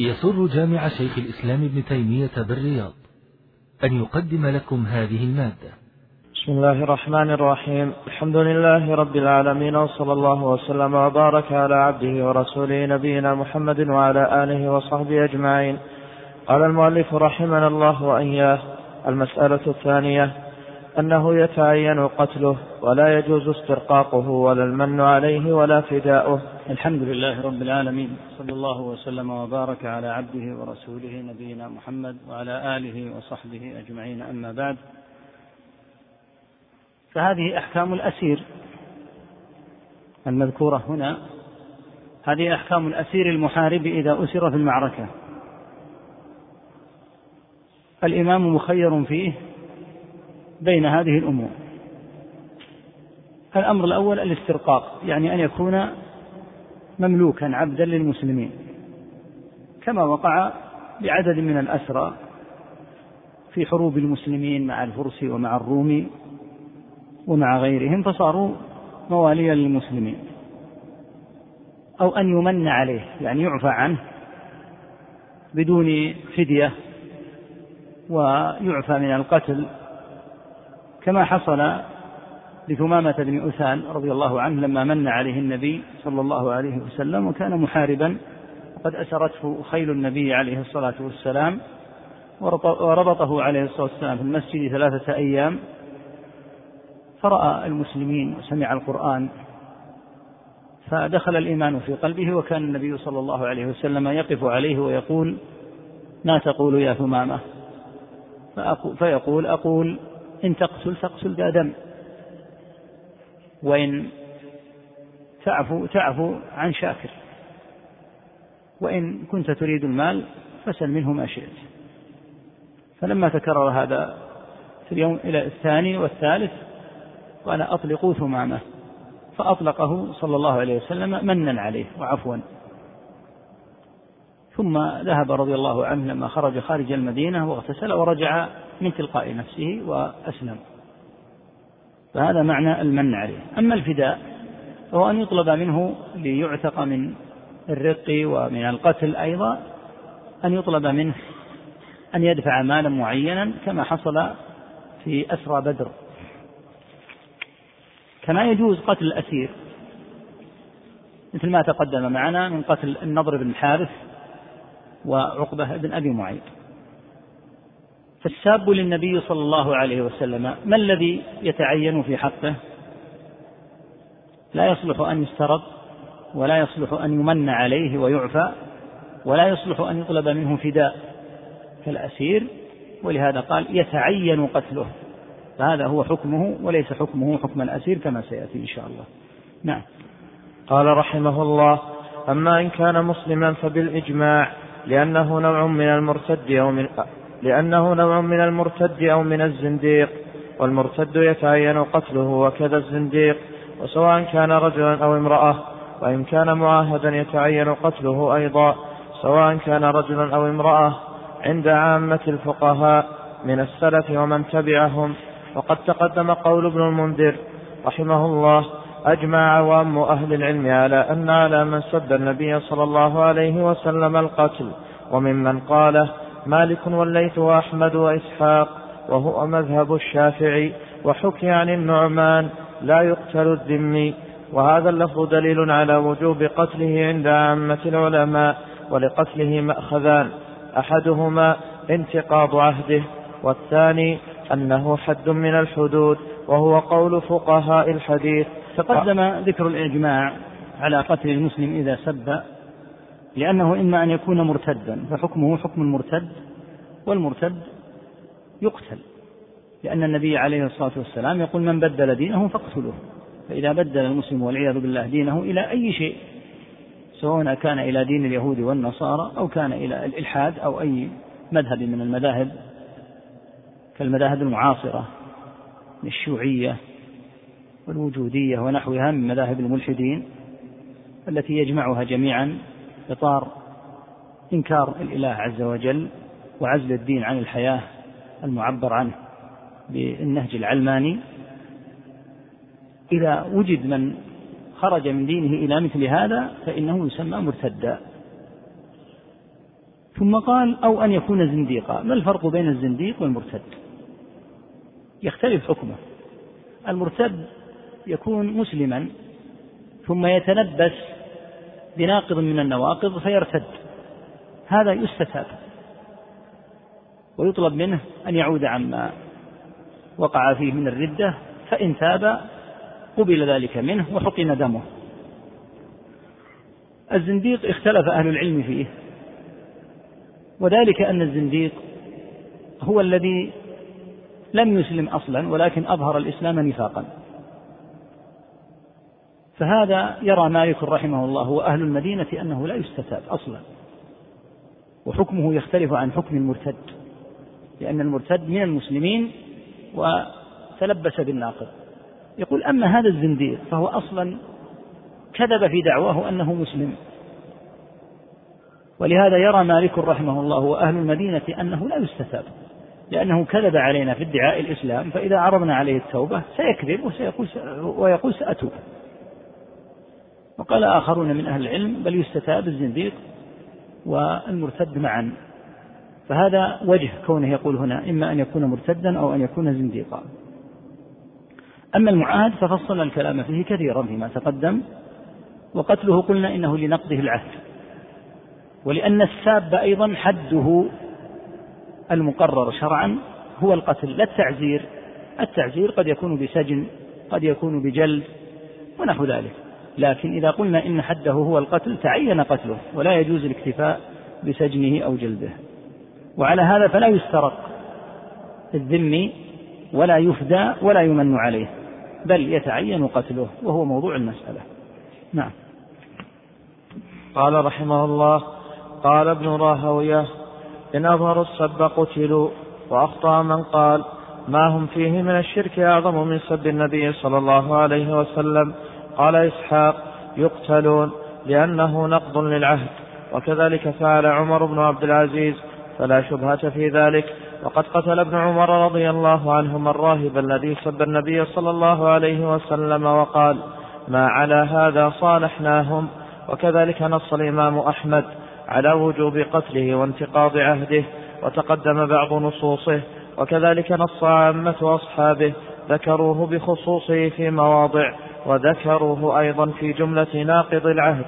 يسر جامع شيخ الإسلام ابن تيمية بالرياض أن يقدم لكم هذه المادة. بسم الله الرحمن الرحيم. الحمد لله رب العالمين وصلى الله وسلم وبارك على عبده ورسوله نبينا محمد وعلى آله وصحبه أجمعين. قال المؤلف رحمنا الله وإياه المسألة الثانية أنه يتعين قتله ولا يجوز استرقاقه ولا المن عليه ولا فداؤه. الحمد لله رب العالمين. صلى الله وسلم وبارك على عبده ورسوله نبينا محمد وعلى آله وصحبه أجمعين. أما بعد فهذه أحكام الأسير المذكورة هنا. هذه أحكام الأسير المحارب إذا أسر في المعركة. الإمام مخير فيه بين هذه الأمور. الأمر الأول الاسترقاق يعني أن يكون مملوكا عبدا للمسلمين. كما وقع بعدد من الأسرى في حروب المسلمين مع الفرس ومع الروم ومع غيرهم فصاروا مواليا للمسلمين. أو أن يمن عليه يعني يعفى عنه بدون فدية ويعفى من القتل كما حصل لثمامة بن أثان رضي الله عنه لما من عليه النبي صلى الله عليه وسلم وكان محاربا وقد أسرته خيل النبي عليه الصلاة والسلام وربطه عليه الصلاة والسلام في المسجد ثلاثة أيام. فرأى المسلمين وسمع القرآن فدخل الإيمان في قلبه وكان النبي صلى الله عليه وسلم يقف عليه ويقول ما تقول يا ثمامة؟ فيقول أقول إن تقتل تقتل ذا دم وإن تعفو تعفو عن شاكر. وإن كنت تريد المال فسل منه ما شئت. فلما تكرر هذا في اليوم إلى الثاني والثالث قال أطلقوا ثمامة. فأطلقه صلى الله عليه وسلم منا عليه وعفوا. ثم ذهب رضي الله عنه لما خرج خارج المدينة واغتسل ورجع من تلقاء نفسه وأسلم. فهذا معنى المن عليه. أما الفداء فهو أن يطلب منه ليعتق من الرق ومن القتل أيضا أن يطلب منه أن يدفع مالا معينا كما حصل في أسرى بدر. كما يجوز قتل الأسير. مثل ما تقدم معنا من قتل النضر بن الحارث وعقبة بن أبي معيط. فالساب للنبي صلى الله عليه وسلم ما الذي يتعين في حقه؟ لا يصلح أن يسترد ولا يصلح أن يمن عليه ويعفى ولا يصلح أن يطلب منه فداء. كالأسير ولهذا قال يتعين قتله. فهذا هو حكمه وليس حكمه حكم الأسير كما سيأتي إن شاء الله. نعم. قال رحمه الله أما إن كان مسلما فبالإجماع لأنه نوع من المرتد أو من لأنه نوع من المرتد أو من الزنديق والمرتد يتعين قتله وكذا الزنديق وسواء كان رجلا أو امرأة وإن كان معاهدا يتعين قتله أيضا سواء كان رجلا أو امرأة عند عامة الفقهاء من السلف ومن تبعهم. وقد تقدم قول ابن المنذر رحمه الله أجمع عوام أهل العلم على أن على من سب النبي صلى الله عليه وسلم القتل وممن قاله مالك والليث وأحمد وإسحاق وهو مذهب الشافعي وحكي عن النعمان لا يقتل الذمي وهذا اللفظ دليل على وجوب قتله عند عامة العلماء ولقتله مأخذان أحدهما انتقاض عهده والثاني أنه حد من الحدود وهو قول فقهاء الحديث. تقدم ذكر الإجماع على قتل المسلم إذا سب. لأنه إما أن يكون مرتدا فحكمه حكم المرتد والمرتد يقتل. لأن النبي عليه الصلاة والسلام يقول من بدل دينه فاقتلوه. فإذا بدل المسلم والعياذ بالله دينه إلى أي شيء سواء كان إلى دين اليهود والنصارى أو كان إلى الإلحاد أو أي مذهب من المذاهب كالمذاهب المعاصرة الشيوعية والوجودية ونحوها من مذاهب الملحدين التي يجمعها جميعا إطار إنكار الإله عز وجل وعزل الدين عن الحياة المعبر عنه بالنهج العلماني. إذا وجد من خرج من دينه إلى مثل هذا فإنه يسمى مرتدا. ثم قال أو أن يكون زنديقا. ما الفرق بين الزنديق والمرتد؟ يختلف حكمه. المرتد يكون مسلما ثم يتلبس بناقض من النواقض فيرتد. هذا يستتاب. ويطلب منه أن يعود عما وقع فيه من الردة فإن تاب قبل ذلك منه وحقن دمه. الزنديق اختلف أهل العلم فيه. وذلك أن الزنديق هو الذي لم يسلم أصلا ولكن أظهر الإسلام نفاقا. فهذا يرى مالك رحمه الله وأهل المدينة أنه لا يستتاب أصلا. وحكمه يختلف عن حكم المرتد لأن المرتد من المسلمين وتلبس بالناقض. يقول أما هذا الزنديق فهو أصلا كذب في دعواه أنه مسلم. ولهذا يرى مالك رحمه الله وأهل المدينة أنه لا يستتاب لأنه كذب علينا في ادعاء الإسلام فإذا عرضنا عليه التوبة سيكذب وسيقول ويقول سأتوب. وقال آخرون من أهل العلم بل يستتاب الزنديق والمرتد معا. فهذا وجه كونه يقول هنا إما أن يكون مرتدا أو أن يكون زنديقا. أما المعاهد ففصل الكلام فيه كثيرا فيما تقدم وقتله قلنا إنه لنقضه العهد. ولأن الساب أيضا حده المقرر شرعا هو القتل لا التعزير. التعزير قد يكون بسجن قد يكون بجلد ونحو ذلك. لكن إذا قلنا إن حده هو القتل تعين قتله ولا يجوز الاكتفاء بسجنه أو جلده. وعلى هذا فلا يسترق الذمي ولا يفدى ولا يمن عليه بل يتعين قتله وهو موضوع المسألة. نعم. قال رحمه الله قال ابن راهوية إن أظهروا السب قتلوا وأخطأ من قال ما هم فيه من الشرك أعظم من سب النبي صلى الله عليه وسلم؟ قال إسحاق يقتلون لأنه نقض للعهد وكذلك فعل عمر بن عبد العزيز فلا شبهة في ذلك. وقد قتل ابن عمر رضي الله عنهما الراهب الذي سب النبي صلى الله عليه وسلم وقال ما على هذا صالحناهم. وكذلك نص الإمام أحمد على وجوب قتله وانتقاض عهده وتقدم بعض نصوصه. وكذلك نص عامة أصحابه ذكروه بخصوصه في مواضع وذكروه أيضا في جملة ناقض العهد.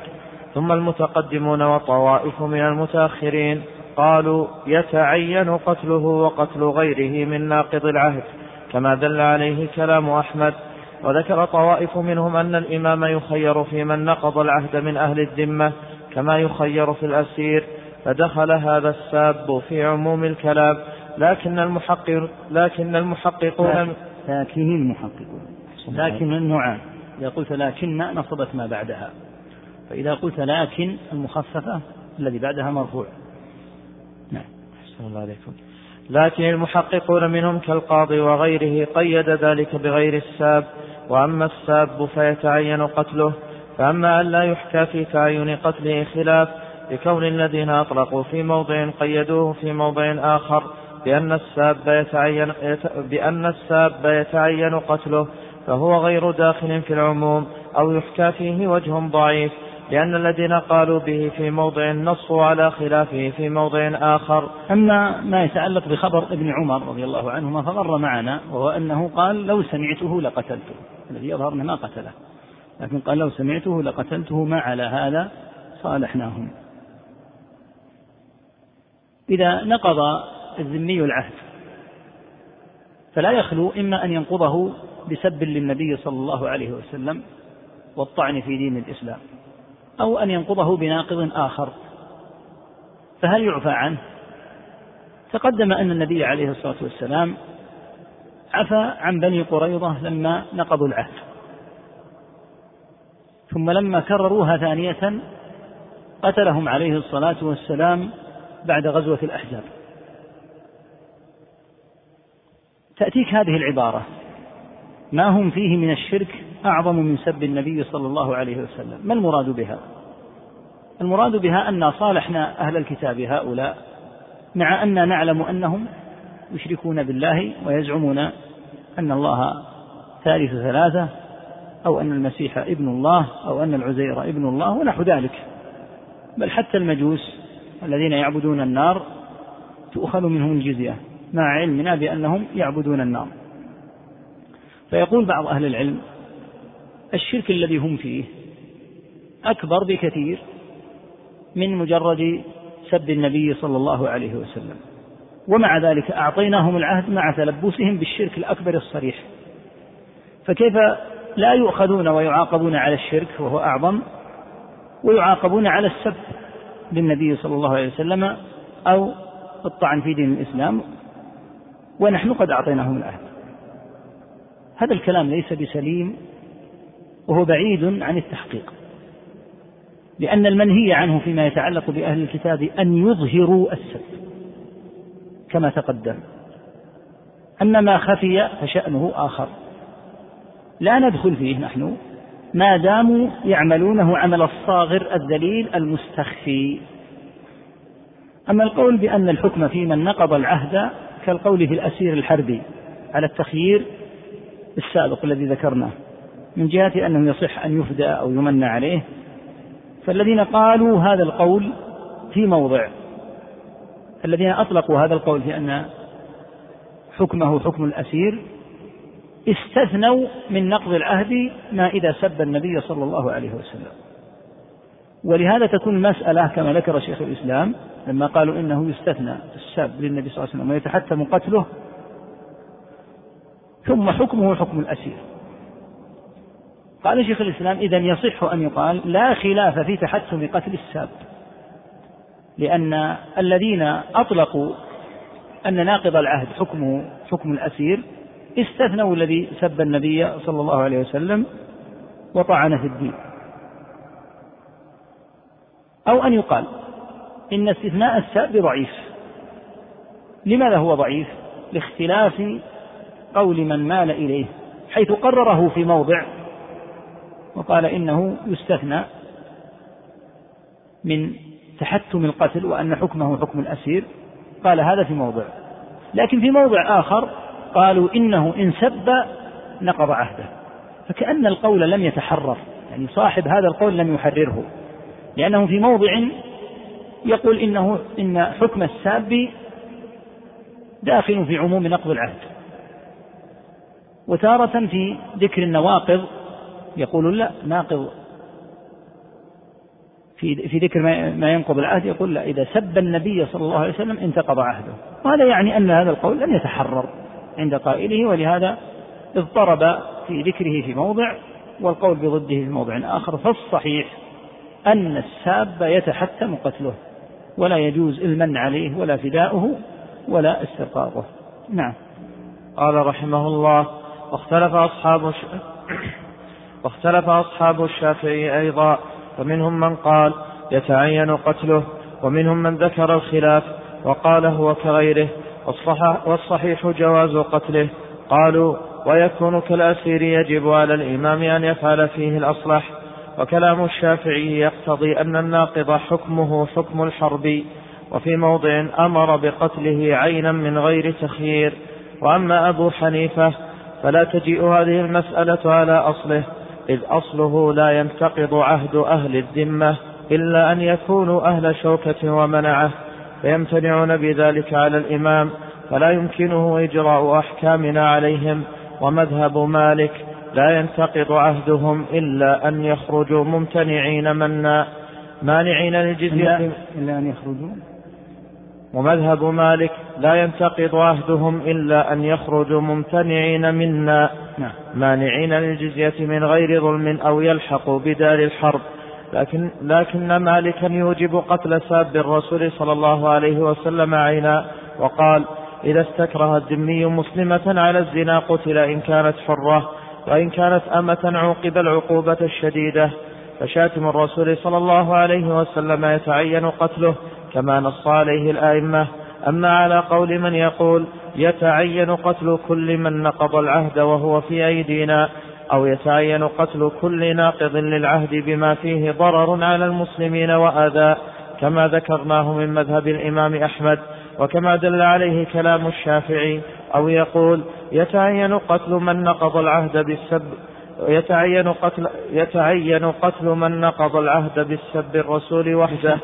ثم المتقدمون وطوائف من المتأخرين قالوا يتعين قتله وقتل غيره من ناقض العهد كما دل عليه كلام أحمد. وذكر طوائف منهم أن الإمام يخير في من نقض العهد من أهل الذمة كما يخير في الأسير. فدخل هذا الساب في عموم الكلام. لكن المحقق لكن المحققون لكن المحققون لكن النوعان إذا قلت لكن نصبت ما بعدها. فإذا قلت لكن المخففة الذي بعدها مرفوع. نعم. الله عليكم. لكن المحققون منهم كالقاضي وغيره قيد ذلك بغير الساب وأما الساب فيتعين قتله. فأما أن لا يحكى في تعين قتله خلاف لكون الذين أطلقوا في موضع قيدوه في موضع آخر بأن الساب يتعين بأن الساب يتعين قتله. فهو غير داخل في العموم أو يحكى فيه وجه ضعيف لأن الذين قالوا به في موضع نصوا على خلافه في موضع آخر. أما ما يتعلق بخبر ابن عمر رضي الله عنهما فمر معنا وهو أنه قال لو سمعته لقتلته الذي يظهر أنه ما قتله لكن قال لو سمعته لقتلته ما على هذا صالحناهم. إذا نقض الذمي العهد فلا يخلو إما أن ينقضه بسب للنبي صلى الله عليه وسلم والطعن في دين الإسلام أو أن ينقضه بناقض آخر. فهل يعفى عنه؟ تقدم أن النبي عليه الصلاة والسلام عفى عن بني قريظة لما نقضوا العهد. ثم لما كرروها ثانية قتلهم عليه الصلاة والسلام بعد غزوة الأحزاب. تأتيك هذه العبارة. ما هم فيه من الشرك أعظم من سب النبي صلى الله عليه وسلم. ما المراد بها؟ المراد بها أن صالحنا أهل الكتاب هؤلاء مع أننا نعلم أنهم يشركون بالله ويزعمون أن الله ثالث ثلاثة أو أن المسيح ابن الله أو أن العزير ابن الله ونحو ذلك. بل حتى المجوس الذين يعبدون النار تؤخذ منهم الجزية مع علمنا بأنهم يعبدون النار. فيقول بعض أهل العلم الشرك الذي هم فيه أكبر بكثير من مجرد سب النبي صلى الله عليه وسلم. ومع ذلك أعطيناهم العهد مع تلبسهم بالشرك الأكبر الصريح. فكيف لا يؤخذون ويعاقبون على الشرك وهو أعظم ويعاقبون على السب للنبي صلى الله عليه وسلم أو الطعن في دين الإسلام؟ ونحن قد أعطيناهم العهد. هذا الكلام ليس بسليم وهو بعيد عن التحقيق. لأن المنهي عنه فيما يتعلق بأهل الكتاب أن يظهروا السب كما تقدم. أن ما خفي فشأنه آخر. لا ندخل فيه نحن. ما داموا يعملونه عمل الصاغر الذليل المستخفي. أما القول بأن الحكم في من نقض العهد كالقول في الأسير الحربي على التخيير السابق الذي ذكرناه من جهة أنه يصح أن يفدى أو يمن عليه. فالذين قالوا هذا القول في موضع الذين أطلقوا هذا القول في أن حكمه حكم الأسير استثنوا من نقض العهد ما إذا سب النبي صلى الله عليه وسلم. ولهذا تكون المسألة كما ذكر شيخ الإسلام لما قالوا إنه يستثنى السب للنبي صلى الله عليه وسلم ويتحتم قتله ثم حكمه حكم الأسير. قال شيخ الإسلام إذا يصح أن يقال لا خلاف في تحتم قتل الساب لأن الذين أطلقوا أن ناقض العهد حكمه حكم الأسير استثنوا الذي سب النبي صلى الله عليه وسلم وطعن في الدين. أو أن يقال إن استثناء الساب ضعيف. لماذا هو ضعيف؟ لاختلاف قول من مال إليه حيث قرره في موضع وقال إنه يستثنى من تحتم القتل وأن حكمه حكم الأسير قال هذا في موضع. لكن في موضع آخر قالوا إنه إن سب نقض عهده. فكأن القول لم يتحرر يعني صاحب هذا القول لم يحرره. لأنه في موضع يقول إنه إن حكم الساب داخل في عموم نقض العهد. وتارة في ذكر النواقض يقول لا ناقض. في في ذكر ما ينقض العهد يقول لا إذا سب النبي صلى الله عليه وسلم انتقض عهده. وهذا يعني أن هذا القول لم يتحرر عند قائله ولهذا اضطرب في ذكره في موضع والقول بضده في موضع آخر. فالصحيح أن الساب يتحتم قتله ولا يجوز إلمن عليه ولا فداؤه ولا استرقاقه نعم. قال رحمه الله واختلف أصحاب واختلف أصحاب الشافعي أيضا فمنهم من قال يتعين قتله ومنهم من ذكر الخلاف وقال هو كغيره والصحيح جواز قتله. قالوا ويكون كالأسير يجب على الإمام أن يفعل فيه الأصلح. وكلام الشافعي يقتضي أن الناقض حكمه حكم الحرب. وفي موضع أمر بقتله عينا من غير تخيير. وأما أبو حنيفة فلا تجيء هذه المسألة على أصله إذ أصله لا ينتقض عهد أهل الذمة إلا أن يكونوا أهل شوكة ومنعة فيمتنعون بذلك على الإمام فلا يمكنه إجراء أحكامنا عليهم ومذهب مالك لا ينتقض عهدهم إلا أن يخرجوا ممتنعين منا. مانعين للجزية؟ إلا أن يخرجوا؟ ومذهب مالك لا ينتقض عهدهم إلا أن يخرجوا ممتنعين منا نعم. مانعين للجزية من غير ظلم أو يلحقوا بدار الحرب لكن, لكن مالكا يوجب قتل ساب الرسول صلى الله عليه وسلم عينا وقال إذا استكره الذمي مسلمة على الزنا قتل إن كانت حرة وإن كانت أمة عوقب العقوبة الشديدة فشاتم الرسول صلى الله عليه وسلم يتعين قتله كما نص عليه الآئمة. أما على قول من يقول يتعين قتل كل من نقض العهد وهو في أيدينا أو يتعين قتل كل ناقض للعهد بما فيه ضرر على المسلمين وآذى كما ذكرناه من مذهب الإمام أحمد. وكما دل عليه كلام الشافعي أو يقول يتعين قتل من نقض العهد بالسب يتعين قتل يتعين قتل من نقض العهد بالسب الرسول وحده.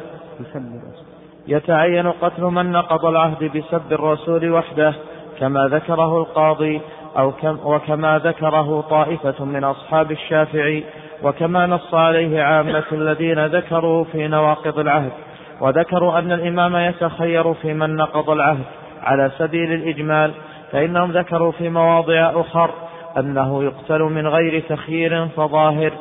يتعين قتل من نقض العهد بسب الرسول وحده كما ذكره القاضي أو كم وكما ذكره طائفة من أصحاب الشافعي وكما نص عليه عامة الذين ذكروا في نواقض العهد. وذكروا أن الإمام يتخير في من نقض العهد على سبيل الإجمال فإنهم ذكروا في مواضع أخر أنه يقتل من غير تخيير فظاهر.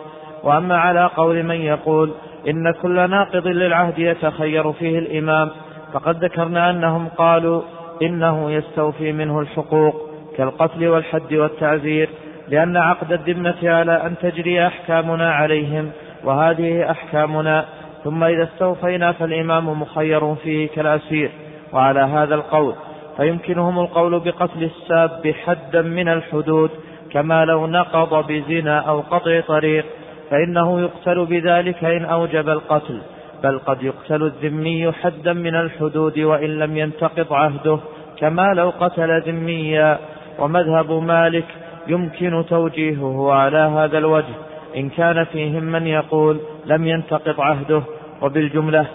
وأما على قول من يقول إن كل ناقض للعهد يتخير فيه الإمام. فقد ذكرنا أنهم قالوا إنه يستوفي منه الحقوق كالقتل والحد والتعزير لأن عقد الذمة على أن تجري أحكامنا عليهم وهذه أحكامنا. ثم إذا استوفينا فالإمام مخير فيه كالأسير. وعلى هذا القول فيمكنهم القول بقتل الساب حدا من الحدود كما لو نقض بزنا أو قطع طريق. فإنه يقتل بذلك إن أوجب القتل بل قد يقتل الذمي حدا من الحدود وإن لم ينتقض عهده كما لو قتل ذميا. ومذهب مالك يمكن توجيهه على هذا الوجه إن كان فيهم من يقول لم ينتقض عهده. وبالجملة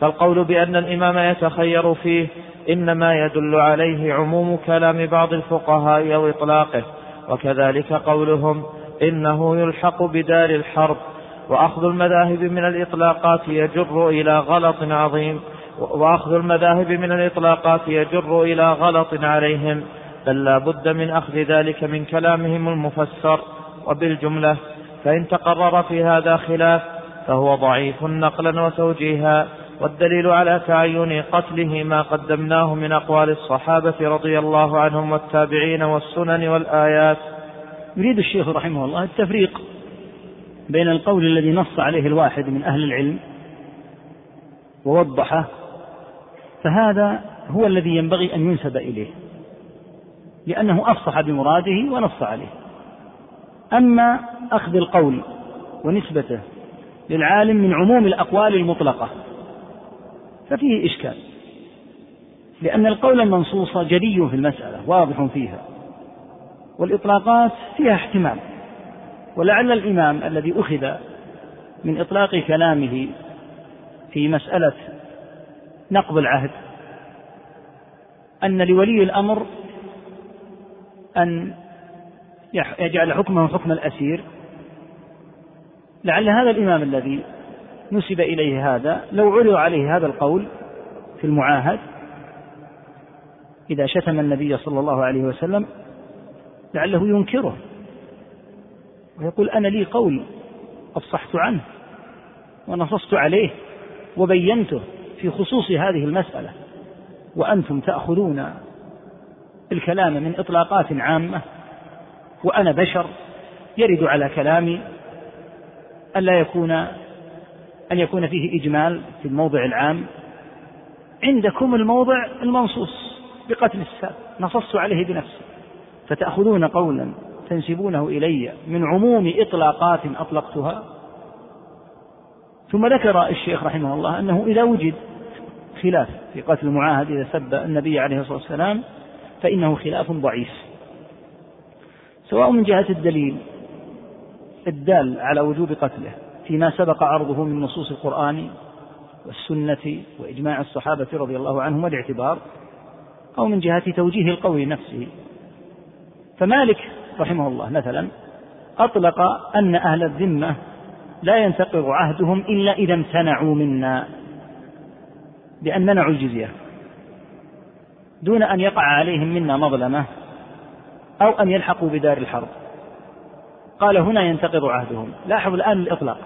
فالقول بأن الإمام يتخير فيه إنما يدل عليه عموم كلام بعض الفقهاء أو إطلاقه وكذلك قولهم إنه يلحق بدار الحرب وأخذ المذاهب من الإطلاقات يجر إلى غلط عظيم وأخذ المذاهب من الإطلاقات يجر إلى غلط عليهم بل لا بد من أخذ ذلك من كلامهم المفسر. وبالجملة فإن تقرر في هذا خلاف فهو ضعيف نقلا وتوجيها والدليل على تعين قتله ما قدمناه من أقوال الصحابة رضي الله عنهم والتابعين والسنن والآيات. يريد الشيخ رحمه الله التفريق بين القول الذي نص عليه الواحد من أهل العلم ووضحه فهذا هو الذي ينبغي أن ينسب إليه لأنه أفصح بمراده ونص عليه. أما أخذ القول ونسبته للعالم من عموم الأقوال المطلقة ففيه إشكال لأن القول المنصوص جلي في المسألة واضح فيها. والإطلاقات فيها احتمال ولعل الإمام الذي أخذ من إطلاق كلامه في مسألة نقض العهد أن لولي الأمر أن يجعل حكمه حكم الأسير. لعل هذا الإمام الذي نسب إليه هذا لو عرض عليه هذا القول في المعاهد إذا شتم النبي صلى الله عليه وسلم لعله ينكره. ويقول أنا لي قول أفصحت عنه ونصصت عليه وبينته في خصوص هذه المسألة. وأنتم تأخذون الكلام من إطلاقات عامة وأنا بشر يرد على كلامي ألا يكون أن يكون فيه إجمال في الموضع العام. عندكم الموضع المنصوص بقتل الساب. نصصت عليه بنفسي. فتأخذون قولا تنسبونه إلي من عموم إطلاقات أطلقتها. ثم ذكر الشيخ رحمه الله أنه إذا وجد خلاف في قتل المعاهد إذا سب النبي عليه الصلاة والسلام فإنه خلاف ضعيف. سواء من جهة الدليل الدال على وجوب قتله فيما سبق عرضه من نصوص القرآن والسنة وإجماع الصحابة رضي الله عنهم والاعتبار أو من جهة توجيه القول نفسه. فمالك رحمه الله مثلا أطلق أن أهل الذمة لا ينتقض عهدهم إلا إذا امتنعوا منا بأن منعوا الجزية دون أن يقع عليهم منا مظلمة أو أن يلحقوا بدار الحرب. قال هنا ينتقض عهدهم. لاحظوا الآن الإطلاق.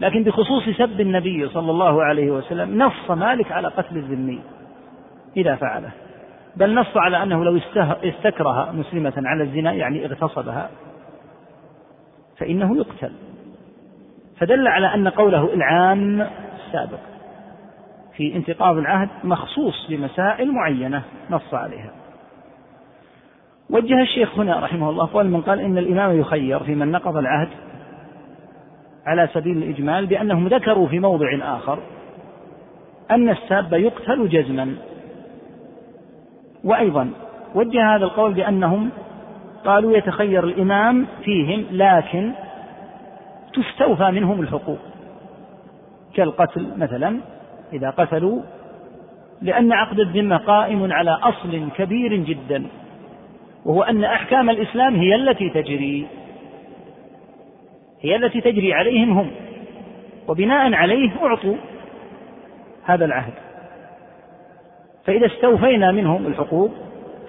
لكن بخصوص سب النبي صلى الله عليه وسلم نص مالك على قتل الذمي إذا فعله. بل نص على أنه لو استكره مسلمة على الزنا يعني اغتصبها. فإنه يقتل. فدل على أن قوله العام السابق في انتقاض العهد مخصوص بمسائل معينة نص عليها. وجه الشيخ هنا رحمه الله قول من قال إن الإمام يخير في من نقض العهد على سبيل الإجمال بأنهم ذكروا في موضع آخر أن الساب يقتل جزما. وأيضا وجه هذا القول بأنهم قالوا يتخير الإمام فيهم لكن تستوفى منهم الحقوق. كالقتل مثلا إذا قتلوا لأن عقد الذمة قائم على أصل كبير جدا وهو أن أحكام الإسلام هي التي تجري. هي التي تجري عليهم هم وبناء عليه أعطوا هذا العهد. فإذا استوفينا منهم الحقوق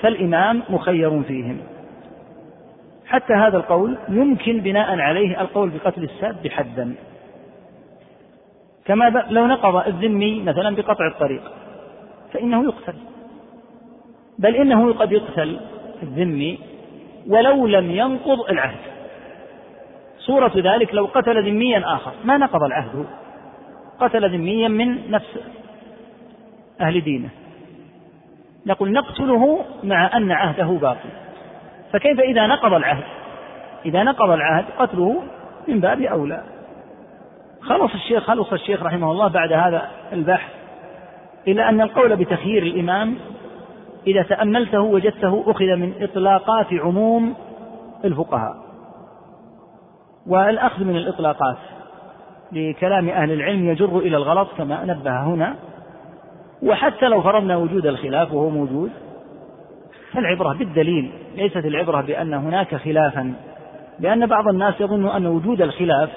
فالإمام مخير فيهم. حتى هذا القول يمكن بناء عليه القول بقتل الساب بحدا. كما لو نقض الذمي مثلا بقطع الطريق فإنه يقتل. بل إنه قد يقتل الذمي ولو لم ينقض العهد. صورة ذلك لو قتل ذميا آخر ما نقض العهد. قتل ذميا من نفس أهل دينه. نقول نقتله مع أن عهده باطل. فكيف إذا نقض العهد؟ إذا نقض العهد قتله من باب أولى. خلص الشيخ خلص الشيخ رحمه الله بعد هذا البحث إلى أن القول بتخيير الإمام إذا تأملته وجدته أخذ من إطلاقات عموم الفقهاء. والأخذ من الإطلاقات لكلام أهل العلم يجر إلى الغلط كما نبه هنا. وحتى لو فرضنا وجود الخلاف وهو موجود فالعبرة بالدليل ليست العبرة بأن هناك خلافا لأن بعض الناس يظن أن وجود الخلاف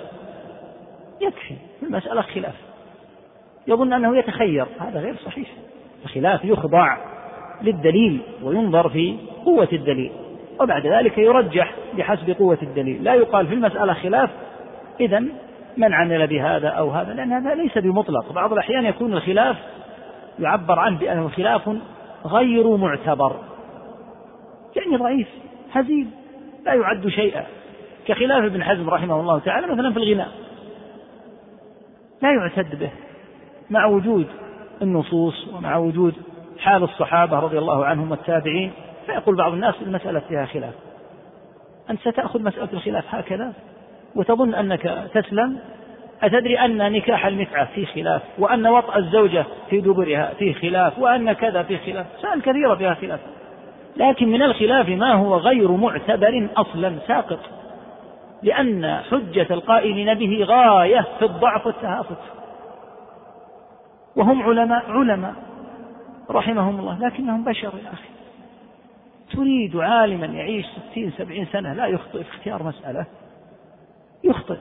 يكفي المسألة خلاف. يظن أنه يتخير هذا غير صحيح. الخلاف يخضع للدليل وينظر في قوة الدليل وبعد ذلك يرجح بحسب قوة الدليل. لا يقال في المسألة خلاف إذا من عمل بهذا أو هذا لأن هذا ليس بمطلق. بعض الأحيان يكون الخلاف يعبر عنه بأنه خلاف غير معتبر. يعني ضعيف هزيل لا يعد شيئا. كخلاف ابن حزم رحمه الله تعالى مثلا في الغناء. لا يعتد به مع وجود النصوص ومع وجود حال الصحابة رضي الله عنهم والتابعين. فيقول بعض الناس المسألة فيها خلاف. أنت ستأخذ مسألة الخلاف هكذا وتظن أنك تسلم أتدري أن نكاح المتعة فيه خلاف وأن وطأ الزوجة في دبرها فيه خلاف وأن كذا فيه خلاف؟ سائل كثيرة فيها خلاف. لكن من الخلاف ما هو غير معتبر أصلا ساقط لأن حجة القائلين به غاية في الضعف والتهافت. وهم علماء علماء رحمهم الله لكنهم بشر يا أخي. تريد عالما يعيش ستين سبعين سنة لا يخطئ في اختيار مسألة. يخطئ.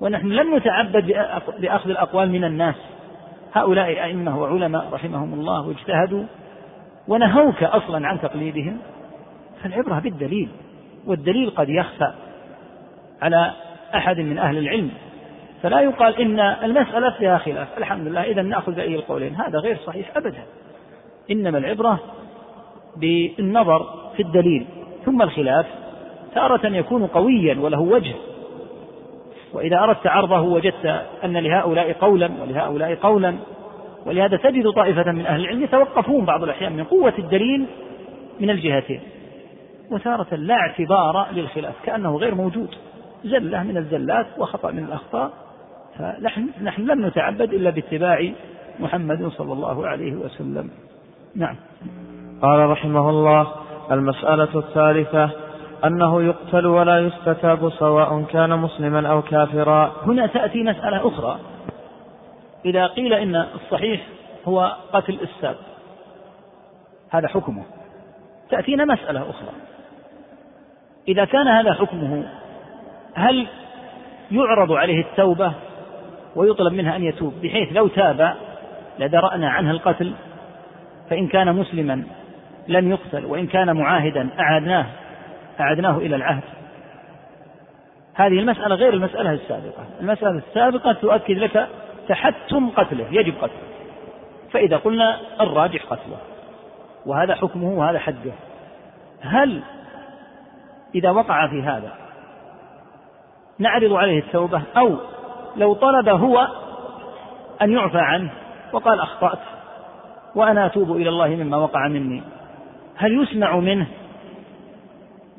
ونحن لم نتعبد بأخذ الأقوال من الناس. هؤلاء أئمة وعلماء رحمهم الله واجتهدوا ونهوك أصلا عن تقليدهم. فالعبرة بالدليل والدليل قد يخفى على أحد من أهل العلم. فلا يقال إن المسألة فيها خلاف. الحمد لله إذا نأخذ بأي القولين. هذا غير صحيح أبدا. إنما العبرة بالنظر في الدليل. ثم الخلاف تارة يكون قويا وله وجه. وإذا أردت عرضه وجدت أن لهؤلاء قولا ولهؤلاء قولا ولهذا تجد طائفة من أهل العلم يتوقفون بعض الأحيان من قوة الدليل من الجهتين. وتارة لا اعتبار للخلاف كأنه غير موجود. زلة من الزلات وخطأ من الأخطاء. فنحن نحن لم نتعبد إلا باتباع محمد صلى الله عليه وسلم. نعم. قال رحمه الله المسألة الثالثة أنه يقتل ولا يستتاب سواء كان مسلما أو كافرا. هنا تأتي مسألة أخرى. إذا قيل إن الصحيح هو قتل الساب هذا حكمه. تأتينا مسألة أخرى. إذا كان هذا حكمه هل يعرض عليه التوبة ويطلب منها أن يتوب بحيث لو تاب لدرأنا عنه القتل؟ فإن كان مسلما لم يقتل وإن كان معاهدا أعدناه أعدناه إلى العهد. هذه المسألة غير المسألة السابقة. المسألة السابقة تؤكد لك تحتم قتله يجب قتله. فإذا قلنا الراجح قتله وهذا حكمه وهذا حده هل إذا وقع في هذا نعرض عليه التوبة؟ أو لو طلب هو أن يعفى عنه وقال أخطأت وأنا أتوب إلى الله مما وقع مني هل يسمع منه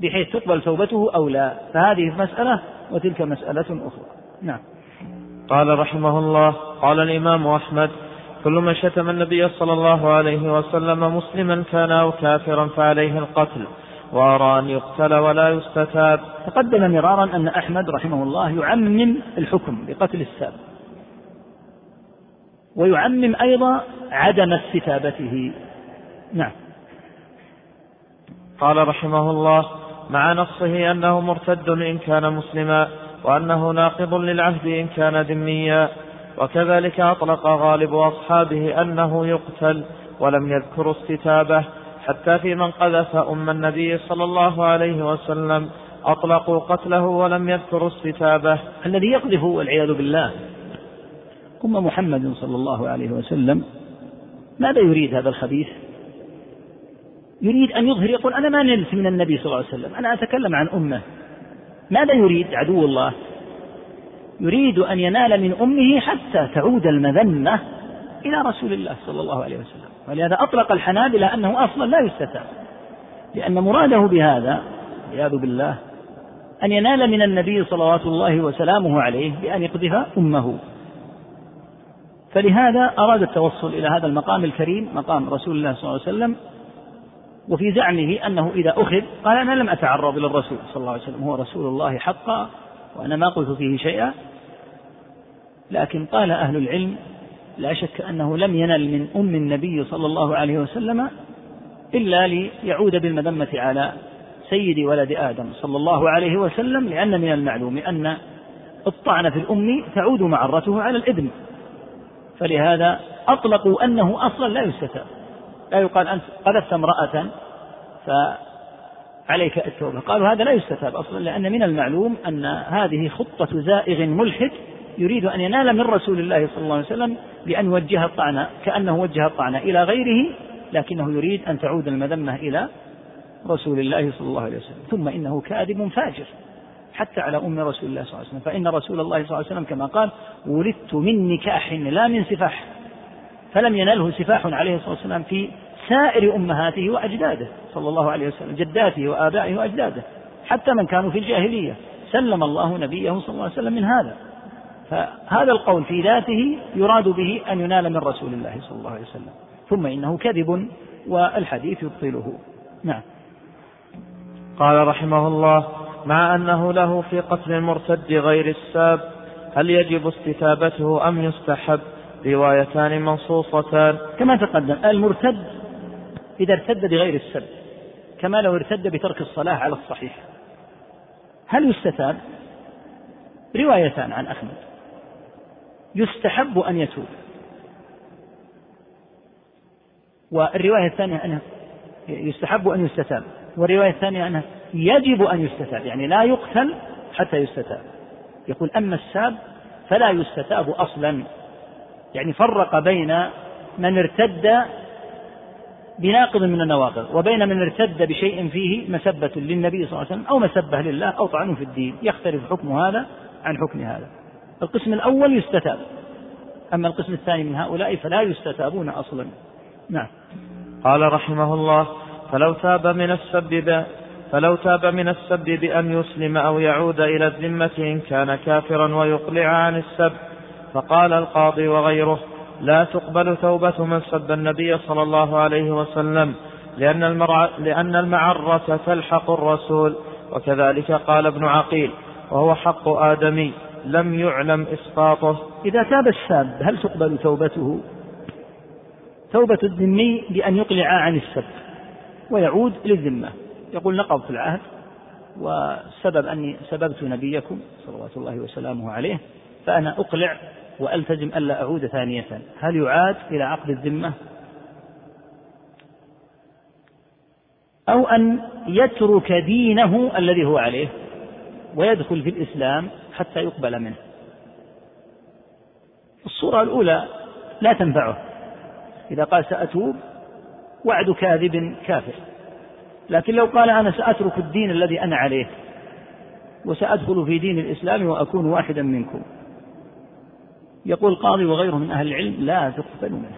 بحيث تقبل توبته أو لا. فهذه مسألة وتلك مسألة أخرى. نعم. قال رحمه الله قال الإمام أحمد كل من شتم النبي صلى الله عليه وسلم مسلما كان أو كافرا فعليه القتل وأرى أن يقتل ولا يستتاب. تقدم مرارا أن أحمد رحمه الله يعمم الحكم بقتل الساب ويعمم أيضا عدم استتابته. نعم. قال رحمه الله مع نصه أنه مرتد إن كان مسلما وأنه ناقض للعهد إن كان ذميا وكذلك أطلق غالب أصحابه أنه يقتل ولم يذكر استتابه. حتى في من قذف أم النبي صلى الله عليه وسلم أطلقوا قتله ولم يذكروا استتابه. الذي يقذف والعياذ بالله. أم محمد صلى الله عليه وسلم ماذا يريد هذا الخبيث؟ يريد أن يظهر يقول أنا ما نلت من النبي صلى الله عليه وسلم أنا أتكلم عن أمة. ماذا يريد عدو الله؟ يريد أن ينال من أمه حتى تعود المذمة إلى رسول الله صلى الله عليه وسلم. ولهذا أطلق الحنابلة أنه أصلا لا يستتاب. لأن مراده بهذا والعياذ بالله أن ينال من النبي صلوات الله وسلامه عليه بأن يقذف أمه. فلهذا أراد التوصل إلى هذا المقام الكريم مقام رسول الله صلى الله عليه وسلم وفي زعمه أنه إذا أخذ قال أنا لم أتعرض إلى الرسول صلى الله عليه وسلم هو رسول الله حقا وأنا ما قلت فيه شيئا. لكن قال أهل العلم لا شك أنه لم ينل من أم النبي صلى الله عليه وسلم إلا ليعود بالمذمة على سيد ولد آدم صلى الله عليه وسلم لأن من المعلوم أن الطعن في الأم تعود معرته على الإبن. فلهذا أطلقوا أنه أصلا لا يستتاب. لا يقال أنت قذفت امرأة فعليك التوبة. قالوا هذا لا يستتاب أصلا لأن من المعلوم أن هذه خطة زائغ ملحد يريد أن ينال من رسول الله صلى الله عليه وسلم بأن يوجه الطعن كأنه وجه الطعن إلى غيره لكنه يريد أن تعود المذمة إلى رسول الله صلى الله عليه وسلم. ثم إنه كاذب فاجر حتى على أم رسول الله صلى الله عليه وسلم. فإن رسول الله صلى الله عليه وسلم كما قال ولدت من نكاح لا من سفاح. فلم ينله سفاح عليه الصلاة والسلام في سائر أمهاته وأجداده صلى الله عليه وسلم جداته وآبائه وأجداده حتى من كانوا في الجاهلية. سلم الله نبيه صلى الله عليه وسلم من هذا. فهذا القول في ذاته يراد به أن ينال من رسول الله صلى الله عليه وسلم. ثم إنه كذب والحديث يبطله. نعم. قال رحمه الله مع أنه له في قتل المرتد غير الساب هل يجب استتابته أم يستحب؟ روايتان منصوصتان. كما تقدم المرتد إذا ارتد بغير السب كما لو ارتد بترك الصلاة على الصحيح. هل يستتاب؟ روايتان عن أحمد. يستحب أن يتوب. والرواية الثانية أنه يستحب أن يستتاب. والرواية الثانية أنه يجب أن يستتاب يعني لا يقتل حتى يستتاب. يقول أما الساب فلا يستتاب أصلا. يعني فرق بين من ارتد بناقض من النواقض وبين من ارتد بشيء فيه مسبة للنبي صلى الله عليه وسلم أو مسبة لله أو طعن في الدين يختلف حكم هذا عن حكم هذا. القسم الأول يستتاب. أما القسم الثاني من هؤلاء فلا يستتابون أصلا. نعم. قال رحمه الله فلو تاب من السب فلو تاب من السب بأن يسلم أو يعود إلى الذمة إن كان كافرا ويقلع عن السب فقال القاضي وغيره لا تقبل توبة من سب النبي صلى الله عليه وسلم لأن, المرع لأن المعرة تلحق الرسول. وكذلك قال ابن عقيل وهو حق آدمي لم يعلم إسقاطه. إذا تاب الساب هل تقبل توبته؟ توبة الذمي بأن يقلع عن السب ويعود للذمة. يقول نقضت العهد والسبب أني سببت نبيكم صلوات الله وسلامه عليه فأنا أقلع وألتزم ألا أعود ثانية. هل يعاد إلى عقد الذمة؟ أو أن يترك دينه الذي هو عليه ويدخل في الإسلام حتى يقبل منه. الصورة الأولى لا تنفعه. إذا قال سأتوب وعد كاذب كافر. لكن لو قال أنا سأترك الدين الذي أنا عليه وسأدخل في دين الإسلام وأكون واحدا منكم. يقول القاضي وغيره من أهل العلم لا تقبل منه.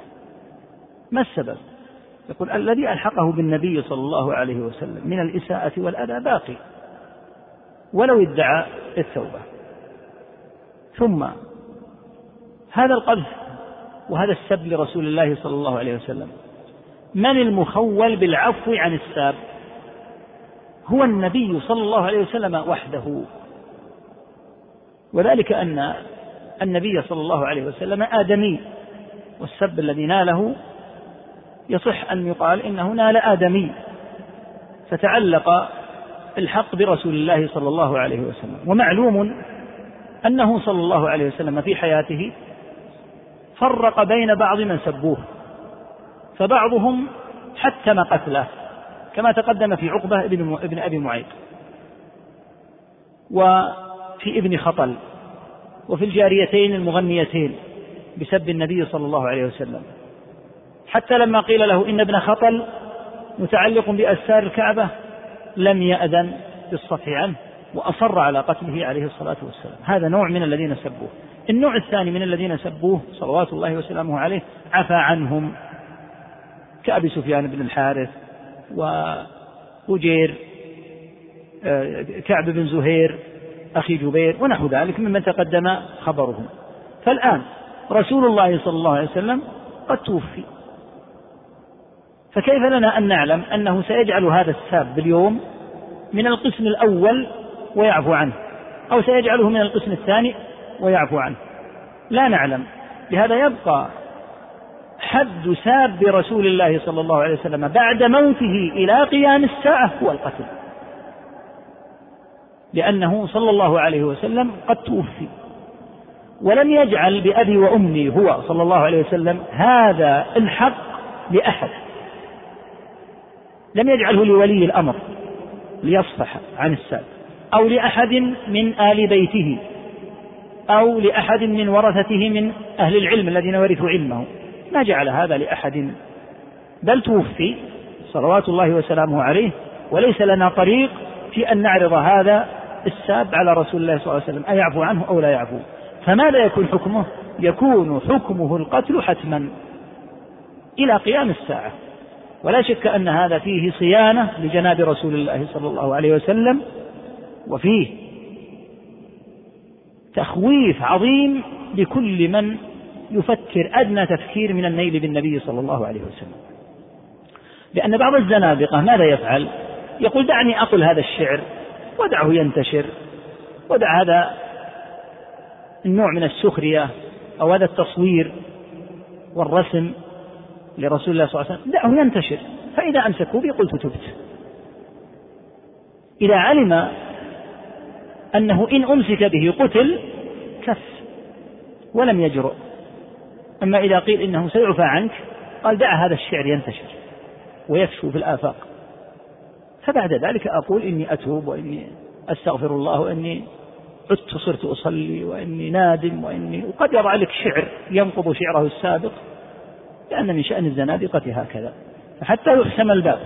ما السبب؟ يقول الذي ألحقه بالنبي صلى الله عليه وسلم من الإساءة والأذى باقي. ولو ادعى التوبة. ثم هذا القذف وهذا السب لرسول الله صلى الله عليه وسلم من المخول بالعفو عن الساب؟ هو النبي صلى الله عليه وسلم وحده. وذلك أن النبي صلى الله عليه وسلم آدمي والسب الذي ناله يصح أن يقال إنه نال آدمي فتعلق الحق برسول الله صلى الله عليه وسلم. ومعلوم أنه صلى الله عليه وسلم في حياته فرق بين بعض من سبوه فبعضهم حتم قتله كما تقدم في عقبة ابن, أبي معيط وفي ابن خطل. وفي الجاريتين المغنيتين بسب النبي صلى الله عليه وسلم. حتى لما قيل له إن ابن خطل متعلق بأستار الكعبة لم يأذن بالصفح عنه وأصر على قتله عليه الصلاة والسلام. هذا نوع من الذين سبوه. النوع الثاني من الذين سبوه صلوات الله وسلامه عليه عفى عنهم كأبي سفيان بن الحارث وأجير آه، كعب بن زهير أخي جبير ونحو ذلك ممن تقدم خبرهم. فالآن رسول الله صلى الله عليه وسلم قد توفي. فكيف لنا أن نعلم أنه سيجعل هذا الساب اليوم من القسم الأول ويعفو عنه أو سيجعله من القسم الثاني ويعفو عنه؟ لا نعلم. لهذا يبقى حد ساب رسول الله صلى الله عليه وسلم بعد موته إلى قيام الساعة هو القتل. لأنه صلى الله عليه وسلم قد توفي. ولم يجعل بأبي وأمي هو صلى الله عليه وسلم هذا الحق لأحد. لم يجعله لولي الأمر ليصفح عن الساب أو لأحد من آل بيته أو لأحد من ورثته من أهل العلم الذين ورثوا علمه. ما جعل هذا لأحد. بل توفي صلوات الله وسلامه عليه. وليس لنا طريق في أن نعرض هذا الساب على رسول الله صلى الله عليه وسلم أيعفو عنه أو لا يعفو؟ فماذا يكون حكمه؟ يكون حكمه القتل حتما إلى قيام الساعة. ولا شك أن هذا فيه صيانة لجناب رسول الله صلى الله عليه وسلم وفيه تخويف عظيم لكل من يفكر أدنى تفكير من النيل بالنبي صلى الله عليه وسلم. لأن بعض الزنادقة ماذا يفعل؟ يقول دعني أقل هذا الشعر. ودعه ينتشر. ودع هذا النوع من السخرية أو هذا التصوير والرسم لرسول الله صلى الله عليه وسلم. دعه ينتشر. فإذا أمسكوا بي قلت تبت. إذا علم أنه إن أمسك به قتل كف ولم يجرؤ. أما إذا قيل إنه سيعفى عنك قال دع هذا الشعر ينتشر ويفشو في الآفاق. فبعد ذلك أقول إني أتوب وإني أستغفر الله وإني عدت صرت أصلي وإني نادم وإني وقد يضع لك شعر ينقض شعره السابق لأن من شأن الزنادقة هكذا. حتى يحسم الباب.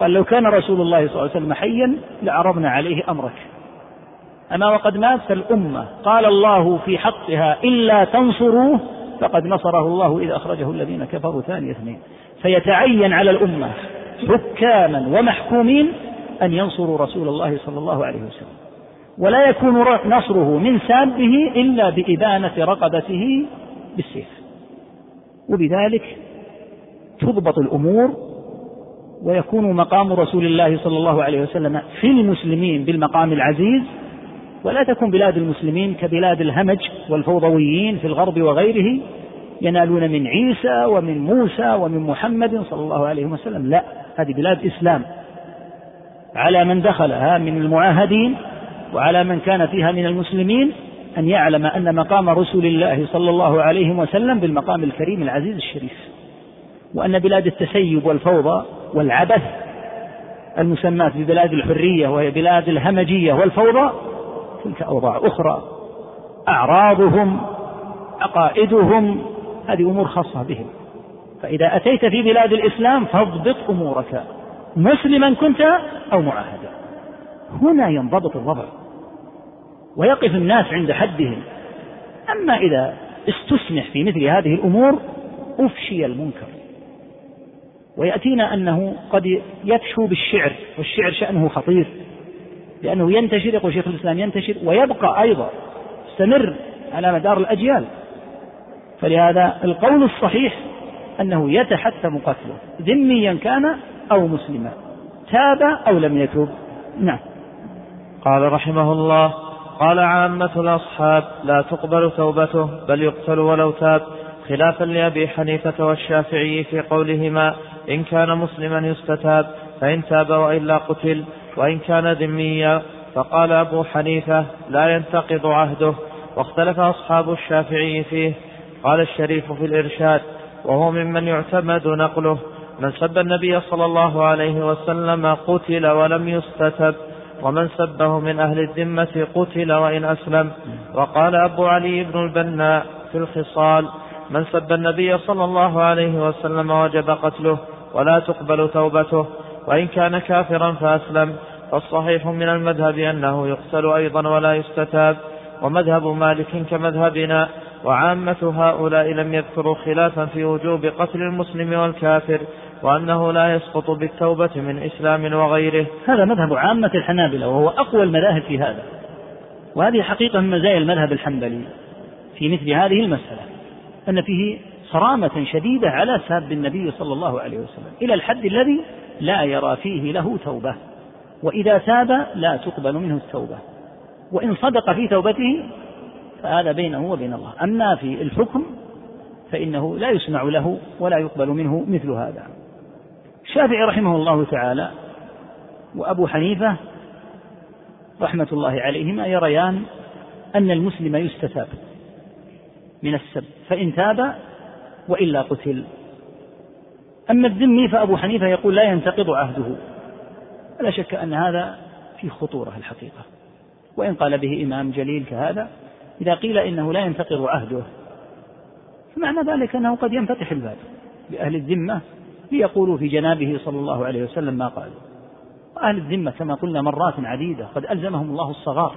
قال لو كان رسول الله صلى الله عليه وسلم حيا لعرضنا عليه أمرك. أما وقد مات فالأمة قال الله في حقها إلا تنصروه فقد نصره الله إذ أخرجه الذين كفروا ثاني اثنين. فيتعين على الأمة. حكاما ومحكومين أن ينصروا رسول الله صلى الله عليه وسلم. ولا يكون نصره من سابه إلا بإبانة رقبته بالسيف. وبذلك تضبط الأمور ويكون مقام رسول الله صلى الله عليه وسلم في المسلمين بالمقام العزيز. ولا تكون بلاد المسلمين كبلاد الهمج والفوضويين في الغرب وغيره ينالون من عيسى ومن موسى ومن محمد صلى الله عليه وسلم. لا. هذه بلاد إسلام. على من دخلها من المعاهدين وعلى من كان فيها من المسلمين أن يعلم أن مقام رسول الله صلى الله عليه وسلم بالمقام الكريم العزيز الشريف. وأن بلاد التسيب والفوضى والعبث المسماة ببلاد الحرية وهي بلاد الهمجية والفوضى تلك أوضاع أخرى. أعراضهم عقائدهم هذه أمور خاصة بهم. فإذا أتيت في بلاد الإسلام فاضبط أمورك مسلما كنت أو معاهدا. هنا ينضبط الوضع ويقف الناس عند حدهم. أما إذا استسمح في مثل هذه الأمور أفشي المنكر. ويأتينا أنه قد يفشو بالشعر والشعر شأنه خطير لأنه ينتشر يقول شيخ الإسلام ينتشر ويبقى أيضا يستمر على مدار الأجيال. فلهذا القول الصحيح أنه يتحتم قتله ذميا كان أو مسلما. تاب أو لم يتوب. نعم. قال رحمه الله قال عامة الأصحاب لا تقبل توبته بل يقتل ولو تاب. خلافا لأبي حنيفة والشافعي في قولهما إن كان مسلما يستتاب فإن تاب وإلا قتل وإن كان ذميا. فقال أبو حنيفة لا ينتقض عهده. واختلف أصحاب الشافعي فيه. قال الشريف في الإرشاد وهو ممن يعتمد نقله. من سب النبي صلى الله عليه وسلم قتل ولم يستتب ومن سبه من أهل الذمة قتل وإن أسلم. وقال أبو علي بن البناء في الخصال من سب النبي صلى الله عليه وسلم وجب قتله ولا تقبل توبته وإن كان كافرا فأسلم. فالصحيح من المذهب أنه يقتل أيضا ولا يستتاب ومذهب مالك كمذهبنا. وعامة هؤلاء لم يذكروا خلافا في وجوب قتل المسلم والكافر وأنه لا يسقط بالتوبة من إسلام وغيره. هذا مذهب عامة الحنابلة وهو أقوى المذاهب في هذا. وهذه حقيقة من مزايا المذهب الحنبلي في مثل هذه المسألة أن فيه صرامة شديدة على ساب النبي صلى الله عليه وسلم إلى الحد الذي لا يرى فيه له توبة. وإذا تاب لا تقبل منه التوبة. وإن صدق في توبته فهذا بينه وبين الله. أما في الحكم فإنه لا يسمع له ولا يقبل منه مثل هذا. الشافعي رحمه الله تعالى وأبو حنيفة رحمة الله عليهما يريان أن المسلم يستتاب من السب فإن تاب وإلا قتل. أما الذمي فأبو حنيفة يقول لا ينتقض عهده. لا شك أن هذا في خطورة الحقيقة. وإن قال به إمام جليل كهذا إذا قيل إنه لا ينتقض عهده فمعنى ذلك أنه قد ينفتح الباب لأهل الذمة ليقولوا في جنابه صلى الله عليه وسلم ما قالوا. وأهل الذمة كما قلنا مرات عديدة قد ألزمهم الله الصغار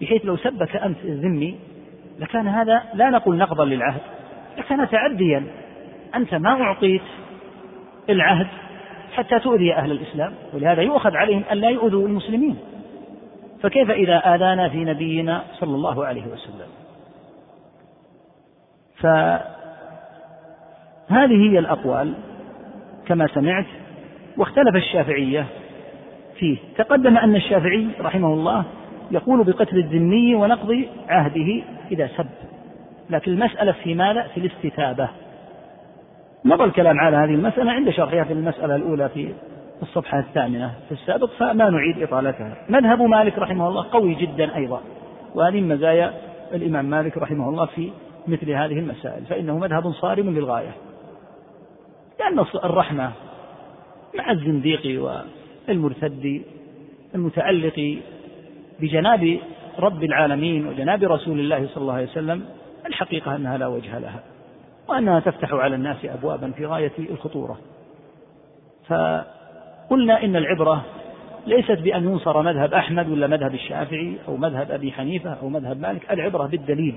بحيث لو سبك أنت الذمي لكان هذا لا نقول نقضا للعهد لكان تعديا أنت ما أعطيت العهد حتى تؤذي أهل الإسلام ولهذا يؤخذ عليهم أن لا يؤذوا المسلمين. فكيف إذا آذانا في نبينا صلى الله عليه وسلم؟ فهذه هي الأقوال كما سمعت واختلف الشافعية فيه. تقدم أن الشافعي رحمه الله يقول بقتل الذمي ونقض عهده إذا سب. لكن المسألة في ماذا؟ في الاستتابة. مضى الكلام على هذه المسألة عند شرحها في المسألة الأولى في الصفحة الثامنة في السابق فما نعيد إطالتها. مذهب مالك رحمه الله قوي جدا أيضا وهذه مزايا الإمام مالك رحمه الله في مثل هذه المسائل فإنه مذهب صارم للغاية. لأن الرحمة مع الزنديق والمرتد المتعلق بجناب رب العالمين وجناب رسول الله صلى الله عليه وسلم الحقيقة أنها لا وجه لها وأنها تفتح على الناس أبوابا في غاية الخطورة. فقلنا إن العبرة ليست بأن ينصر مذهب أحمد ولا مذهب الشافعي أو مذهب أبي حنيفة أو مذهب مالك العبرة بالدليل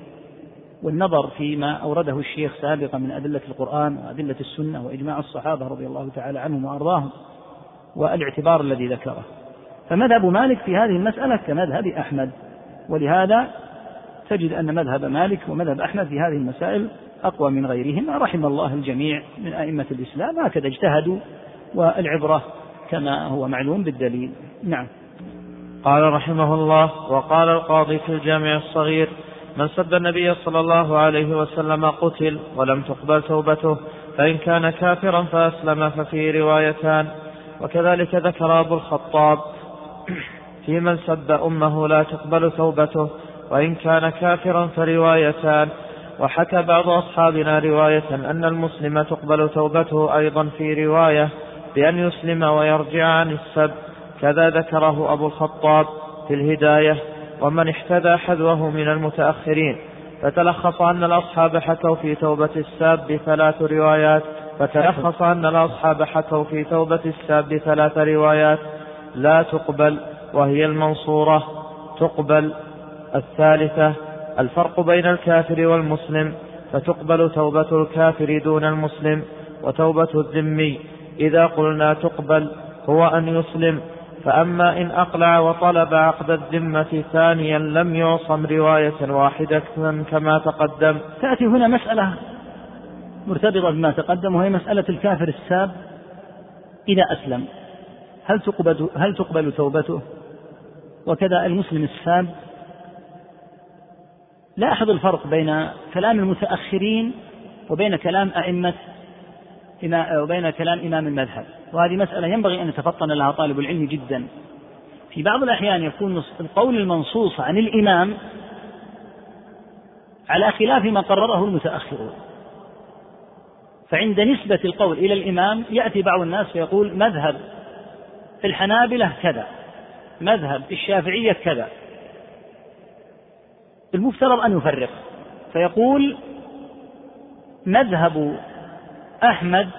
والنظر فيما أورده الشيخ سابقا من أدلة القرآن وأدلة السنة وإجماع الصحابة رضي الله تعالى عنهم وأرضاهم والاعتبار الذي ذكره. فمذهب مالك في هذه المسألة كمذهب أحمد ولهذا تجد أن مذهب مالك ومذهب أحمد في هذه المسائل أقوى من غيرهما. رحم الله الجميع من أئمة الإسلام هكذا اجتهدوا والعبرة كما هو معلوم بالدليل. نعم. قال رحمه الله وقال القاضي في الجامع الصغير من سب النبي صلى الله عليه وسلم قتل ولم تقبل توبته فإن كان كافرا فأسلم ففي روايتان. وكذلك ذكر أبو الخطاب في من سب أمه لا تقبل توبته وإن كان كافرا فروايتان. وحكى بعض أصحابنا رواية أن المسلم تقبل توبته أيضا في رواية بأن يسلم ويرجع عن السب كذا ذكره أبو الخطاب في الهداية ومن احتذى حذوه من المتأخرين. فتلخص أن الأصحاب حكوا في توبة الساب ثلاث روايات فتلخص أن الأصحاب حكوا في توبة الساب ثلاث روايات. لا تقبل وهي المنصورة تقبل الثالثة. الفرق بين الكافر والمسلم فتقبل توبة الكافر دون المسلم وتوبة الذمي. إذا قلنا تقبل هو أن يسلم فأما إن أقلع وطلب عقد الذمة ثانيا لم يعصم رواية واحدة كما تقدم. تأتي هنا مسألة مرتبطة بما تقدم وهي مسألة الكافر الساب إذا أسلم. هل تقبل هل تقبل توبته؟ وكذا المسلم الساب. لاحظ الفرق بين كلام المتأخرين وبين كلام أئمة وبين كلام إمام المذهب. وهذه مسألة ينبغي أن يتفطن لها طالب العلم جدا. في بعض الأحيان يكون القول المنصوص عن الإمام على خلاف ما قرره المتأخرون. فعند نسبة القول إلى الإمام يأتي بعض الناس فيقول مذهب الحنابلة كذا مذهب الشافعية كذا. المفترض أن يفرق. فيقول مذهب أحمد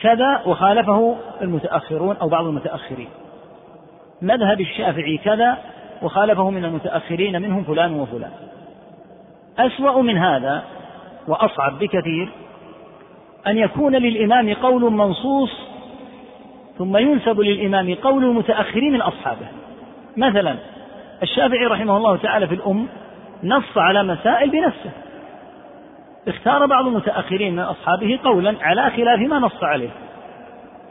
كذا وخالفه المتأخرون أو بعض المتأخرين. مذهب الشافعي كذا وخالفه من المتأخرين منهم فلان وفلان. أسوأ من هذا وأصعب بكثير أن يكون للإمام قول منصوص ثم ينسب للإمام قول المتأخرين من أصحابه. مثلا الشافعي رحمه الله تعالى في الأم نص على مسائل بنفسه. اختار بعض المتأخرين من أصحابه قولا على خلاف ما نص عليه.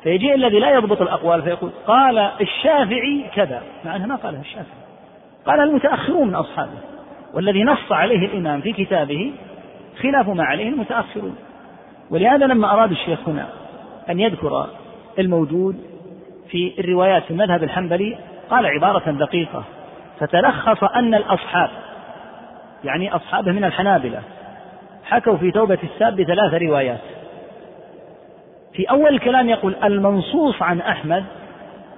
فيجيء الذي لا يضبط الأقوال فيقول قال الشافعي كذا مع أنه ما قالها الشافعي. قال المتأخرون من أصحابه والذي نص عليه الإمام في كتابه خلاف ما عليه المتأخرون. ولهذا لما أراد الشيخ هنا أن يذكر الموجود في الروايات في المذهب الحنبلي قال عبارة دقيقة فتلخص أن الأصحاب يعني أصحابه من الحنابلة حكوا في توبة الساب بثلاث روايات. في أول الكلام يقول المنصوص عن أحمد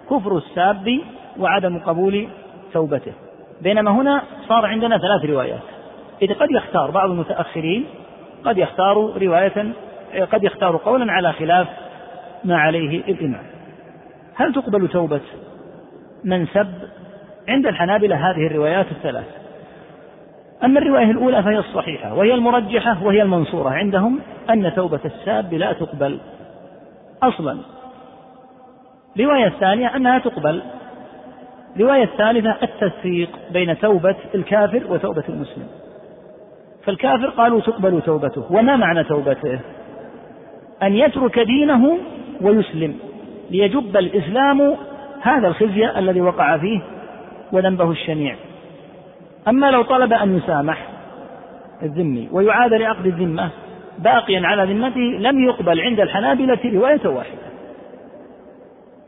كفر الساب وعدم قبول توبته. بينما هنا صار عندنا ثلاث روايات. إذ قد يختار بعض المتأخرين قد يختار رواية قد يختار قولا على خلاف ما عليه الإمام. هل تقبل توبة من سب عند الحنابلة هذه الروايات الثلاث؟ أما الرواية الأولى فهي الصحيحة وهي المرجحة وهي المنصورة. عندهم أن توبة الساب لا تقبل أصلا. الرواية الثانية أنها تقبل. الرواية الثالثة التسويق بين توبة الكافر وتوبة المسلم. فالكافر قالوا تقبل توبته. وما معنى توبته؟ أن يترك دينه ويسلم ليجب الإسلام هذا الخزي الذي وقع فيه وذنبه الشنيع. أما لو طلب أن يسامح الذمي ويعاد لعقد الذمة باقيا على ذمته لم يقبل عند الحنابلة رواية واحدة.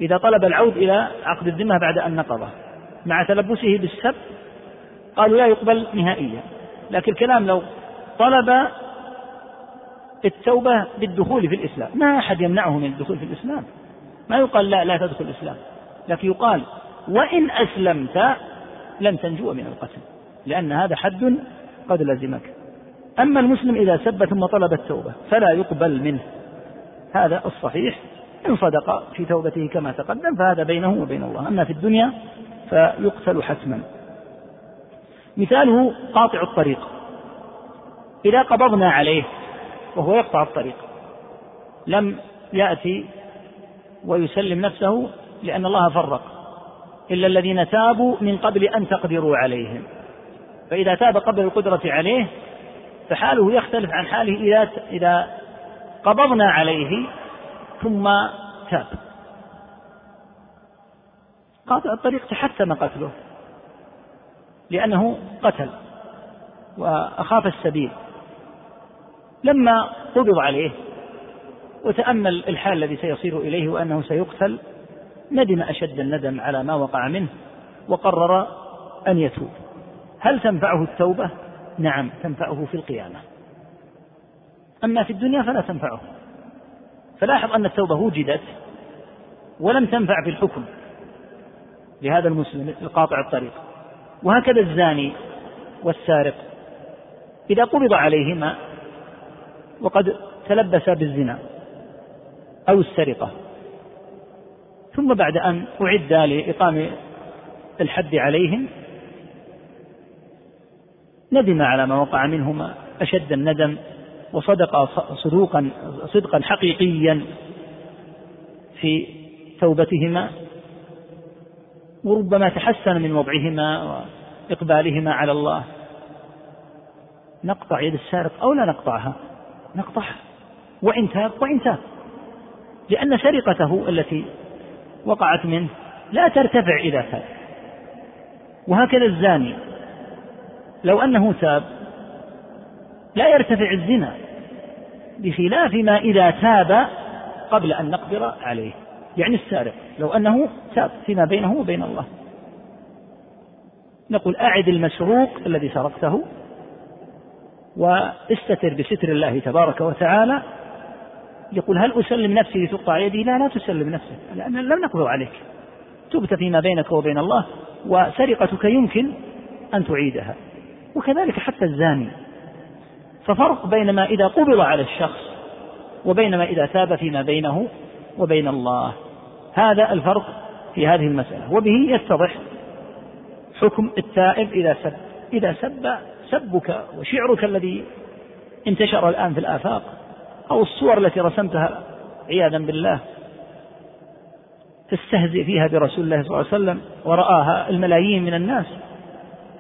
إذا طلب العود إلى عقد الذمة بعد أن نقضه مع تلبسه بالسب قالوا لا يقبل نهائيا. لكن الكلام لو طلب التوبة بالدخول في الإسلام ما أحد يمنعه من الدخول في الإسلام. ما يقال لا لا تدخل الإسلام. لكن يقال وإن أسلمت لن تنجو من القتل. لأن هذا حد قد لزمك. أما المسلم إذا سب ثم طلب التوبة فلا يقبل منه. هذا الصحيح. إن صدق في توبته كما تقدم فهذا بينه وبين الله. أما في الدنيا فيقتل حتما. مثاله قاطع الطريق. إذا قبضنا عليه وهو يقطع الطريق. لم يأتي ويسلم نفسه لأن الله فرق. إلا الذين تابوا من قبل أن تقدروا عليهم. فإذا تاب قبل القدرة عليه فحاله يختلف عن حاله إذا إذا قبضنا عليه ثم تاب. قاطع الطريق تحتم قتله لأنه قتل وأخاف السبيل. لما قبض عليه وتأمل الحال الذي سيصير إليه وأنه سيقتل ندم أشد الندم على ما وقع منه وقرر أن يتوب. هل تنفعه التوبة؟ نعم تنفعه في القيامة. أما في الدنيا فلا تنفعه. فلاحظ أن التوبة وجدت ولم تنفع في الحكم لهذا المسلم القاطع الطريق. وهكذا الزاني والسارق. إذا قبض عليهما وقد تلبسا بالزنا أو السرقة. ثم بعد أن أعد لإقام الحد عليهم ندم على ما وقع منهما أشد الندم وصدق صدوقا صدقا حقيقيا في توبتهما وربما تحسن من وضعهما وإقبالهما على الله. نقطع يد السارق أو لا نقطعها؟ نقطعها. وإن تاب وإن تاب. لأن سرقته التي وقعت منه لا ترتفع إذا تاب. وهكذا الزاني. لو أنه تاب لا يرتفع الزنا بخلاف ما إذا تاب قبل أن نقدر عليه. يعني السارق لو أنه تاب فيما بينه وبين الله. نقول أعد المسروق الذي سرقته واستتر بستر الله تبارك وتعالى. يقول هل أسلم نفسي لتقطع يدي؟ لا لا تسلم نفسك لأن لم نقدر عليك. تبت فيما بينك وبين الله وسرقتك يمكن أن تعيدها. وكذلك حتى الزاني. ففرق بين ما إذا قبض على الشخص وبين ما إذا تاب فيما بينه وبين الله. هذا الفرق في هذه المسألة. وبه يتضح حكم التائب إذا سب. إذا سب سبك وشعرك الذي انتشر الآن في الآفاق أو الصور التي رسمتها عياذا بالله تستهزئ فيها برسول الله صلى الله عليه وسلم ورآها الملايين من الناس.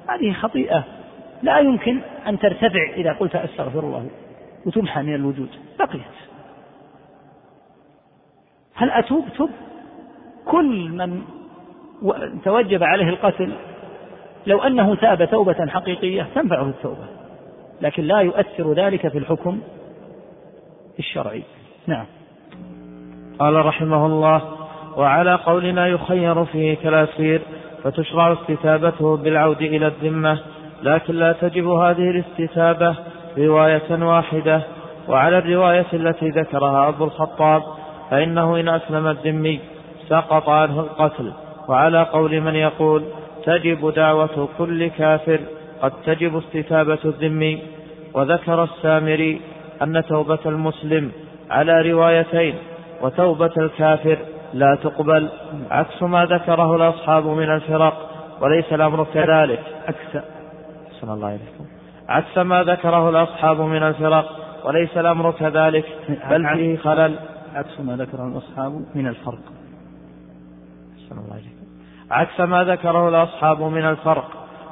هذه خطيئة. لا يمكن أن ترتفع إذا قلت أستغفر الله وتمحى من الوجود بقيت. هل أتوب؟ تب كل من توجب عليه القتل لو أنه تاب توبة حقيقية تنفعه التوبة لكن لا يؤثر ذلك في الحكم الشرعي. نعم. قال رحمه الله وعلى قولنا يخير فيه كالأسير فتشرع استتابته بالعود إلى الذمة لكن لا تجب هذه الاستتابة رواية واحدة. وعلى الرواية التي ذكرها أبو الخطاب فإنه إن أسلم الذمي سقط عنه القتل. وعلى قول من يقول تجب دعوة كل كافر قد تجب استتابة الذمي. وذكر السامري أن توبة المسلم على روايتين وتوبة الكافر لا تقبل عكس ما ذكره الأصحاب من الفرق وليس الأمر كذلك. عكس أحسن الله إليكم. عكس ما ذكره الأصحاب من الفرق وليس الأمر كذلك بل فيه خلل. عكس ما ذكره الأصحاب من الفرق. أحسن الله إليكم. عكس ما ذكره الأصحاب من الفرق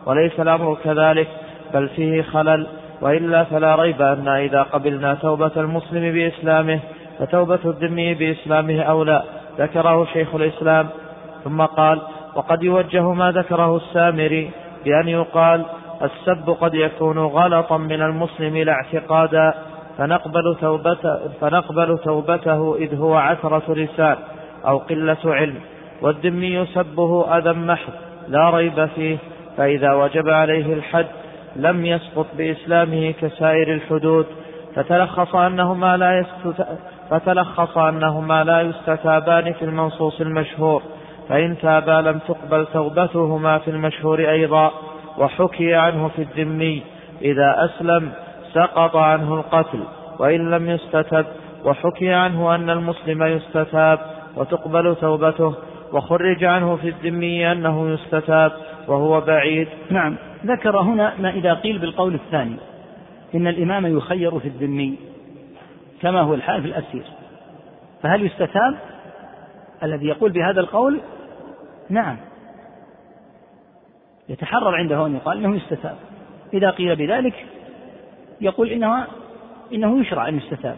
وليس الأمر كذلك بل فيه خلل. وإلا فلا ريب أن إذا قبلنا توبة المسلم بإسلامه فتوبة الذمي بإسلامه أولى. ذكره شيخ الإسلام ثم قال وقد يوجه ما ذكره السامري بأن يقال السب قد يكون غلطا من المسلم لا اعتقادا فنقبل توبته, فنقبل توبته إذ هو عثرة لسان أو قلة علم والذمي يسبه أذى محض لا ريب فيه فإذا وجب عليه الحد لم يسقط بإسلامه كسائر الحدود فتلخص أنهما لا. فتلخص أنهما لا يستتابان في المنصوص المشهور فإن تابا لم تقبل توبتهما في المشهور أيضا وحكي عنه في الذمي إذا أسلم سقط عنه القتل وإن لم يستتب وحكي عنه أن المسلم يستتاب وتقبل توبته وخرج عنه في الذمي أنه يستتاب وهو بعيد. نعم. ذكر هنا ما إذا قيل بالقول الثاني إن الإمام يخير في الذمي كما هو الحال في الأسير. فهل يستتاب؟ الذي يقول بهذا القول؟ نعم. يتحرر عنده أن يقال إنه يستتاب. إذا قيل بذلك يقول إنه إنه يشرع أن يستتاب.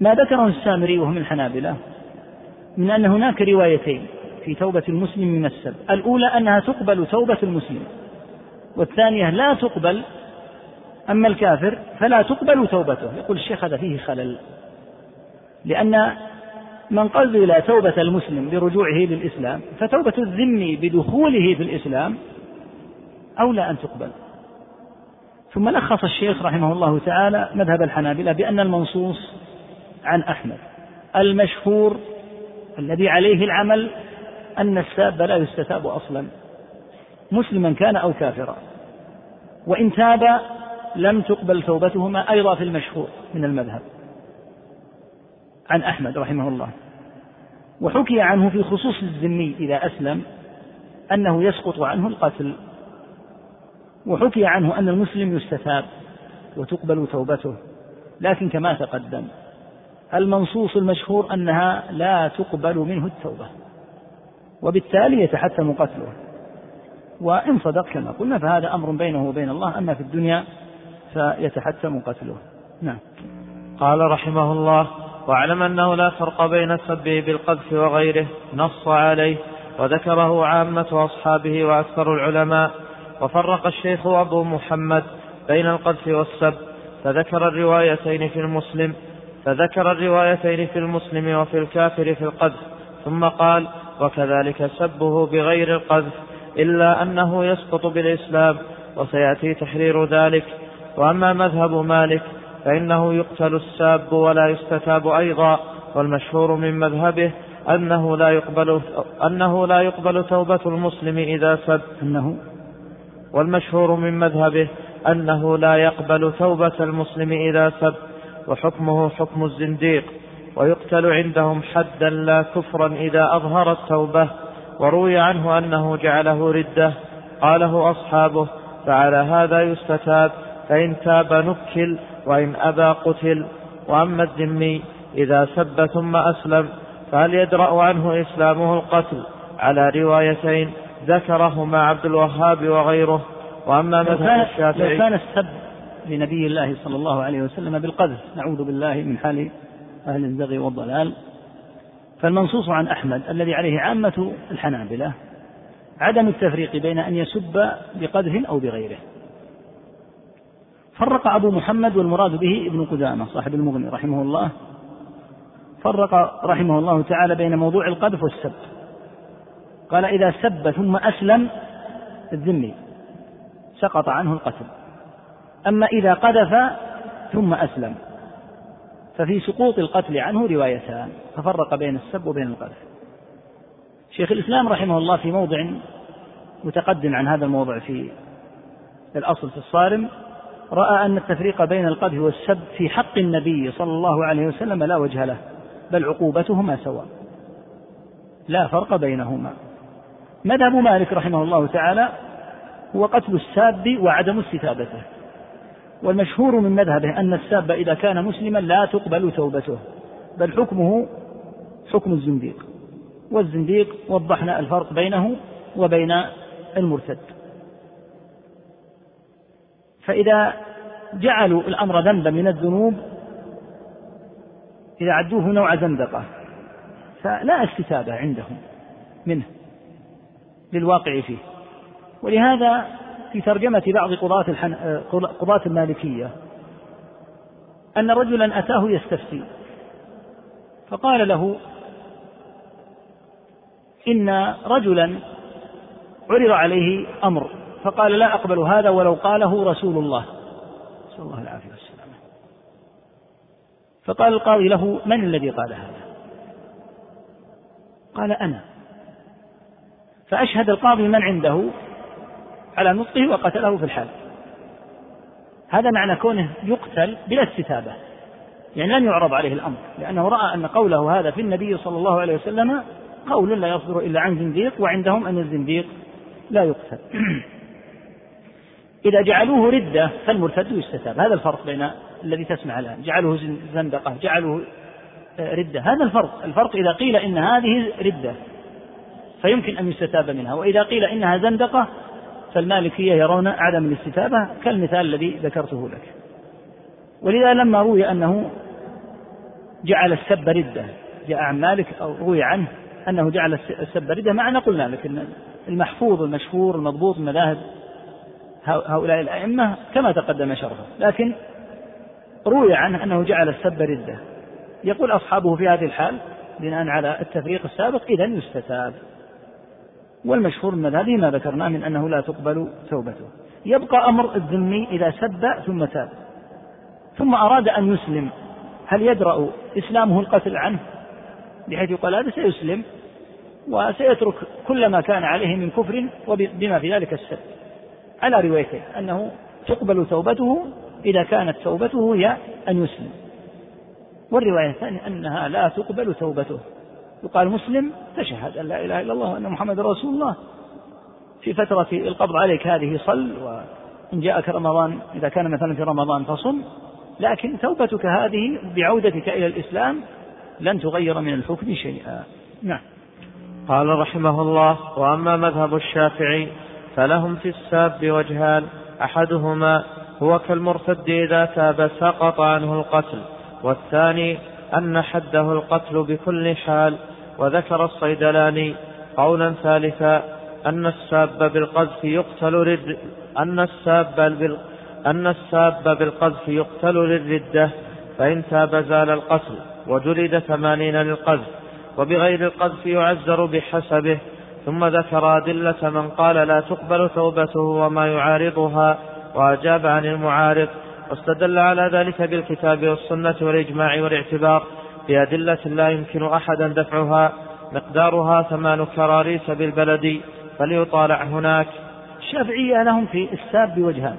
ما ذكره السامري وهو من الحنابلة من أن هناك روايتين في توبة المسلم من السب الأولى أنها تقبل توبة المسلم والثانية لا تقبل أما الكافر فلا تقبل توبته. يقول الشيخ هذا فيه خلل لأن من قبل توبة المسلم برجوعه للإسلام فتوبة الذمي بدخوله في الإسلام أولى أن تقبل. ثم لخص الشيخ رحمه الله تعالى مذهب الحنابلة بأن المنصوص عن أحمد المشهور الذي عليه العمل أن الساب لا يستتاب أصلا مسلما كان أو كافرا وإن تاب لم تقبل توبتهما أيضا في المشهور من المذهب. عن أحمد رحمه الله. وحكي عنه في خصوص الذمي إذا أسلم أنه يسقط عنه القتل. وحكي عنه أن المسلم يستتاب وتقبل توبته لكن كما تقدم المنصوص المشهور أنها لا تقبل منه التوبة وبالتالي يتحتم قتله. وإن صدق كما قلنا فهذا أمر بينه وبين الله أما في الدنيا فيتحتم قتله. نعم. قال رحمه الله واعلم أنه لا فرق بين سبه بالقذف وغيره نص عليه وذكره عامة أصحابه وأكثر العلماء. وفرق الشيخ أبو محمد بين القذف والسب فذكر الروايتين في المسلم فذكر الروايتين في المسلم وفي الكافر في القذف. ثم قال وكذلك سبه بغير القذف إلا أنه يسقط بالإسلام وسيأتي تحرير ذلك. وأما مذهب مالك فإنه يقتل الساب ولا يستتاب أيضا والمشهور من مذهبه أنه لا يقبل أنه لا يقبل توبة المسلم إذا سب. أنه؟ والمشهور من مذهبه أنه لا يقبل توبة المسلم إذا سب وحكمه حكم الزنديق ويقتل عندهم حدا لا كفرا إذا أظهر التوبة. وروي عنه أنه جعله ردة قاله أصحابه فعلى هذا يستتاب فإن تاب نكل وإن أبى قتل وأما الذمي إذا سب ثم أسلم فهل يدرأ عنه إسلامه القتل. على روايتين ذكرهما عبد الوهاب وغيره. وأما مذهب الشافعي لو كان السب لنبي الله صلى الله عليه وسلم بالقذف نعوذ بالله من حال أهل الزغي والضلال. فالمنصوص عن أحمد الذي عليه عامة الحنابلة عدم التفريق بين أن يسب بقذف أو بغيره. فرق أبو محمد والمراد به ابن قدامة صاحب المغني رحمه الله. فرق رحمه الله تعالى بين موضوع القذف والسب. قال إذا سب ثم أسلم الذمي سقط عنه القتل. أما إذا قذف ثم أسلم ففي سقوط القتل عنه روايتان ففرق بين السب وبين القذف. شيخ الإسلام رحمه الله في موضع متقدم عن هذا الموضع في الأصل في الصارم رأى أن التفريق بين القذف والسب في حق النبي صلى الله عليه وسلم لا وجه له بل عقوبتهما سواء. لا فرق بينهما. مذهب مالك رحمه الله تعالى هو قتل الساب وعدم استتابته. والمشهور من مذهبه أن الساب إذا كان مسلما لا تقبل توبته بل حكمه حكم الزنديق. والزنديق وضحنا الفرق بينه وبين المرتد. فإذا جعلوا الأمر ذنبا من الذنوب إذا عدوه نوع زندقة فلا استتابة عندهم منه للواقع فيه. ولهذا في ترجمة بعض قضاة, الحن... قضاة المالكية أن رجلا أتاه يستفتي فقال له إن رجلا عرض عليه أمر فقال لا أقبل هذا ولو قاله رسول الله. نسأل الله العافية والسلامة. فقال القاضي له من الذي قال هذا؟ قال أنا. فأشهد القاضي من عنده على نطقه وقتله في الحال. هذا معنى كونه يقتل بلا استتابة. يعني لن يعرض عليه الأمر. لأنه رأى أن قوله هذا في النبي صلى الله عليه وسلم قول لا يصدر إلا عن زنديق وعندهم أن الزنديق لا يقتل. إذا جعلوه ردة فالمرتد يستتاب. هذا الفرق بين الذي تسمع الآن. جعلوه زندقة جعلوه آه، ردة. هذا الفرق. الفرق إذا قيل إن هذه ردة فيمكن أن يستتاب منها. وإذا قيل إنها زندقة فالمالكية يرون عدم الاستتابة كالمثال الذي ذكرته لك. ولذا لما روي أنه جعل السب ردة جاء عن مالك أو روي عنه أنه جعل السب ردة معنا قلنا لك أن المحفوظ المشهور المضبوط المذاهب هؤلاء الأئمة كما تقدم شرحه. لكن روي عنه أنه جعل السب ردة. يقول أصحابه في هذه الحال بناء على التفريق السابق إذا يستتاب. والمشهور من هذه ما ذكرناه من أنه لا تقبل توبته. يبقى أمر الذمي إذا سب ثم تاب. ثم أراد أن يسلم. هل يدرأ إسلامه القتل عنه؟ بحيث يقال هذا سيسلم وسيترك كل ما كان عليه من كفر وبما في ذلك السب. على روايتين أنه تقبل توبته إذا كانت توبته هي أن يسلم. والرواية الثانية أنها لا تقبل توبته. يقال مسلم تشهد أن لا إله إلا الله وأن محمد رسول الله. في فترة القبض عليك هذه صل وإن جاءك رمضان إذا كان مثلا في رمضان فصم. لكن توبتك هذه بعودتك إلى الإسلام لن تغير من الحكم شيئا. نعم. قال رحمه الله وأما مذهب الشافعي فلهم في الساب وجهان. أحدهما هو كالمرتد إذا تاب سقط عنه القتل والثاني أن حده القتل بكل حال. وذكر الصيدلاني قولا ثالثا أن الساب بالقذف يقتل رد أن الساب أن الساب بالقذف يقتل للردة فإن تاب زال القتل وجلد ثمانين للقذف. وبغير القذف يعزر بحسبه ثم ذكر أدلة من قال لا تقبل توبته وما يعارضها وأجاب عن المعارض واستدل على ذلك بالكتاب والسنة والإجماع والاعتبار بأدلة لا يمكن أحدا دفعها مقدارها ثمان كراريس بالبلد فليطالع هناك. الشافعية لهم في الساب بوجهان.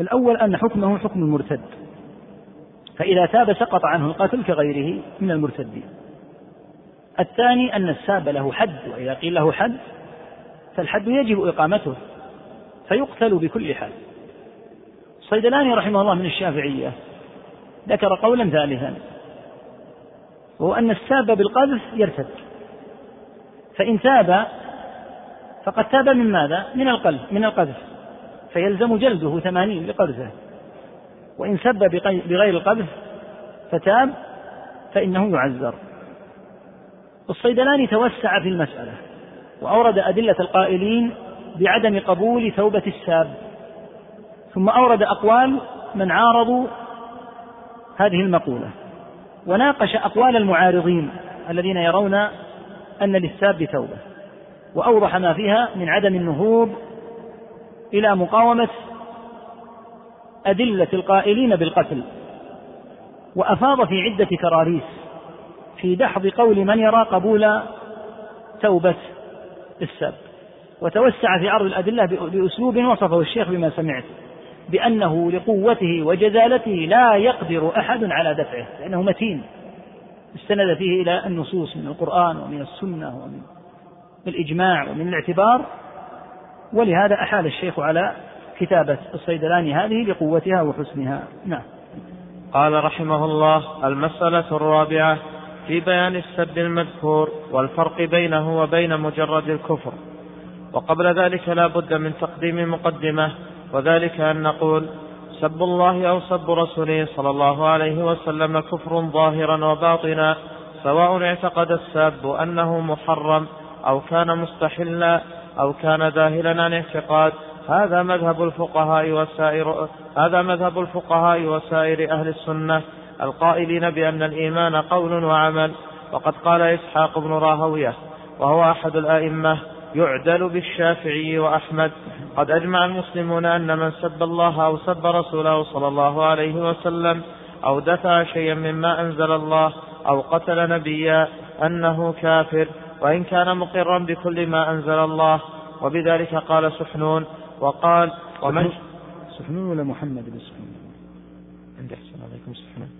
الأول أن حكمه حكم المرتد فإذا تاب سقط عنه القتل كغيره من المرتدين. الثاني أن الساب له حد وإذا قيل له حد فالحد يجب إقامته فيقتل بكل حال. الصيدلاني رحمه الله من الشافعية ذكر قولا ثالثا وهو أن الساب بالقذف يرتد. فإن تاب فقد تاب من ماذا؟ من القلب من القذف فيلزم جلده ثمانين لقذفه. وإن سب بغير القذف فتاب فإنه يعذر. الصيدلاني توسع في المسألة وأورد أدلة القائلين بعدم قبول توبة الساب ثم أورد أقوال من عارضوا هذه المقولة وناقش أقوال المعارضين الذين يرون أن للساب توبة وأوضح ما فيها من عدم النهوض إلى مقاومة أدلة القائلين بالقتل وأفاض في عدة كراريس. في دحض قول من يرى قبول توبة السب. وتوسع في عرض الأدلة بأسلوب وصفه الشيخ بما سمعت بأنه لقوته وجزالته لا يقدر أحد على دفعه لأنه متين. استند فيه إلى النصوص من القرآن ومن السنة ومن الإجماع ومن الاعتبار. ولهذا أحال الشيخ على كتابة الصيدلاني هذه لقوتها وحسنها. نعم. قال رحمه الله المسألة الرابعة في بيان السب المذكور والفرق بينه وبين مجرد الكفر. وقبل ذلك لا بد من تقديم مقدمة وذلك أن نقول سب الله أو سب رسوله صلى الله عليه وسلم كفر ظاهرا وباطنا سواء اعتقد الساب أنه محرم أو كان مستحلا أو كان ذاهلا عن اعتقاد. هذا مذهب الفقهاء وسائر هذا مذهب الفقهاء وسائر أهل السنة. القائلين بأن الإيمان قول وعمل. وقد قال إسحاق بن راهوية وهو أحد الأئمة يعدل بالشافعي وأحمد. قد أجمع المسلمون أن من سب الله أو سب رسوله صلى الله عليه وسلم أو دفع شيئا مما أنزل الله أو قتل نبيا أنه كافر وإن كان مقرا بكل ما أنزل الله. وبذلك قال سحنون وقال ومن سحنون ولا محمد بن سحنون عندي أحسن عليكم سحنون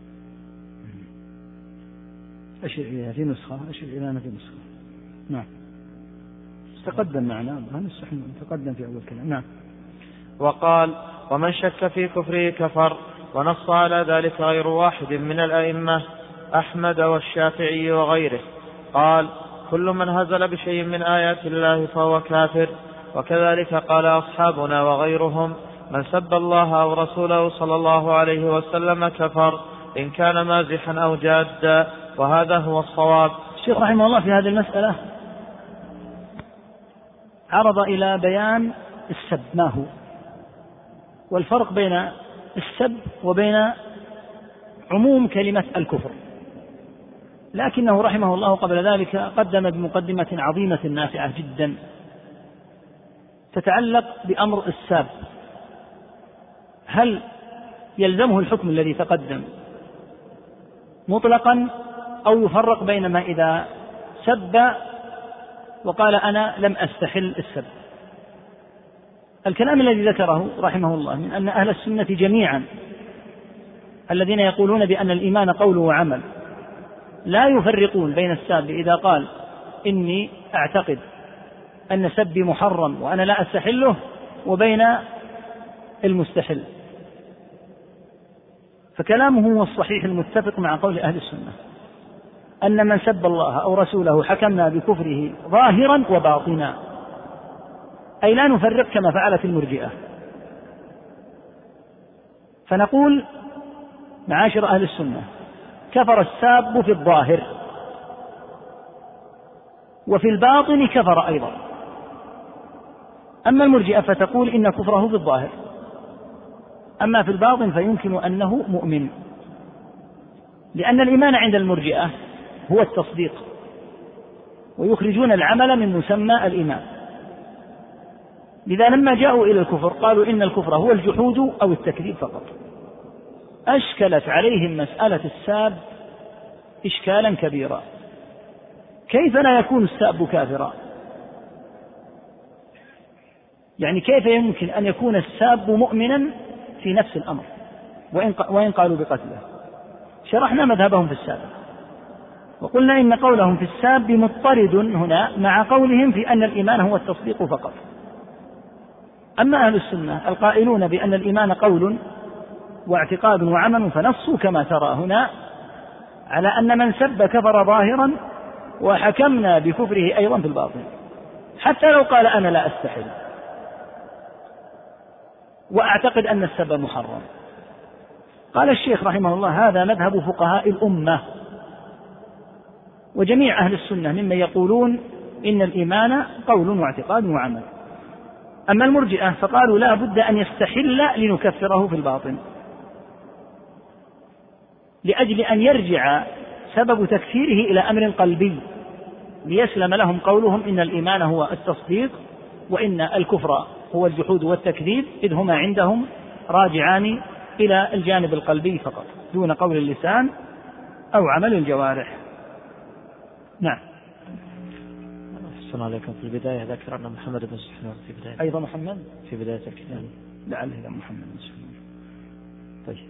إليها في نسخة أشر إلينا في نسخة. نعم. تقدم معنا السحنون تقدم في أول كلام. نعم. وقال ومن شك في كفره كفر ونص على ذلك غير واحد من الأئمة أحمد والشافعي وغيره. قال كل من هزل بشيء من آيات الله فهو كافر وكذلك قال أصحابنا وغيرهم من سب الله أو رسوله صلى الله عليه وسلم كفر إن كان مازحا أو جادا وهذا هو الصواب. الشيخ رحمه الله في هذه المسألة عرض إلى بيان السب ما هو؟ والفرق بين السب وبين عموم كلمة الكفر. لكنه رحمه الله قبل ذلك قدم بمقدمة عظيمة نافعة جدا تتعلق بأمر الساب. هل يلزمه الحكم الذي تقدم مطلقا أو يفرق بين ما إذا سب وقال أنا لم أستحل السب. الكلام الذي ذكره رحمه الله من أن أهل السنة جميعا الذين يقولون بأن الإيمان قول وعمل لا يفرقون بين الساب إذا قال إني أعتقد أن سبي محرم وأنا لا أستحله وبين المستحل. فكلامه هو الصحيح المتفق مع قول أهل السنة. أن من سب الله أو رسوله حكمنا بكفره ظاهرا وباطنا. أي لا نفرق كما فعلت المرجئة. فنقول معاشر أهل السنة كفر الساب في الظاهر. وفي الباطن كفر أيضا. أما المرجئة فتقول إن كفره في الظاهر. أما في الباطن فيمكن أنه مؤمن. لأن الإيمان عند المرجئة هو التصديق. ويخرجون العمل من مسمى الإيمان. لذا لما جاءوا إلى الكفر قالوا إن الكفر هو الجحود أو التكذيب فقط. أشكلت عليهم مسألة الساب إشكالا كبيرا. كيف لا يكون الساب كافرا؟ يعني كيف يمكن أن يكون الساب مؤمنا في نفس الأمر؟ وإن, وإن قالوا بقتله. شرحنا مذهبهم في السابق. وقلنا إن قولهم في الساب مضطرد هنا مع قولهم في أن الإيمان هو التصديق فقط. أما أهل السنة القائلون بأن الإيمان قول واعتقاد وعمل فنصوا كما ترى هنا على أن من سب كفر ظاهرا وحكمنا بكفره أيضا في الباطن. حتى لو قال أنا لا أستحل. وأعتقد أن السب محرم. قال الشيخ رحمه الله هذا مذهب فقهاء الأمة. وجميع أهل السنة ممن يقولون إن الإيمان قول واعتقاد وعمل. أما المرجئة فقالوا لا بد أن يستحل لنكفره في الباطن. لأجل أن يرجع سبب تكفيره إلى أمر قلبي ليسلم لهم قولهم إن الإيمان هو التصديق وإن الكفر هو الجحود والتكذيب إذ هما عندهم راجعان إلى الجانب القلبي فقط دون قول اللسان أو عمل الجوارح. نعم. أحسن عليكم. في البداية ذكر أن محمد بن سحنون في بداية. أيضا محمد؟ في بداية الكتاب لعله إلى محمد بن سحنون طيب.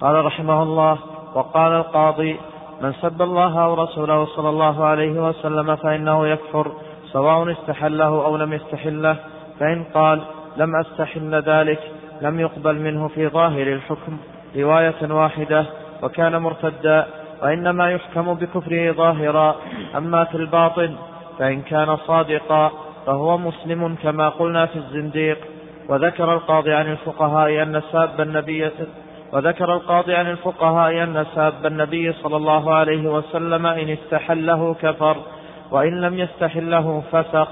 قال رحمه الله وقال القاضي من سب الله أو رسوله صلى الله عليه وسلم فإنه يكفر سواء استحله أو لم يستحله فإن قال لم أستحل ذلك لم يقبل منه في ظاهر الحكم رواية واحدة وكان مرتدا وإنما يحكم بكفره ظاهرا أما في الباطن فإن كان صادقا فهو مسلم كما قلنا في الزنديق. وذكر القاضي عن الفقهاء أن ساب النبي وذكر القاضي عن الفقهاء أن ساب النبي صلى الله عليه وسلم إن استحله كفر وإن لم يستحله فسق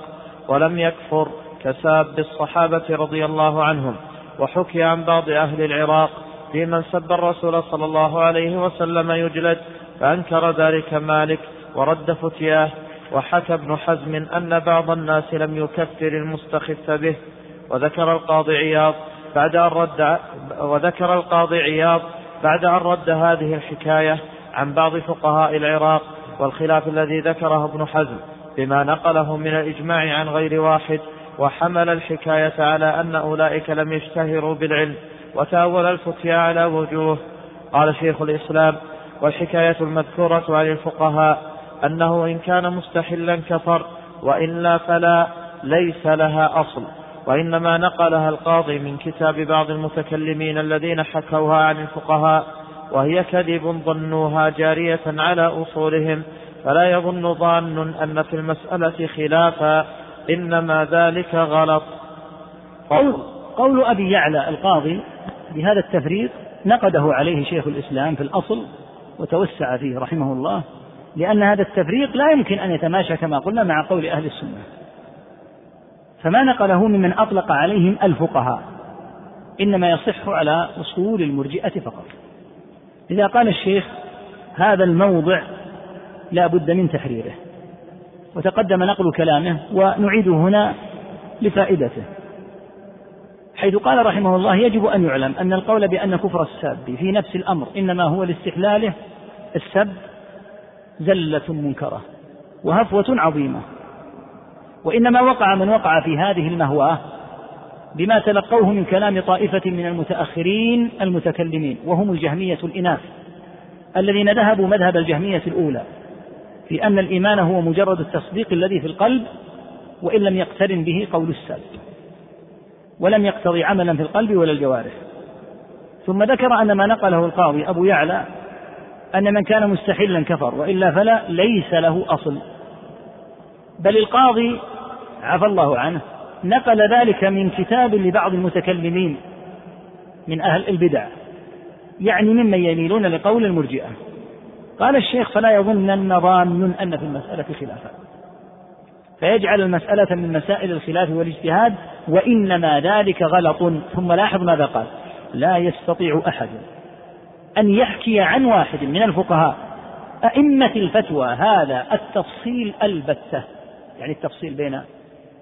ولم يكفر كساب الصحابة رضي الله عنهم. وحكي عن بعض أهل العراق في من سب الرسول صلى الله عليه وسلم يجلد فأنكر ذلك مالك ورد فتياه. وحكى ابن حزم أن بعض الناس لم يكفر المستخف به. وذكر القاضي عياض بعد أن رد وذكر القاضي عياض بعد أن رد هذه الحكاية عن بعض فقهاء العراق والخلاف الذي ذكره ابن حزم بما نقله من الإجماع عن غير واحد وحمل الحكاية على أن أولئك لم يشتهروا بالعلم. وتأول الفتيا على وجوه. قال شيخ الإسلام والحكاية المذكورة عن الفقهاء أنه إن كان مستحلا كفر وإلا فلا ليس لها أصل. وإنما نقلها القاضي من كتاب بعض المتكلمين الذين حكوها عن الفقهاء وهي كذب ظنوها جارية على أصولهم. فلا يظن ظان أن في المسألة خلافا إنما ذلك غلط. قول, قول أبي يعلى القاضي بهذا التفريق نقده عليه شيخ الإسلام في الأصل وتوسع فيه رحمه الله لأن هذا التفريق لا يمكن أن يتماشى كما قلنا مع قول أهل السنة. فما نقله ممن أطلق عليهم الفقهاء إنما يصح على أصول المرجئة فقط. إذا قال الشيخ هذا الموضع لا بد من تحريره وتقدم نقل كلامه ونعيده هنا لفائدته. حيث قال رحمه الله يجب أن يعلم أن القول بأن كفر الساب في نفس الأمر إنما هو لاستحلاله السب زلة منكرة وهفوة عظيمة. وإنما وقع من وقع في هذه المهواه بما تلقوه من كلام طائفة من المتأخرين المتكلمين وهم الجهمية الإناث الذين ذهبوا مذهب الجهمية الأولى في أن الإيمان هو مجرد التصديق الذي في القلب وإن لم يقترن به قول السلب ولم يقتضي عملا في القلب ولا الجوارح. ثم ذكر أن ما نقله القاضي أبو يعلى أن من كان مستحلا كفر وإلا فلا ليس له أصل. بل القاضي عفى الله عنه نقل ذلك من كتاب لبعض المتكلمين من أهل البدع يعني ممن يميلون لقول المرجئة. قال الشيخ فلا يظنن ظان أن في المسألة خلافا. فيجعل المسألة من مسائل الخلاف والاجتهاد وإنما ذلك غلط. ثم لاحظ ماذا قال؟ لا يستطيع أحد أن يحكي عن واحد من الفقهاء أئمة الفتوى. هذا التفصيل البتة يعني التفصيل بين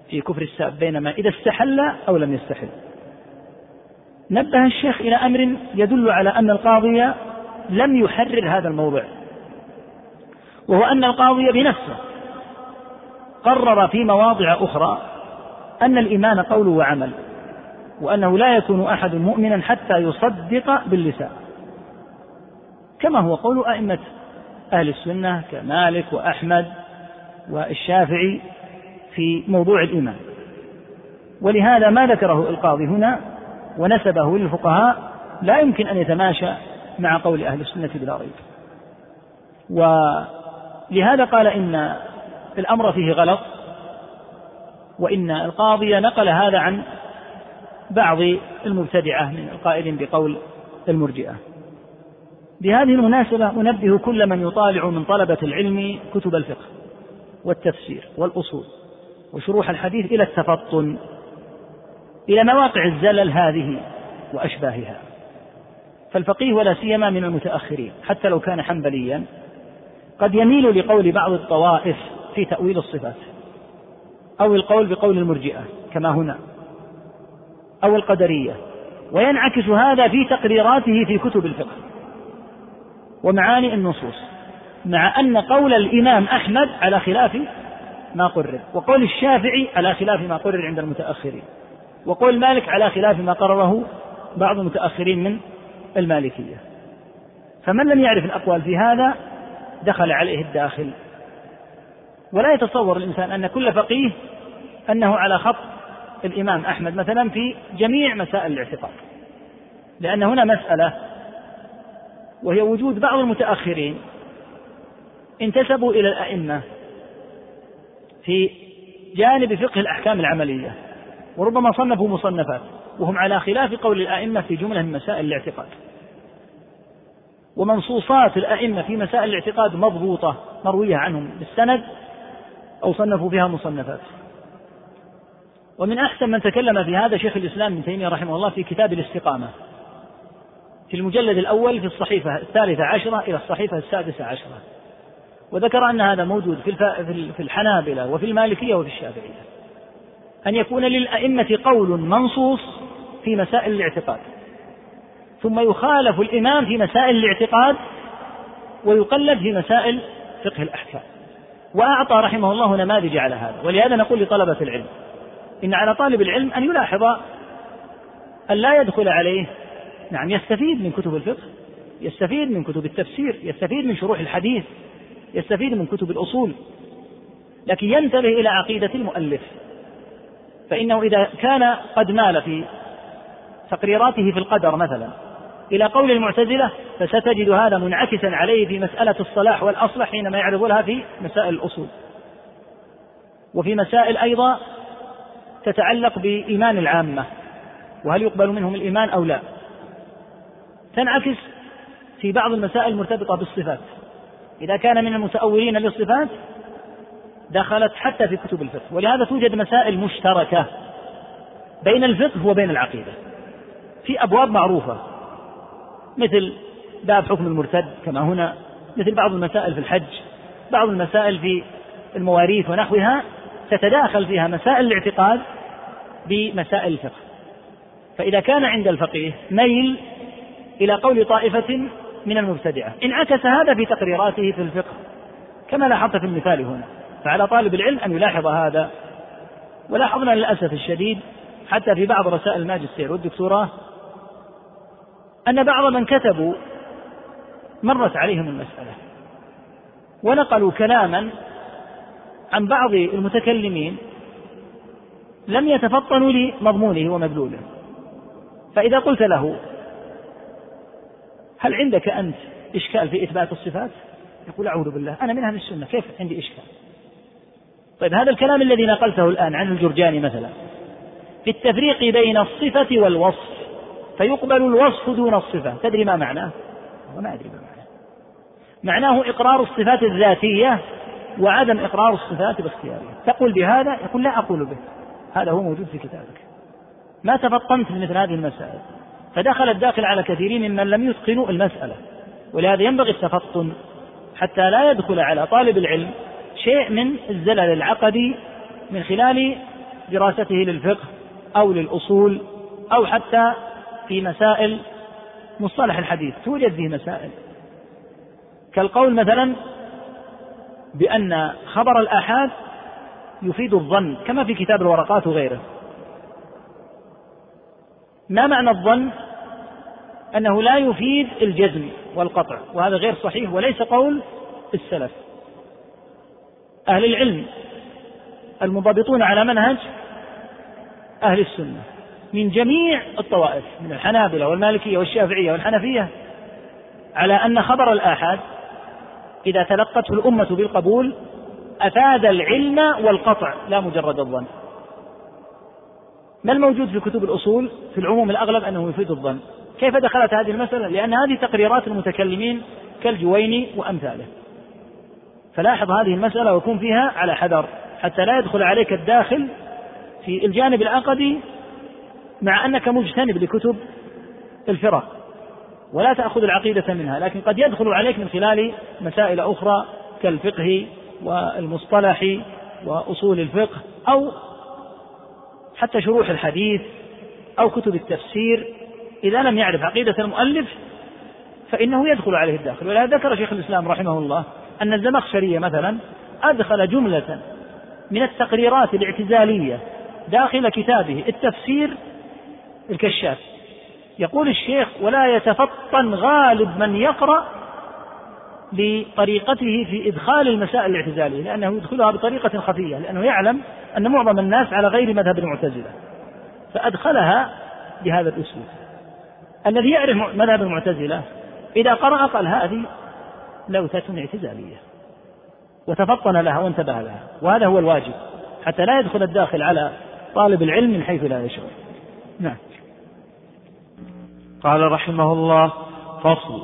في كفر الساب بين ما إذا استحل أو لم يستحل. نبه الشيخ إلى أمر يدل على أن القاضي لم يحرر هذا الموضوع وهو أن القاضي بنفسه قرر في مواضع أخرى أن الإيمان قول وعمل وأنه لا يكون أحد مؤمنا حتى يصدق باللسان. كما هو قول أئمة أهل السنة كمالك وأحمد والشافعي في موضوع الإيمان. ولهذا ما ذكره القاضي هنا ونسبه للفقهاء لا يمكن أن يتماشى مع قول أهل السنة بلا ريب. ولهذا قال إن الأمر فيه غلط وإن القاضي نقل هذا عن بعض المبتدعة من القائلين بقول المرجئة. بهذه المناسبة أنبه كل من يطالع من طلبة العلم كتب الفقه والتفسير والأصول وشروح الحديث إلى التفطن إلى مواقع الزلل هذه وأشباهها. فالفقيه ولا سيما من المتأخرين حتى لو كان حنبليا قد يميل لقول بعض الطوائف في تأويل الصفات. أو القول بقول المرجئة كما هنا أو القدرية. وينعكس هذا في تقريراته في كتب الفقه ومعاني النصوص مع أن قول الإمام أحمد على خلاف ما قرر وقول الشافعي على خلاف ما قرر عند المتأخرين وقول مالك على خلاف ما قرره بعض المتأخرين من المالكية. فمن لم يعرف الأقوال في هذا دخل عليه الداخل. ولا يتصور الإنسان أن كل فقيه أنه على خط الإمام أحمد مثلا في جميع مسائل الاعتقاد. لأن هنا مسألة وهي وجود بعض المتأخرين انتسبوا إلى الأئمة في جانب فقه الأحكام العملية وربما صنفوا مصنفات وهم على خلاف قول الأئمة في جملة من مسائل الاعتقاد. ومنصوصات الأئمة في مسائل الاعتقاد مضبوطة مروية عنهم بالسند أو صنفوا فيها مصنفات. ومن أحسن من تكلم في هذا شيخ الإسلام ابن تيمية رحمه الله في كتاب الاستقامة. في المجلد الأول في الصحيفة الثالثة عشرة إلى الصحيفة السادسة عشرة. وذكر أن هذا موجود في في الحنابلة وفي المالكية وفي الشافعية. أن يكون للأئمة قول منصوص في مسائل الاعتقاد. ثم يخالف الإمام في مسائل الاعتقاد ويقلد في مسائل فقه الأحكام. وأعطى رحمه الله نماذج على هذا. ولهذا نقول لطلبة العلم إن على طالب العلم أن يلاحظ أن لا يدخل عليه نعم يستفيد من كتب الفقه يستفيد من كتب التفسير يستفيد من شروح الحديث يستفيد من كتب الأصول لكن ينتبه إلى عقيدة المؤلف. فإنه إذا كان قد مال في تقريراته في القدر مثلا إلى قول المعتزلة فستجد هذا منعكسا عليه في مسألة الصلاح والأصلح حينما يعرض لها في مسائل الأصول. وفي مسائل أيضا تتعلق بإيمان العامة وهل يقبل منهم الإيمان أو لا. تنعكس في بعض المسائل المرتبطة بالصفات. إذا كان من المتأولين للصفات دخلت حتى في كتب الفقه. ولهذا توجد مسائل مشتركة بين الفقه وبين العقيدة. في أبواب معروفة مثل باب حكم المرتد كما هنا مثل بعض المسائل في الحج بعض المسائل في المواريث ونحوها تتداخل فيها مسائل الاعتقاد بمسائل الفقه. فإذا كان عند الفقيه ميل إلى قول طائفة من المبتدعة انعكس هذا في تقريراته في الفقه. كما لاحظت في المثال هنا فعلى طالب العلم أن يلاحظ هذا. ولاحظنا للأسف الشديد حتى في بعض رسائل الماجستير والدكتوراه أن بعض من كتبوا مرت عليهم المسألة ونقلوا كلاما عن بعض المتكلمين لم يتفطنوا لمضمونه ومدلوله فإذا قلت له هل عندك أنت إشكال في إثبات الصفات؟ يقول أعوذ بالله أنا من أهل السنة كيف عندي إشكال؟ طيب هذا الكلام الذي نقلته الآن عن الجرجاني مثلا في التفريق بين الصفة والوصف فيقبل الوصف دون الصفة. تدري ما معناه؟ وما أدري ما معناه. معناه إقرار الصفات الذاتية وعدم إقرار الصفات الاختيارية. تقول بهذا يقول لا أقول به. هذا هو موجود في كتابك. ما تفطنت لمثل هذه المسائل. فدخل الداخل على كثيرين ممن لم يتقنوا المسألة. ولهذا ينبغي التفطن حتى لا يدخل على طالب العلم شيء من الزلل العقدي من خلال دراسته للفقه أو للأصول أو حتى في مسائل مصطلح الحديث. توجد فيه مسائل. كالقول مثلا بأن خبر الآحاد يفيد الظن كما في كتاب الورقات وغيره. ما معنى الظن؟ أنه لا يفيد الجزم والقطع وهذا غير صحيح وليس قول السلف. أهل العلم المنضبطون على منهج أهل السنة. من جميع الطوائف من الحنابلة والمالكية والشافعية والحنفية على أن خبر الآحاد إذا تلقته الأمة بالقبول أفاد العلم والقطع لا مجرد الظن. ما الموجود في كتب الأصول في العموم الأغلب أنه يفيد الظن؟ كيف دخلت هذه المسألة؟ لأن هذه تقريرات المتكلمين كالجويني وأمثاله. فلاحظ هذه المسألة وكن فيها على حذر حتى لا يدخل عليك الداخل في الجانب العقدي مع أنك مجتنب لكتب الفرق ولا تأخذ العقيدة منها لكن قد يدخل عليك من خلال مسائل أخرى كالفقه والمصطلح وأصول الفقه أو حتى شروح الحديث أو كتب التفسير. إذا لم يعرف عقيدة المؤلف فإنه يدخل عليه الداخل. ولهذا ذكر شيخ الإسلام رحمه الله أن الزمخشري مثلا أدخل جملة من التقريرات الاعتزالية داخل كتابه التفسير الكشاف. يقول الشيخ ولا يتفطن غالب من يقرأ بطريقته في إدخال المسائل الاعتزالية لأنه يدخلها بطريقة خفية لأنه يعلم أن معظم الناس على غير مذهب المعتزلة فأدخلها بهذا الأسلوب. الذي يعرف مذهب المعتزلة إذا قرأ قال هذه لوثة اعتزالية وتفطن لها وانتبه لها وهذا هو الواجب حتى لا يدخل الداخل على طالب العلم من حيث لا يشعر. نعم. قال رحمه الله فصل.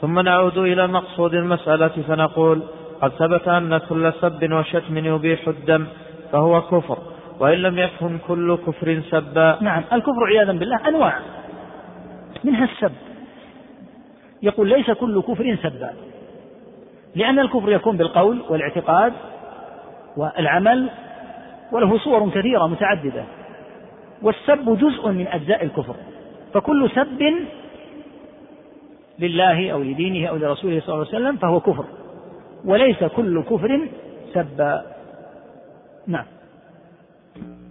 ثم نعود إلى مقصود المسألة فنقول قد ثبت أن كل سب وشتم يبيح الدم فهو كفر وإن لم يكن كل كفر سبا. نعم الكفر عياذا بالله أنواع. منها السب. يقول ليس كل كفر سبا لأن الكفر يكون بالقول والاعتقاد والعمل وله صور كثيرة متعددة. والسب جزء من أجزاء الكفر. فكل سب لله أو لدينه أو لرسوله صلى الله عليه وسلم فهو كفر. وليس كل كفر سبا نعم.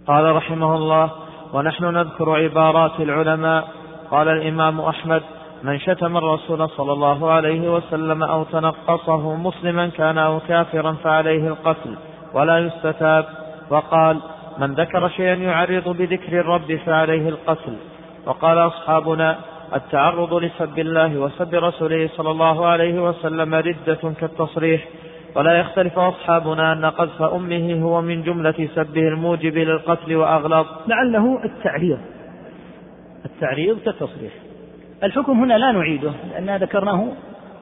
قال رحمه الله ونحن نذكر عبارات العلماء. قال الإمام أحمد من شتم الرسول صلى الله عليه وسلم أو تنقصه مسلما كان أو كافرا فعليه القتل ولا يستتاب. وقال من ذكر شيئا يعرض بذكر الرب فعليه القتل. وقال أصحابنا التعرض لسب الله وسب رسوله صلى الله عليه وسلم ردة كالتصريح ولا يختلف أصحابنا أن قذف أمه هو من جملة سبه الموجب للقتل وأغلظ. لعله التعريض التعريض كالتصريح. الحكم هنا لا نعيده لأننا ذكرناه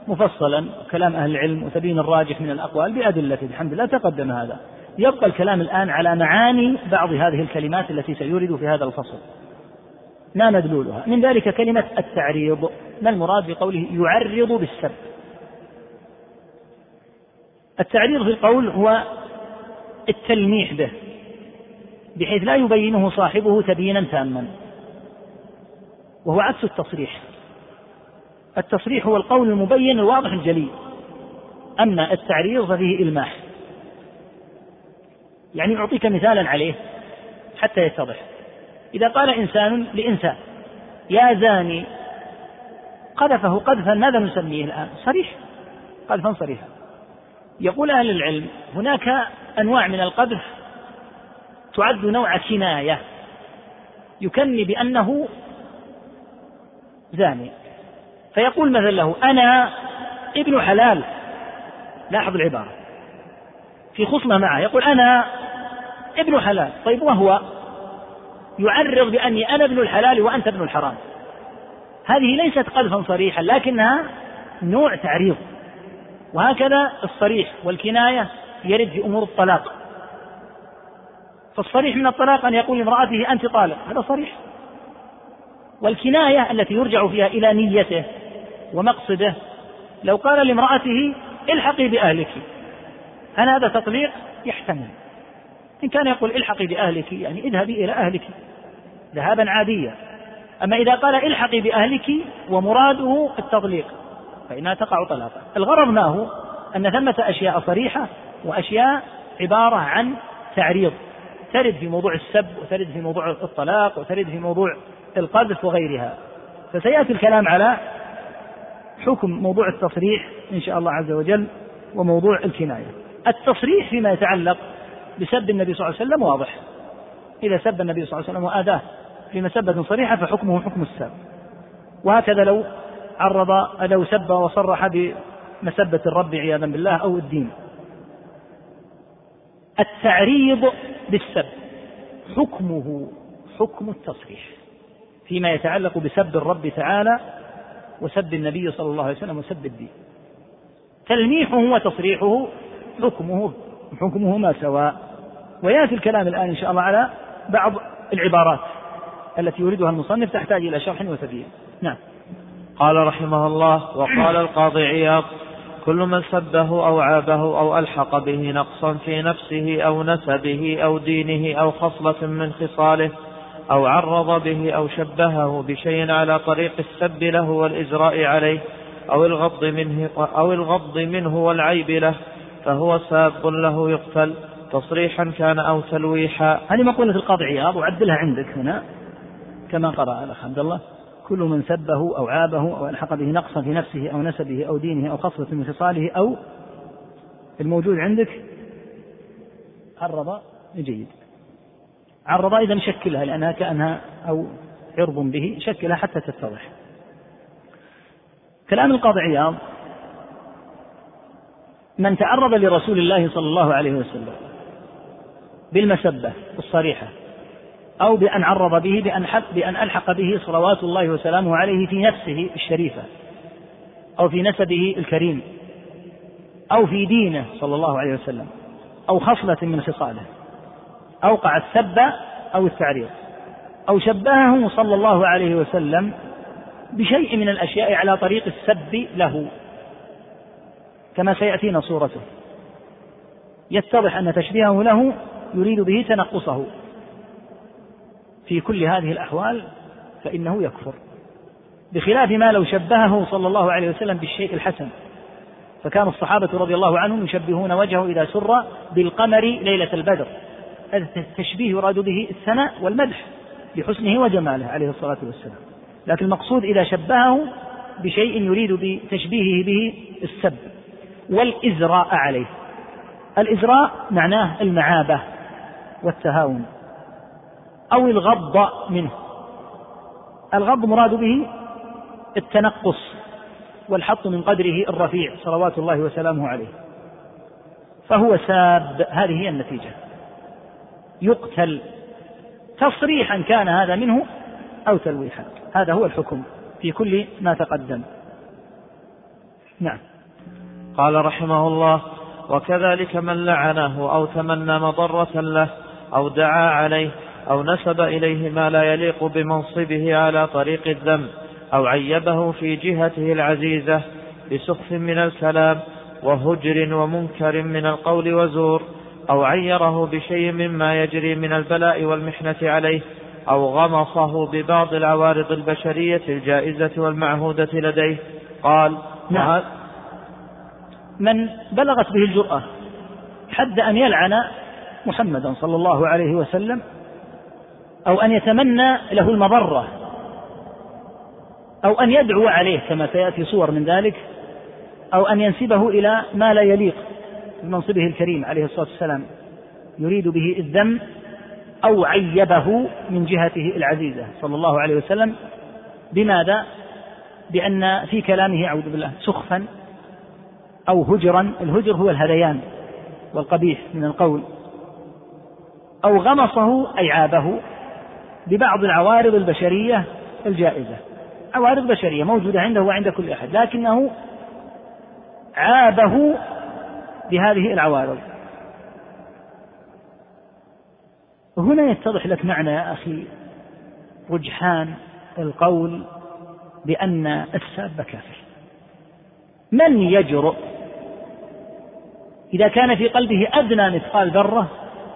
مفصلا كلام أهل العلم وتبين الراجح من الأقوال بأدلته الحمد لله تقدم هذا. يبقى الكلام الآن على معاني بعض هذه الكلمات التي سيورد في هذا الفصل. ما مدلولها. من ذلك كلمة التعريض. ما المراد بقوله يعرض بالسب؟ التعريض في القول هو التلميح به بحيث لا يبينه صاحبه تبيينا تاما وهو عكس التصريح. التصريح هو القول المبين الواضح الجلي أما التعريض ففيه إلماح. يعني أعطيك مثالا عليه حتى يتضح. إذا قال إنسان لإنسان يا زاني قذفه قذفا ماذا نسميه الآن؟ صريح قذفا صريحا. يقول أهل العلم هناك أنواع من القذف تعد نوع كناية. يكني بأنه زاني. فيقول مثلا له أنا ابن حلال. لاحظ العبارة. في خصمة معه. يقول أنا ابن حلال. طيب وهو؟ يعرض بأني أنا ابن الحلال وأنت ابن الحرام. هذه ليست قذفا صريحا لكنها نوع تعريض. وهكذا الصريح والكناية يرد في أمور الطلاق. فالصريح من الطلاق أن يقول لامرأته أنت طالق. هذا صريح. والكناية التي يرجع فيها إلى نيته ومقصده لو قال لامرأته الحقي بأهلك هل هذا تطليق يحتمل. إن كان يقول الحقي بأهلك يعني اذهبي إلى أهلك. ذهابا عاديا. أما إذا قال إلحقي بأهلك ومراده التطليق فإنها تقع طلاقا. الغرض ما هو؟ أن ثمة أشياء صريحة وأشياء عبارة عن تعريض. ترد في موضوع السب وترد في موضوع الطلاق وترد في موضوع القذف وغيرها. فسيأتي الكلام على حكم موضوع التصريح إن شاء الله عز وجل وموضوع الكناية. التصريح فيما يتعلق بسب النبي صلى الله عليه وسلم واضح. إذا سب النبي صلى الله عليه وسلم وآذاه في مسبة صريحة فحكمه حكم السب. وهكذا لو عرض لو سب وصرح بمسبة الرب عياذا بالله أو الدين. التعريض بالسب. حكمه حكم التصريح. فيما يتعلق بسب الرب تعالى وسب النبي صلى الله عليه وسلم وسب الدين. تلميحه وتصريحه حكمه حكمهما سواء. ويأتي الكلام الآن إن شاء الله على بعض العبارات التي يريدها المصنف تحتاج إلى شرح وتبيين نعم. قال رحمه الله وقال القاضي عياض كل من سبه أو عابه أو ألحق به نقصا في نفسه أو نسبه أو دينه أو خصلة من خصاله أو عرض به أو شبهه بشيء على طريق السب له والإجراء عليه أو الغض منه أو الغض منه والعيب له فهو ساب له يقتل. تصريحا كان أو تلويحا. هذه مقولة القاضي عياض وعدلها عندك هنا كما قرأ الأخ عبد الله. كل من سبه أو عابه أو ألحق به نقصا في نفسه أو نسبه أو دينه أو خصلة من خصاله أو الموجود عندك. عرض جيد. عرض إذا نشكلها لأنها كأنها أو عرض به شكلها حتى تتضح. كلام القاضي عياض من تعرض لرسول الله صلى الله عليه وسلم بالمسبة الصريحة أو بأن عرض به بأن, بأن ألحق به صلوات الله وسلامه عليه في نفسه الشريفة أو في نسبه الكريم أو في دينه صلى الله عليه وسلم أو خصلة من خصاله أوقع السب أو التعريض أو شبهه صلى الله عليه وسلم بشيء من الأشياء على طريق السب له كما سيأتينا صورته. يتضح أن تشبيهه له يريد به تنقصه. في كل هذه الأحوال فإنه يكفر. بخلاف ما لو شبهه صلى الله عليه وسلم بالشيء الحسن. فكان الصحابة رضي الله عنهم يشبهون وجهه إذا سر بالقمر ليلة البدر. التشبيه يراد به الثناء والمدح لحسنه وجماله عليه الصلاة والسلام. لكن المقصود إذا شبهه بشيء يريد بتشبيهه به السب والإزراء عليه. الإزراء معناه المعابة. والتهاون أو الغض منه. الغض مراد به التنقص والحط من قدره الرفيع صلوات الله وسلامه عليه. فهو ساب. هذه هي النتيجة. يقتل. تصريحا كان هذا منه أو تلويحا. هذا هو الحكم في كل ما تقدم. نعم. قال رحمه الله وكذلك من لعنه أو تمنى مضرة له أو دعا عليه أو نسب إليه ما لا يليق بمنصبه على طريق الذم أو عيبه في جهته العزيزة بسخف من الكلام وهجر ومنكر من القول وزور أو عيره بشيء مما يجري من البلاء والمحنة عليه أو غمصه ببعض العوارض البشرية الجائزة والمعهودة لديه. قال نعم. من بلغت به الجرأة حد أن يلعن محمدا صلى الله عليه وسلم أو أن يتمنى له المضرة أو أن يدعو عليه كما سيأتي صور من ذلك أو أن ينسبه إلى ما لا يليق بمنصبه الكريم عليه الصلاة والسلام يريد به الذم أو عيبه من جهته العزيزة صلى الله عليه وسلم بماذا؟ بأن في كلامه أعوذ بالله سخفا أو هجرا الهجر هو الهذيان والقبيح من القول أو غمصه أي عابه ببعض العوارض البشرية الجائزة. عوارض بشرية موجودة عنده وعند كل أحد لكنه عابه بهذه العوارض. هنا يتضح لك معنى يا أخي رجحان القول بأن الساب كافر. من يجرؤ؟ إذا كان في قلبه أدنى مثقال ذرة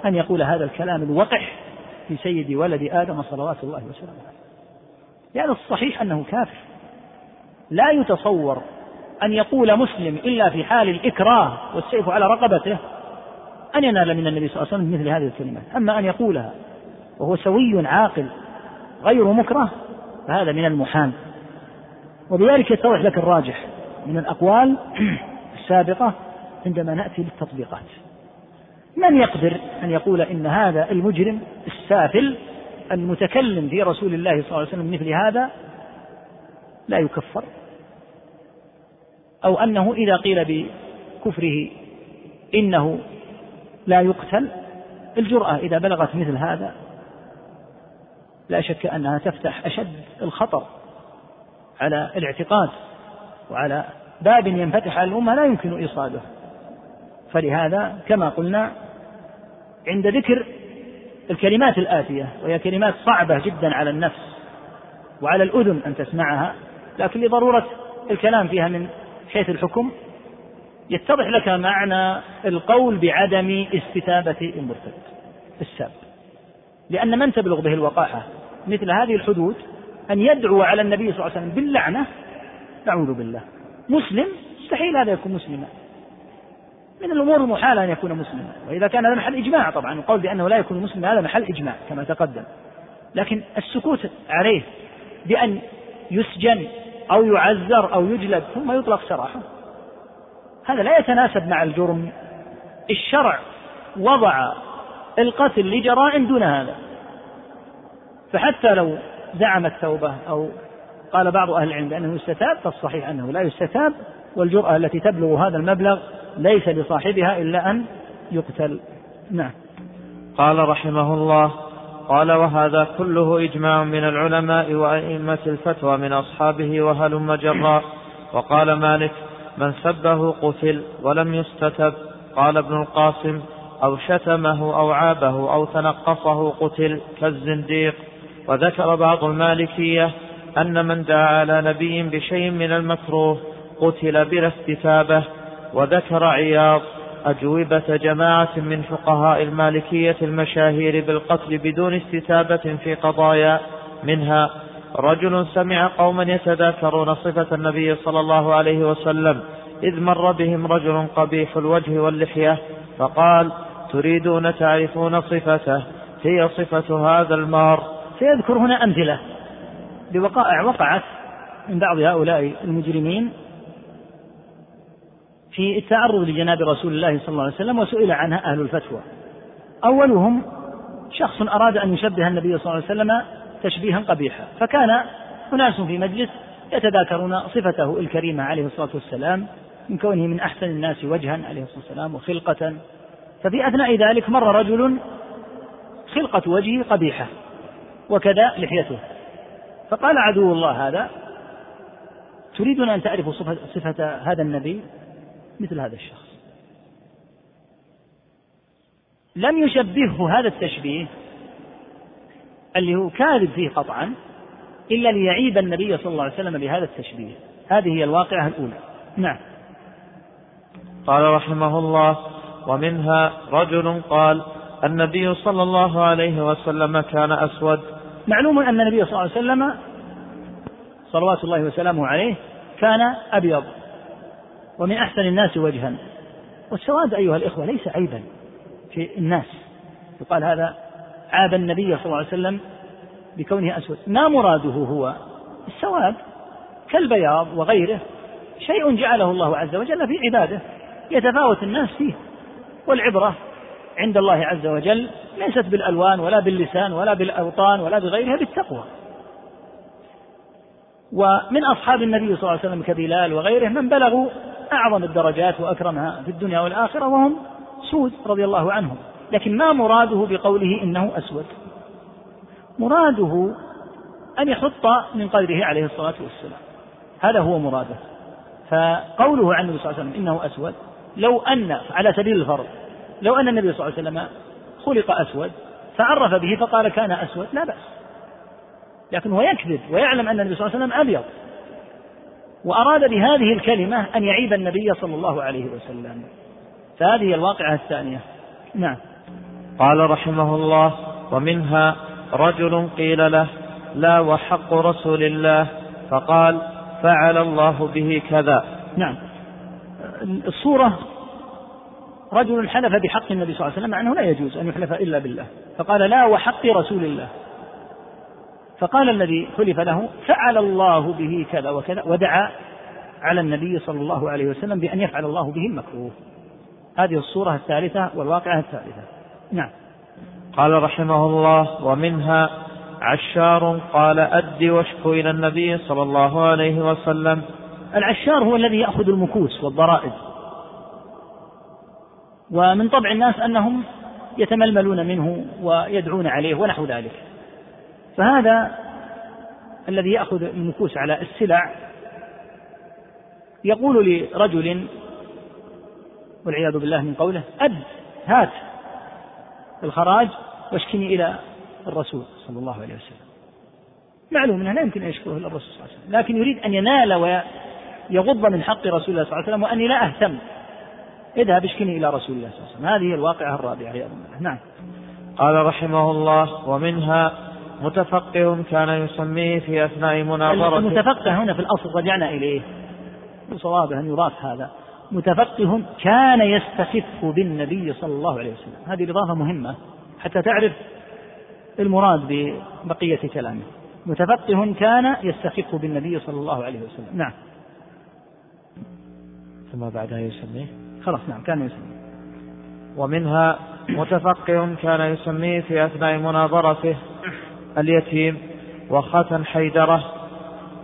أن يقول هذا الكلام الوقح في سيد ولد آدم صلوات الله وسلامه عليه. لأن الصحيح أنه كافر. لا يتصور أن يقول مسلم إلا في حال الإكراه والسيف على رقبته أن ينال من النبي صلى الله عليه وسلم مثل هذه الكلمات. أما أن يقولها وهو سوي عاقل غير مكره فهذا من المحال وبذلك يتضح لك الراجح من الأقوال السابقة عندما نأتي للتطبيقات. من يقدر أن يقول إن هذا المجرم السافل المتكلم في رسول الله صلى الله عليه وسلم مثل هذا لا يكفر. أو أنه إذا قيل بكفره إنه لا يقتل الجرأة إذا بلغت مثل هذا لا شك أنها تفتح أشد الخطر على الاعتقاد وعلى باب ينفتح على الأمة لا يمكن إيصاله. فلهذا كما قلنا عند ذكر الكلمات الآتية وهي كلمات صعبة جدا على النفس وعلى الأذن أن تسمعها لكن لضرورة الكلام فيها من حيث الحكم يتضح لك معنى القول بعدم استتابة المرتد الساب. لأن من تبلغ به الوقاحة مثل هذه الحدود أن يدعو على النبي صلى الله عليه وسلم باللعنة؟ نعوذ بالله. مسلم؟ مستحيل هذا يكون مسلما. من الأمور المحالة أن يكون مسلما. وإذا كان هذا محل إجماع طبعا. القول بأنه لا يكون مسلما هذا محل إجماع كما تقدم. لكن السكوت عليه بأن يسجن أو يعذر أو يجلد ثم يطلق سراحه. هذا لا يتناسب مع الجرم. الشرع وضع القتل لجرائم دون هذا. فحتى لو زعم التوبة أو قال بعض أهل العلم بأنه يستتاب فالصحيح أنه لا يستتاب. والجرأة التي تبلغ هذا المبلغ ليس لصاحبها إلا أن يقتل. نعم. قال رحمه الله قال وهذا كله إجماع من العلماء وأئمة الفتوى من أصحابه وهلم جراء. وقال مالك من سبه قتل ولم يستتب. قال ابن القاسم أو شتمه أو عابه أو تنقصه قتل كالزنديق. وذكر بعض المالكية أن من دعا على نبي بشيء من المكروه قتل بلا استتابة. وذكر عياض أجوبة جماعة من فقهاء المالكية المشاهير بالقتل بدون استتابة في قضايا منها رجل سمع قوما يتذاكرون صفة النبي صلى الله عليه وسلم إذ مر بهم رجل قبيح الوجه واللحية فقال تريدون تعرفون صفته؟ هي صفة هذا المار. سيذكر هنا أمثلة لوقائع وقعت من بعض هؤلاء المجرمين في التعرض لجناب رسول الله صلى الله عليه وسلم وسئل عنها أهل الفتوى. أولهم شخص أراد أن يشبه النبي صلى الله عليه وسلم تشبيها قبيحا فكان أناس في مجلس يتذاكرون صفته الكريمة عليه الصلاة والسلام من كونه من أحسن الناس وجها عليه الصلاة والسلام وخلقة. ففي أثناء ذلك مر رجل خلقة وجهه قبيحة وكذا لحيته. فقال عدو الله هذا تريدون أن تعرفوا صفة, صفة هذا النبي؟ مثل هذا الشخص. لم يشبهه هذا التشبيه اللي هو كاذب فيه قطعا إلا ليعيب النبي صلى الله عليه وسلم بهذا التشبيه. هذه هي الواقعة الأولى. نعم. قال رحمه الله ومنها رجل قال النبي صلى الله عليه وسلم كان أسود. معلوم أن النبي صلى الله عليه وسلم صلوات الله وسلامه عليه كان أبيض. ومن أحسن الناس وجها. والسواد أيها الإخوة ليس عيبا في الناس. يقال هذا عاب النبي صلى الله عليه وسلم بكونه أسود. ما مراده هو؟ السواد. كالبياض وغيره. شيء جعله الله عز وجل في عباده. يتفاوت الناس فيه. والعبرة عند الله عز وجل ليست بالألوان ولا باللسان ولا بالأوطان ولا بغيرها بالتقوى. ومن أصحاب النبي صلى الله عليه وسلم كبلال وغيره من بلغوا أعظم الدرجات وأكرمها في الدنيا والآخرة وهم سود رضي الله عنهم. لكن ما مراده بقوله إنه أسود؟ مراده أن يحط من قدره عليه الصلاة والسلام. هذا هو مراده. فقوله عن النبي صلى الله عليه وسلم إنه أسود لو أن على سبيل الفرض لو أن النبي صلى الله عليه وسلم خلق أسود فعرف به فقال كان أسود لا بأس. لكن هو يكذب ويعلم أن النبي صلى الله عليه وسلم أبيض. وأراد بهذه الكلمة أن يعيب النبي صلى الله عليه وسلم. فهذه الواقعة الثانية. نعم. قال رحمه الله ومنها رجل قيل له لا وحق رسول الله. فقال فعل الله به كذا. نعم. الصورة رجل حلف بحق النبي صلى الله عليه وسلم مع أنه لا يجوز أن يحلف إلا بالله. فقال لا وحق رسول الله. فقال الذي حلف له فعل الله به كذا وكذا ودعا على النبي صلى الله عليه وسلم بأن يفعل الله به المكروه. هذه الصورة الثالثة والواقعة الثالثة. نعم. قال رحمه الله ومنها عشار قال أد واشكو إلى النبي صلى الله عليه وسلم العشار هو الذي يأخذ المكوس والضرائب. ومن طبع الناس أنهم يتململون منه ويدعون عليه ونحو ذلك. فهذا الذي يأخذ المكوس على السلع يقول لرجل والعياذ بالله من قوله أد هات الخراج واشكني إلى الرسول صلى الله عليه وسلم. معلوم أنه لا يمكن أن يشكره إلا الرسول صلى الله عليه وسلم لكن يريد أن ينال ويغض من حق رسول الله صلى الله عليه وسلم وأني لا أهتم. اذهب اشكني إلى رسول الله صلى الله عليه وسلم. هذه الواقعة الرابعة عياذ بالله. نعم. قال رحمه الله ومنها متفقه كان يسميه في أثناء مناظرة المتفقه هنا في الأصل رجعنا إليه صوابه أن يضاف هذا. متفقه كان يستخف بالنبي صلى الله عليه وسلم. هذه الإضافة مهمة حتى تعرف المراد ببقية كلامه. متفقه كان يستخف بالنبي صلى الله عليه وسلم. نعم. ثم بعدها يسميه؟ خلاص نعم كان يسميه. ومنها متفقه كان يسميه في أثناء مناظرته. اليتيم وختن حيدرة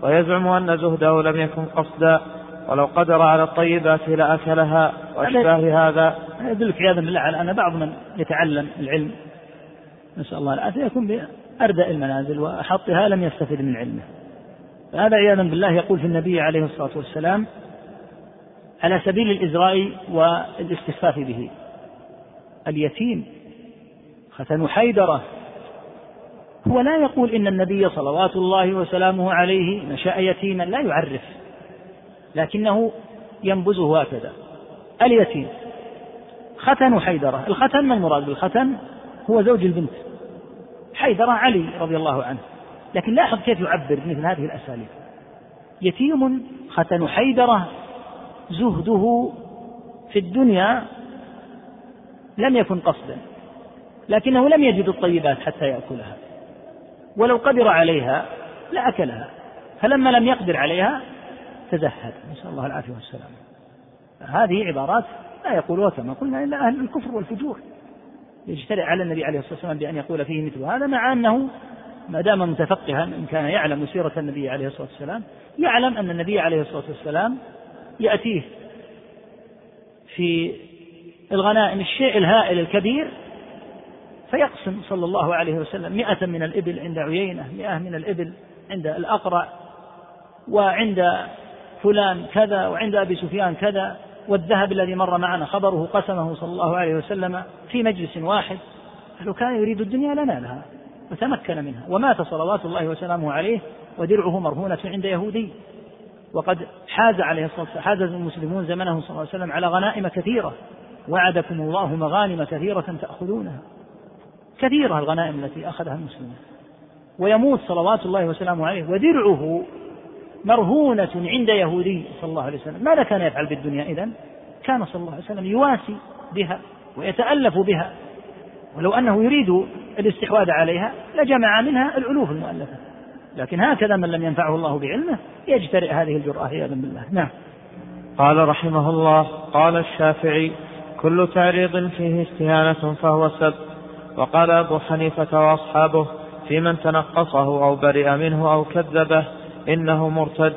ويزعم أن زهده لم يكن قصدا ولو قدر على الطيبات لأكلها وأشباه هذا. يدلك عياذا بالله على أن بعض من يتعلم العلم نسأل الله العافية يكون بأردأ المنازل وأحطها لم يستفد من علمه. فهذا عياذا بالله يقول في النبي عليه الصلاة والسلام على سبيل الإزراء والاستخفاف به. اليتيم ختن حيدرة. هو لا يقول إن النبي صلوات الله وسلامه عليه نشأ يتيما لا يعرف. لكنه ينبذه هكذا. اليتيم. ختن حيدرة. الختن ما المراد بالختن؟ هو زوج البنت. حيدرة علي رضي الله عنه. لكن لاحظ كيف يعبر بمثل هذه الأساليب. يتيم ختن حيدرة زهده في الدنيا لم يكن قصدا. لكنه لم يجد الطيبات حتى يأكلها. ولو قدر عليها لأكلها فلما لم يقدر عليها تزهد. نسأل الله العافية والسلام. هذه عبارات لا يقولها كما قلنا إلا أهل الكفر والفجور. يجترئ على النبي عليه الصلاة والسلام بأن يقول فيه مثل هذا مع أنه ما دام متفقها إن كان يعلم سيرة النبي عليه الصلاة والسلام يعلم أن النبي عليه الصلاة والسلام يأتيه في الغنائم الشيء الهائل الكبير فيقسم صلى الله عليه وسلم مئة من الإبل عند عيينة مئة من الإبل عند الأقرع وعند فلان كذا وعند أبي سفيان كذا والذهب الذي مر معنا خبره قسمه صلى الله عليه وسلم في مجلس واحد. لو كان يريد الدنيا لنالها وتمكن منها. ومات صلوات الله وسلامه عليه ودرعه مرهونة عند يهودي. وقد حاز عليه الصلاة والسلام حاز المسلمون زمنه صلى الله عليه وسلم على غنائم كثيرة. وعدكم الله مغانم كثيرة تأخذونها. كثيرة الغنائم التي أخذها المسلمون. ويموت صلوات الله وسلامه عليه ودرعه مرهونة عند يهودي صلى الله عليه وسلم. ماذا كان يفعل بالدنيا إذن؟ كان صلى الله عليه وسلم يواسي بها ويتألف بها. ولو أنه يريد الاستحواذ عليها لجمع منها الألوف المؤلفة. لكن هكذا من لم ينفعه الله بعلمه يجترئ هذه الجرأة عياذا بالله. نعم. قال رحمه الله قال الشافعي كل تعريض فيه استهانة فهو سب وقال أبو حنيفة وأصحابه في من تنقصه أو برئ منه أو كذبه إنه مرتد.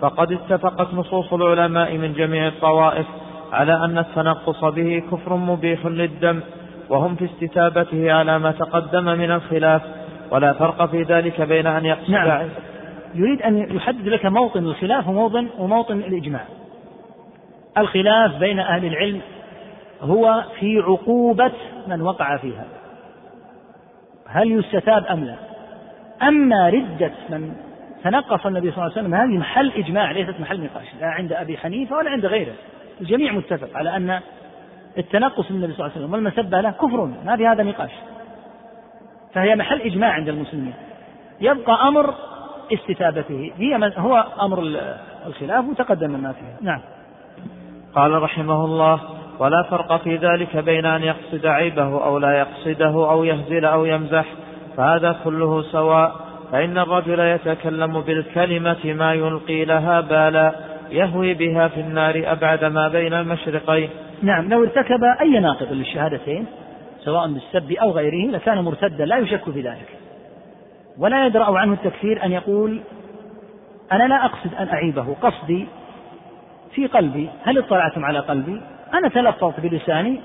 فقد اتفقت نصوص العلماء من جميع الطوائف على أن التنقص به كفر مبيح للدم وهم في استتابته على ما تقدم من الخلاف ولا فرق في ذلك بين أن يقصد نعم. يريد أن يحدد لك موطن الخلاف وموطن وموطن الإجماع. الخلاف بين أهل العلم هو في عقوبة من وقع فيها. هل يستتاب أم لا؟ أما ردة من تنقص النبي صلى الله عليه وسلم هذه محل إجماع ليست محل نقاش لا عند أبي حنيفة ولا عند غيره. الجميع متفق على أن التنقص من النبي صلى الله عليه وسلم والمسبة له كفر ما في هذا نقاش. فهي محل إجماع عند المسلمين. يبقى أمر استتابته. هي هو أمر الخلاف وتقدم ما فيه نعم. قال رحمه الله ولا فرق في ذلك بين أن يقصد عيبه أو لا يقصده أو يهزل أو يمزح فهذا كله سواء. فإن الرجل يتكلم بالكلمة ما يلقي لها بالا يهوي بها في النار أبعد ما بين المشرقين. نعم لو ارتكب أي ناقض للشهادتين سواء بالسب أو غيره لكان مرتدا لا يشك في ذلك. ولا يدرأ عنه التكفير أن يقول أنا لا أقصد أن أعيبه قصدي في قلبي هل اطلعتم على قلبي؟ أنا تلفظت بلساني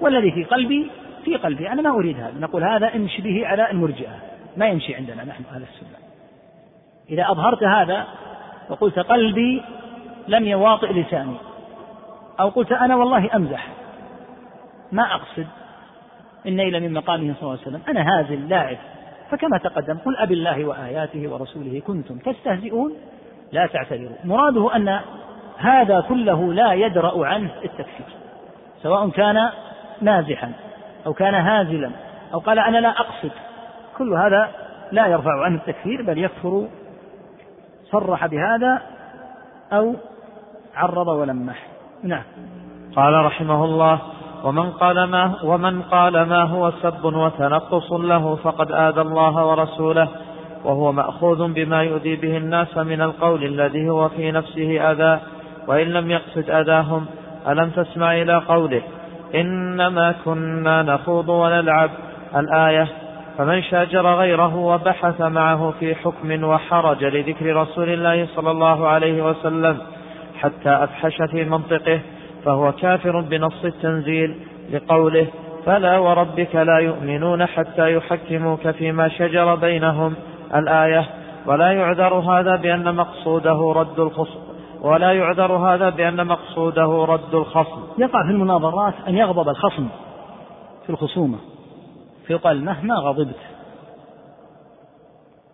والذي في قلبي في قلبي. أنا ما أريد هذا. نقول هذا امشي به على المرجئة ما يمشي عندنا نحن أهل السنة. إذا أظهرت هذا وقلت قلبي لم يواطئ لساني أو قلت أنا والله أمزح ما أقصد النيل من مقامه صلى الله عليه وسلم. أنا هازل لاعب. فكما تقدم قل أبي الله وآياته ورسوله كنتم تستهزئون لا تعتذروا. مراده أن هذا كله لا يدرأ عنه التكفير سواء كان مازحا أو كان هازلا أو قال أنا لا أقصد. كل هذا لا يرفع عنه التكفير بل يكفر صرح بهذا أو عرض ولمح. نعم. قال رحمه الله ومن قال ما ومن قال ما هو سب وتنقص له فقد آذى الله ورسوله وهو مأخوذ بما يؤذي به الناس من القول الذي هو في نفسه أذى وإن لم يقصد أذاهم ألم تسمع إلى قوله؟ إنما كنا نخوض ونلعب. الآية فمن شاجر غيره وبحث معه في حكم وحرج لذكر رسول الله صلى الله عليه وسلم حتى أفحش في منطقه فهو كافر بنص التنزيل لقوله فلا وربك لا يؤمنون حتى يحكموك فيما شجر بينهم. الآية ولا يعذر هذا بأن مقصوده رد الخصم ولا يعذر هذا بأن مقصوده رد الخصم. يقع في المناظرات أن يغضب الخصم في الخصومة فيقال مهما غضبت.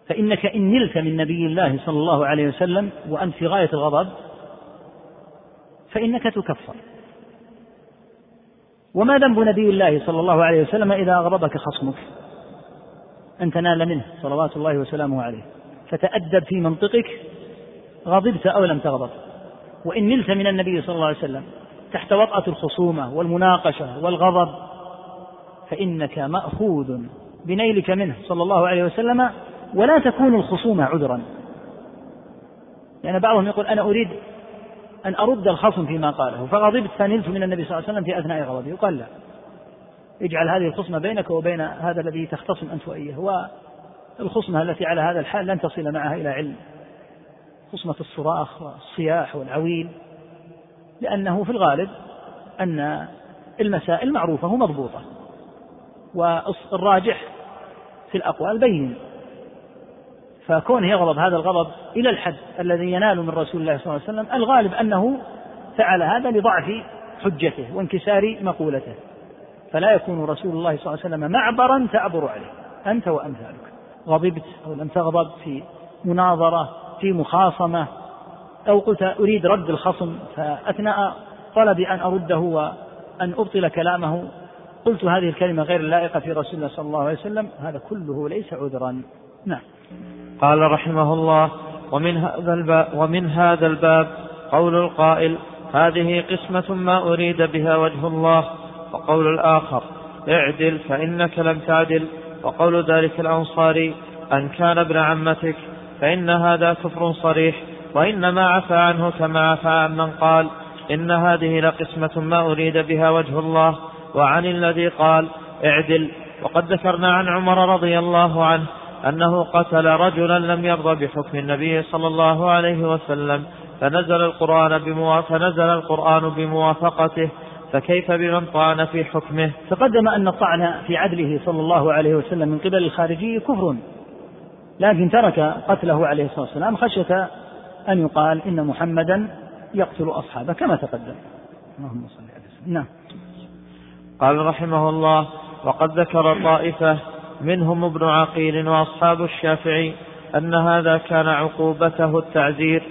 فإنك إن نلت من نبي الله صلى الله عليه وسلم وأنت في غاية الغضب فإنك تكفر. وما ذنب نبي الله صلى الله عليه وسلم إذا أغضبك خصمك؟ أن تنال منه صلوات الله وسلامه عليه. فتأدب في منطقك غضبت أو لم تغضب. وإن نلت من النبي صلى الله عليه وسلم تحت وطأة الخصومة والمناقشة والغضب فإنك مأخوذ بنيلك منه صلى الله عليه وسلم ولا تكون الخصومة عذرا. لأن يعني بعضهم يقول أنا أريد أن أرد الخصم فيما قاله فغضبت فنلت من النبي صلى الله عليه وسلم في أثناء غضبه يقال لا. اجعل هذه الخصمة بينك وبين هذا الذي تختصم أنت وإياه والخصمة التي على هذا الحال لن تصل معها إلى علم. خصمة الصراخ والصياح والعويل لأنه في الغالب أن المسائل معروفة ومضبوطة والراجح في الأقوال بين. فكونه يغضب هذا الغضب إلى الحد الذي ينال من رسول الله صلى الله عليه وسلم الغالب أنه فعل هذا لضعف حجته وانكسار مقولته. فلا يكون رسول الله صلى الله عليه وسلم معبرا تعبر عليه أنت وأمثالك. غضبت أو لم تغضب في مناظرة في مخاصمة أو قلت أريد رد الخصم فأثناء طلبي أن أرده وأن أبطل كلامه قلت هذه الكلمة غير اللائقة في رسول الله صلى الله عليه وسلم هذا كله ليس عذرا. نعم. قال رحمه الله ومن هذا الباب ومن هذا الباب قول القائل هذه قسمة ما أريد بها وجه الله وقول الآخر اعدل فإنك لم تعدل وقول ذلك الأنصاري أن كان ابن عمتك فإن هذا كفر صريح وإنما عفى عنه كما عفى عن من قال إن هذه لقسمة ما أريد بها وجه الله وعن الذي قال اعدل. وقد ذكرنا عن عمر رضي الله عنه أنه قتل رجلا لم يرضى بحكم النبي صلى الله عليه وسلم فنزل القرآن فنزل القرآن بموافقته فكيف بمن طعن في حكمه؟ تقدم أن الطعن في عدله صلى الله عليه وسلم من قبل الخارجي كفر. لكن ترك قتله عليه الصلاة والسلام خشية أن يقال إن محمدا يقتل أصحابه كما تقدم. اللهم صل على نعم. قال رحمه الله وقد ذكر طائفة منهم ابن عقيل وأصحاب الشافعي أن هذا كان عقوبته التعزير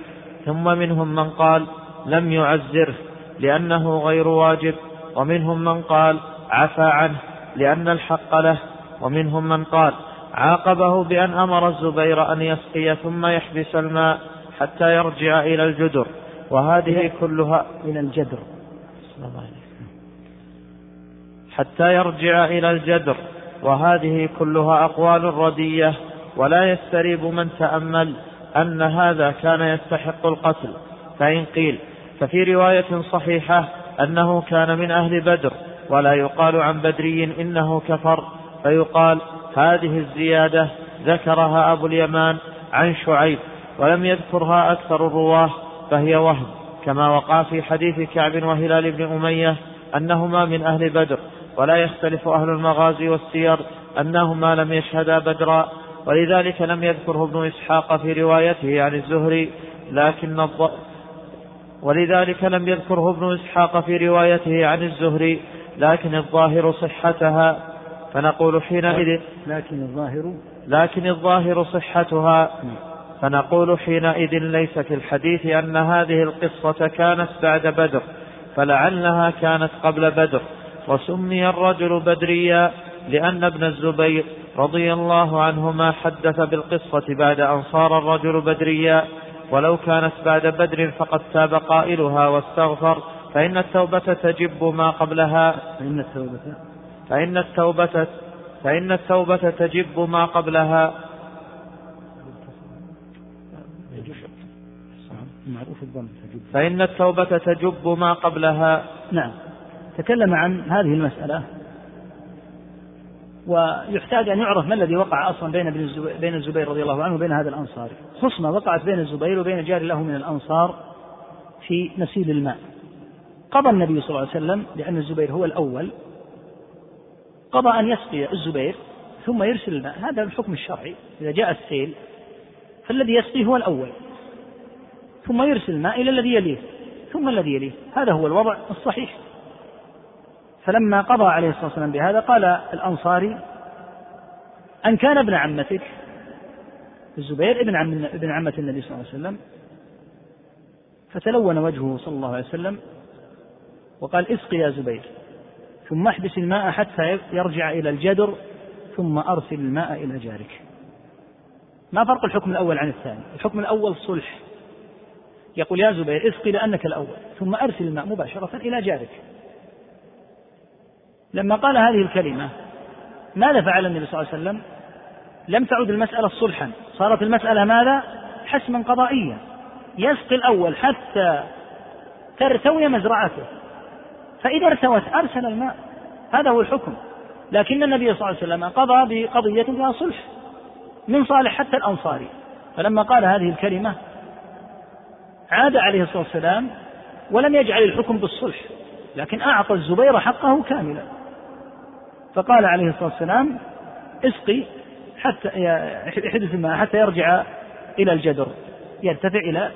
ثم منهم من قال لم يعزره لأنه غير واجب ومنهم من قال عفى عنه لأن الحق له ومنهم من قال عاقبه بأن أمر الزبير أن يسقي ثم يحبس الماء حتى يرجع إلى الجدر. وهذه كلها إلى الجدر. حتى يرجع إلى الجدر. وهذه كلها أقوال ردية. ولا يستريب من تأمل أن هذا كان يستحق القتل. فإن قيل ففي رواية صحيحة أنه كان من أهل بدر. ولا يقال عن بدري إنه كفر. فيقال هذه الزيادة ذكرها أبو اليمان عن شعيب ولم يذكرها أكثر الرواة فهي وهم. كما وقع في حديث كعب وهلال بن أمية أنهما من أهل بدر ولا يختلف أهل المغازي والسير أنهما لم يشهدا بدرا ولذلك لم يذكره ابن إسحاق في روايته عن الزهري لكن الض... ولذلك لم يذكره ابن إسحاق في روايته عن الزهري لكن الظاهر صحتها فنقول حينئذ لكن الظاهر لكن الظاهر صحتها. فنقول حينئذ ليس في الحديث أن هذه القصة كانت بعد بدر فلعلها كانت قبل بدر. وسمي الرجل بدريا لأن ابن الزبير رضي الله عنهما حدث بالقصة بعد أن صار الرجل بدريا. ولو كانت بعد بدر فقد تاب قائلها واستغفر فإن التوبة تجب ما قبلها. فإن التوبة فإن التوبة فإن التوبة تجب ما قبلها. معروف الظن تجب. فإن التوبة تجب ما قبلها. نعم. تكلم عن هذه المسألة. ويحتاج أن يعرف ما الذي وقع أصلا بين بين الزبير رضي الله عنه وبين هذا الأنصاري خصمة وقعت بين الزبير وبين جار له من الأنصار في نسيل الماء. قضى النبي صلى الله عليه وسلم لأن الزبير هو الأول قضى أن يسقي الزبير ثم يرسل الماء. هذا الحكم الشرعي. إذا جاء السيل فالذي يسقي هو الأول. ثم يرسل الماء إلى الذي يليه ثم الذي يليه. هذا هو الوضع الصحيح. فلما قضى عليه الصلاة والسلام بهذا قال الأنصاري أن كان ابن عمتك الزبير ابن عم ابن عمة النبي صلى الله عليه وسلم فتلون وجهه صلى الله عليه وسلم وقال اسق يا زبير. ثم احبس الماء حتى يرجع إلى الجدر ثم أرسل الماء إلى جارك. ما فرق الحكم الأول عن الثاني؟ الحكم الأول صلح. يقول يا زبير اسقي لأنك الأول ثم أرسل الماء مباشرة إلى جارك. لما قال هذه الكلمة ماذا فعل النبي صلى الله عليه وسلم؟ لم تعد المسألة صلحا. صارت المسألة ماذا؟ حسما قضائيا. يسقي الأول حتى ترتوي مزرعته. فإذا ارتوت أرسل الماء. هذا هو الحكم. لكن النبي صلى الله عليه وسلم قضى بقضية فيها صلح من صالح حتى الأنصاري. فلما قال هذه الكلمة عاد عليه الصلاة والسلام ولم يجعل الحكم بالصلح لكن أعطى الزبير حقه كاملا. فقال عليه الصلاة والسلام اسقي حتى يحدث الماء حتى يرجع إلى الجدر يرتفع إلى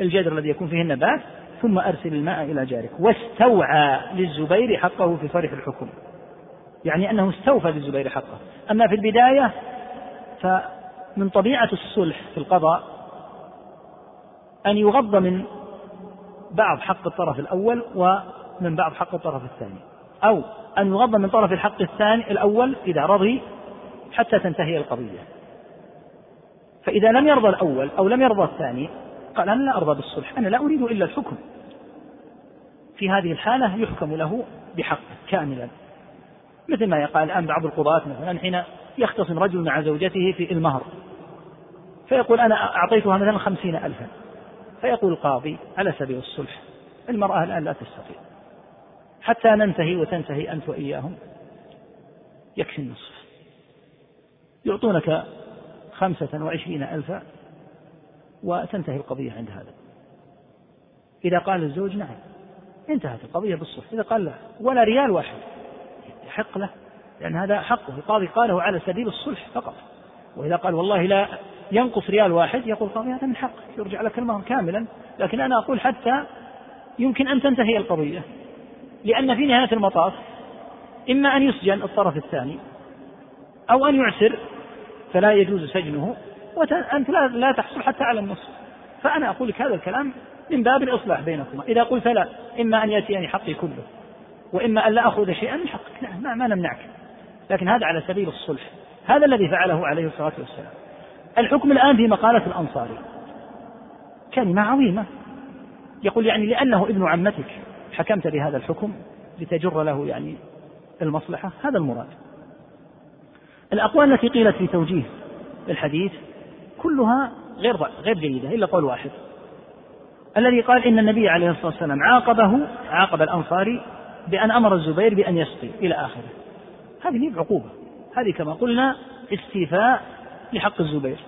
الجدر الذي يكون فيه النبات ثم أرسل الماء إلى جارك. واستوعى للزبير حقه في صرف الحكم. يعني أنه استوفى للزبير حقه. أما في البداية فمن طبيعة الصلح في القضاء أن يغض من بعض حق الطرف الأول ومن بعض حق الطرف الثاني. أو أن يغض من طرف الحق الثاني الأول إذا رضي حتى تنتهي القضية. فإذا لم يرضى الأول أو لم يرضى الثاني قال أنا لا أرضى بالصلح أنا لا أريد إلا الحكم. في هذه الحالة يحكم له بحق كاملا. مثل ما يقال الآن بعض القضاة مثلا حين يختصم رجل مع زوجته في المهر فيقول أنا أعطيتها مثلا خمسين ألفا. فيقول القاضي على سبيل الصلح المرأة الآن لا تستطيع. حتى ننتهي وتنتهي أنت وإياهم. يكفي النصف. يعطونك خمسة وعشرين ألفا. وتنتهي القضية عند هذا. إذا قال الزوج نعم انتهت القضية بالصلح. إذا قال لا ولا ريال واحد يحق له لأن هذا حقه. القاضي قاله على سبيل الصلح فقط. وإذا قال والله لا ينقص ريال واحد يقول القاضي هذا من حقك يرجع لك المهر كاملا. لكن أنا أقول حتى يمكن أن تنتهي القضية لأن في نهاية المطاف إما أن يسجن الطرف الثاني أو أن يعسر فلا يجوز سجنه. وأنت لا, لا تحصل حتى على النصف. فأنا أقول لك هذا الكلام من باب الإصلاح بينكما. إذا قلت لا إما أن يأتيني حقي كله وإما أن لا أخذ شيئا من حقك. لا ما, ما نمنعك. لكن هذا على سبيل الصلح. هذا الذي فعله عليه الصلاة والسلام. الحكم الآن في مقالة الأنصاري. كلمة عظيمة. يقول يعني لأنه ابن عمتك حكمت بهذا الحكم لتجر له يعني المصلحة. هذا المراد. الأقوال التي قيلت في توجيه الحديث كلها غير غير جيدة إلا قول واحد. الذي قال إن النبي عليه الصلاة والسلام عاقبه عاقب الأنصاري بأن أمر الزبير بأن يسقي إلى آخره. هذه عقوبة هذه كما قلنا استيفاء لحق الزبير.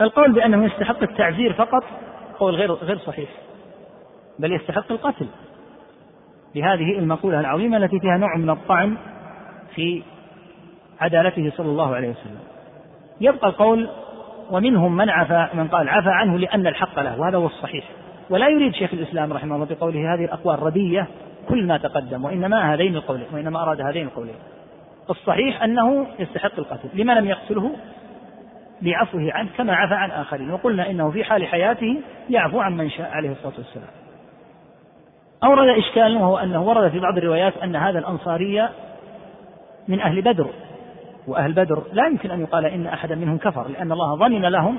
القول بأنه يستحق التعزير فقط قول غير غير صحيح بل يستحق القتل. لهذه المقولة العظيمة التي فيها نوع من الطعن في عدالته صلى الله عليه وسلم. يبقى القول ومنهم من عفى من قال عفى عنه لأن الحق له وهذا هو الصحيح. ولا يريد شيخ الإسلام رحمه الله بقوله هذه الأقوال ردية كل ما تقدم وإنما هذين القولين وإنما أراد هذين القولين. الصحيح أنه يستحق القتل لما لم يقتله لعفوه عنه كما عفى عن آخرين وقلنا إنه في حال حياته يعفو عن من شاء عليه الصلاة والسلام. أورد إشكال وهو أنه ورد في بعض الروايات أن هذا الأنصاري من أهل بدر. وأهل بدر لا يمكن أن يقال إن أحدا منهم كفر لأن الله ضمن لهم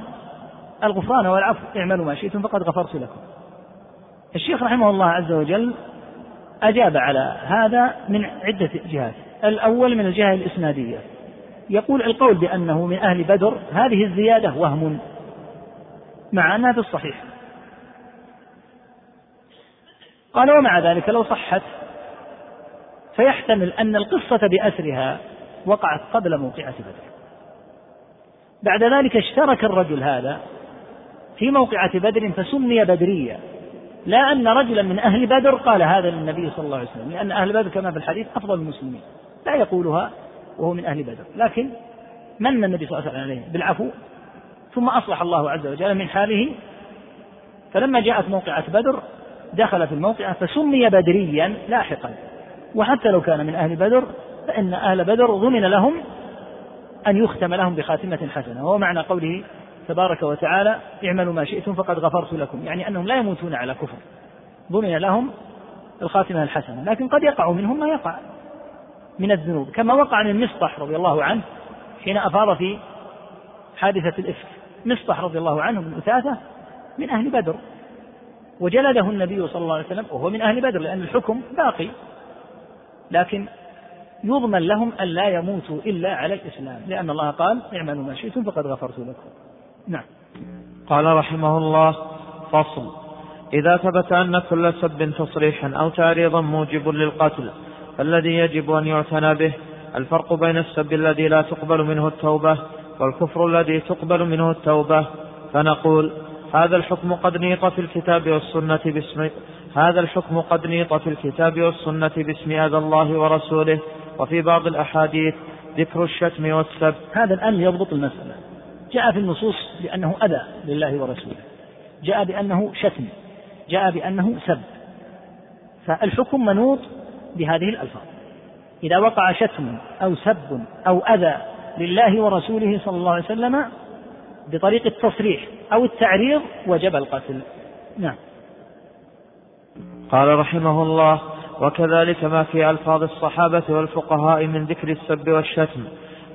الغفران والعفو. اعملوا ما شئتم فقد غفرت لكم. الشيخ رحمه الله عز وجل أجاب على هذا من عدة جهات. الأول من الجهة الإسنادية. يقول القول بأنه من أهل بدر هذه الزيادة وهم مع أنها في الصحيح. قال ومع ذلك لو صحت فيحتمل أن القصة بأسرها وقعت قبل موقعة بدر. بعد ذلك اشترك الرجل هذا في موقعة بدر فسمي بدريا لا أن رجلا من أهل بدر قال هذا للنبي صلى الله عليه وسلم لأن أهل بدر كما في الحديث أفضل المسلمين. لا يقولها وهو من أهل بدر. لكن من النبي صلى الله عليه وسلم؟ عليه بالعفو. ثم أصلح الله عز وجل من حاله. فلما جاءت موقعة بدر دخل في الموقعة فسمي بدريا لاحقا. وحتى لو كان من أهل بدر فإن أهل بدر ضمن لهم أن يختم لهم بخاتمة حسنة وهو معنى قوله تبارك وتعالى اعملوا ما شئتم فقد غفرت لكم يعني أنهم لا يموتون على كفر ضمن لهم الخاتمة الحسنة لكن قد يقع منهم ما يقع من الذنوب كما وقع من مصطح رضي الله عنه حين أفاض في حادثة الإفك مصطح رضي الله عنه من أثاثة من أهل بدر وجلده النبي صلى الله عليه وسلم وهو من أهل بدر لأن الحكم باقي لكن يضمن لهم أن لا يموتوا إلا على الإسلام. لأن الله قال اعملوا ما شئتم فقد غفرت لكم. نعم. قال رحمه الله فصل. إذا ثبت أن كل سب تصريحا أو تعريضا موجب للقتل فالذي يجب أن يعتنى به الفرق بين السب الذي لا تقبل منه التوبة والكفر الذي تقبل منه التوبة. فنقول هذا الحكم قد نيط في الكتاب والسنة باسم هذا الحكم قد نيط في الكتاب والسنة باسم أذى الله ورسوله وفي بعض الأحاديث ذكر الشتم والسب هذا الآن يضبط المسألة. جاء في النصوص بأنه أذى لله ورسوله. جاء بأنه شتم. جاء بأنه سب. فالحكم منوط بهذه الألفاظ. إذا وقع شتم أو سب أو أذى لله ورسوله صلى الله عليه وسلم بطريق التصريح أو التعريض وجب القتل. نعم. قال رحمه الله وكذلك ما في ألفاظ الصحابة والفقهاء من ذكر السب والشتم.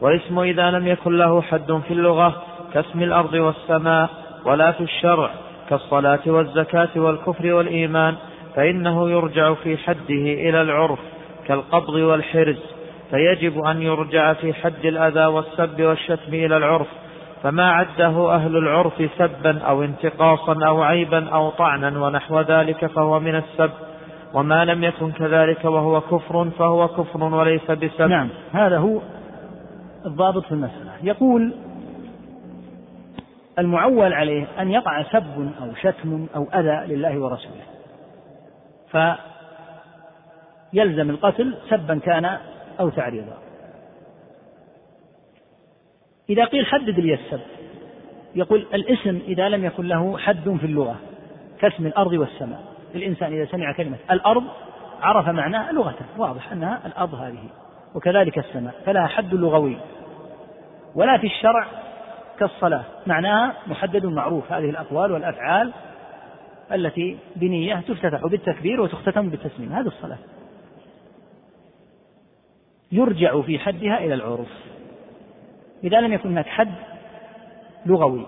والاسم إذا لم يكن له حد في اللغة كاسم الأرض والسماء ولا في الشرع كالصلاة والزكاة والكفر والإيمان فإنه يرجع في حده إلى العرف كالقبض والحرز. فيجب أن يرجع في حد الأذى والسب والشتم إلى العرف. فما عده أهل العرف سبا أو انتقاصا أو عيبا أو طعنا ونحو ذلك فهو من السب. وما لم يكن كذلك وهو كفر فهو كفر وليس بسب نعم هذا هو الضابط في المسألة. يقول المعول عليه أن يقع سب أو شتم أو أذى لله ورسوله. فيلزم القتل سبا كان أو تعريضا. إذا قيل حدد لي السب يقول الاسم إذا لم يكن له حد في اللغة كاسم الأرض والسماء. الإنسان إذا سمع كلمة الأرض عرف معناه لغة واضح أنها الأرض هذه وكذلك السماء فلها حد لغوي ولا في الشرع كالصلاة معناها محدد معروف هذه الأقوال والأفعال التي بنية تفتتح بالتكبير وتختتم بالتسليم هذه الصلاة. يرجع في حدها إلى العرف. إذا لم يكن هناك حد لغوي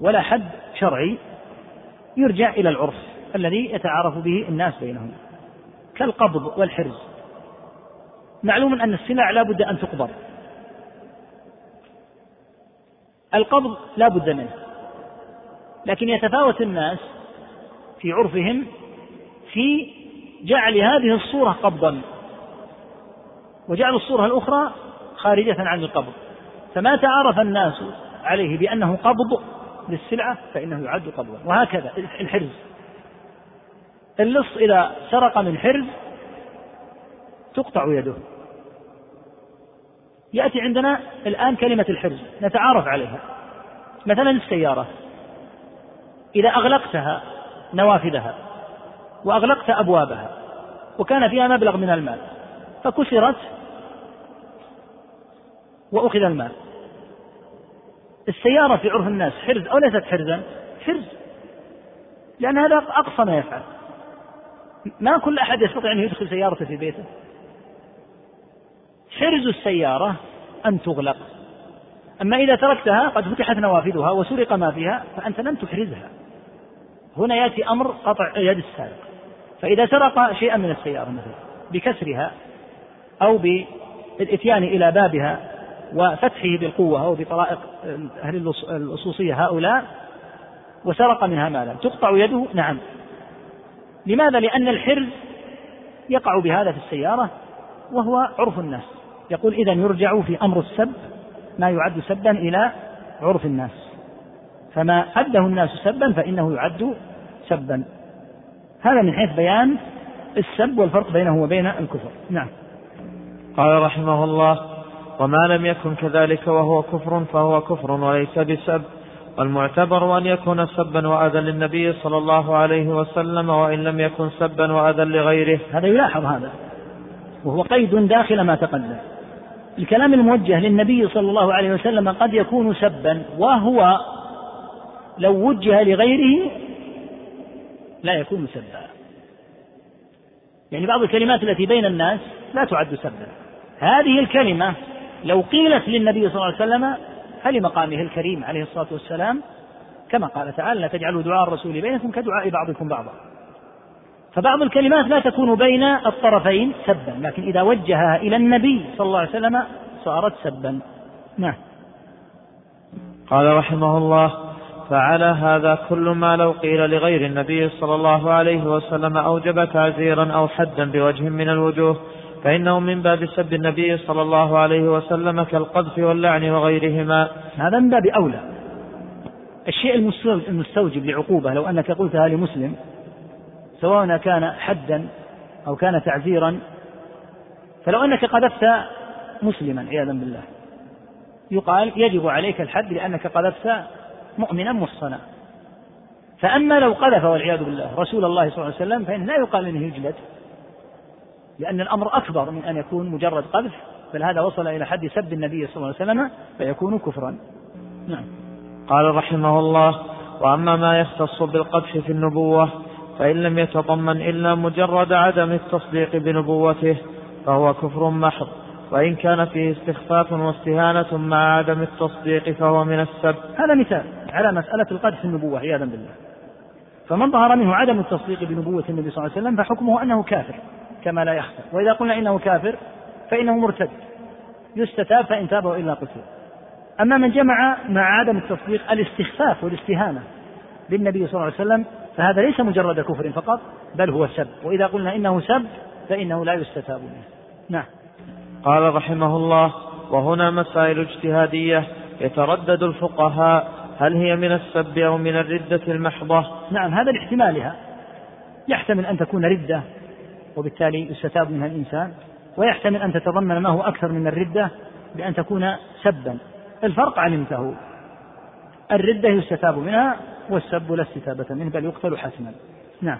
ولا حد شرعي يرجع إلى العرف. الذي يتعارف به الناس بينهم كالقبض والحرز. معلوم أن السلع لا بد أن تقبض. القبض لا بد منه. لكن يتفاوت الناس في عرفهم في جعل هذه الصورة قبضا. وجعل الصورة الأخرى خارجة عن القبض. فما تعارف الناس عليه بأنه قبض للسلعة فإنه يعد قبضا. وهكذا الحرز. اللص إذا سرق من حرز تقطع يده. يأتي عندنا الآن كلمة الحرز نتعارف عليها. مثلا السيارة. إذا أغلقتها نوافذها وأغلقت أبوابها وكان فيها مبلغ من المال فكسرت وأخذ المال. السيارة في عرف الناس حرز أو ليست حرزا؟ حرز. لأن هذا أقصى ما يفعل. ما كل أحد يستطيع أن يدخل سيارته في بيته. حرز السيارة أن تغلق. أما إذا تركتها قد فتحت نوافذها وسرق ما فيها فأنت لم تحرزها. هنا يأتي أمر قطع يد السارق. فإذا سرق شيئا من السيارة مثلا بكسرها أو بالإتيان إلى بابها وفتحه بالقوة أو بطرائق أهل اللصوصية هؤلاء وسرق منها مالا. تقطع يده؟ نعم. لماذا؟ لأن الحرز يقع بهذا في السيارة وهو عرف الناس. يقول إذا يرجع في أمر السب ما يعد سبا إلى عرف الناس. فما أده الناس سبا فإنه يعد سبا. هذا من حيث بيان السب والفرق بينه وبين الكفر. نعم. قال رحمه الله وما لم يكن كذلك وهو كفر فهو كفر وليس بسب. والمعتبر أن يكون سبا وأذى للنبي صلى الله عليه وسلم وإن لم يكن سبا وأذى لغيره. هذا يلاحظ هذا. وهو قيد داخل ما تقدم. الكلام الموجه للنبي صلى الله عليه وسلم قد يكون سبا وهو لو وجه لغيره لا يكون سبا. يعني بعض الكلمات التي بين الناس لا تعد سبا. هذه الكلمة لو قيلت للنبي صلى الله عليه وسلم فلمقامه الكريم عليه الصلاة والسلام كما قال تعالى لا تجعلوا دعاء الرسول بينكم كدعاء بعضكم بعضا. فبعض الكلمات لا تكون بين الطرفين سبا لكن إذا وجهها إلى النبي صلى الله عليه وسلم صارت سبا. نعم. قال رحمه الله فعلى هذا كل ما لو قيل لغير النبي صلى الله عليه وسلم أوجب تعزيرا أو حدا بوجه من الوجوه فإنه من باب سب النبي صلى الله عليه وسلم كالقذف واللعن وغيرهما. هذا من باب أولى. الشيء المستوجب لعقوبة لو أنك قلتها لمسلم سواء كان حدا أو كان تعزيرا فلو أنك قذفت مسلما عياذا بالله. يقال يجب عليك الحد لأنك قذفت مؤمنا محصنا. فأما لو قذف والعياذ بالله رسول الله صلى الله عليه وسلم فإنه لا يقال إنه يجلد. لأن الأمر أكبر من أن يكون مجرد قذف بل هذا وصل إلى حد سب النبي صلى الله عليه وسلم فيكون كفرا. نعم. قال رحمه الله وأما ما يختص بالقذف في النبوة فإن لم يتضمن إلا مجرد عدم التصديق بنبوته فهو كفر محض. وإن كان فيه استخفاف واستهانة مع عدم التصديق فهو من السب. هذا مثال على مسألة القذف في النبوة عياذا بالله. فمن ظهر منه عدم التصديق بنبوة النبي صلى الله عليه وسلم فحكمه أنه كافر. كما لا يخفى وإذا قلنا إنه كافر فإنه مرتد. يستتاب فإن تاب وإلا قتل أما من جمع مع عدم التصديق الاستخفاف والاستهانة بالنبي صلى الله عليه وسلم فهذا ليس مجرد كفر فقط بل هو سب. وإذا قلنا إنه سب فإنه لا يستتاب. منه نعم. قال رحمه الله وهنا مسائل اجتهادية يتردد الفقهاء هل هي من السب أو من الردة المحضة؟ نعم هذا لاحتمالها. يحتمل أن تكون ردة. وبالتالي يستتاب منها الإنسان ويحتمل أن تتضمن ما هو أكثر من الردة بأن تكون سبا. الفرق علمته. الردة يستتاب منها والسب لا استتابة منه بل يقتل حتما. نعم.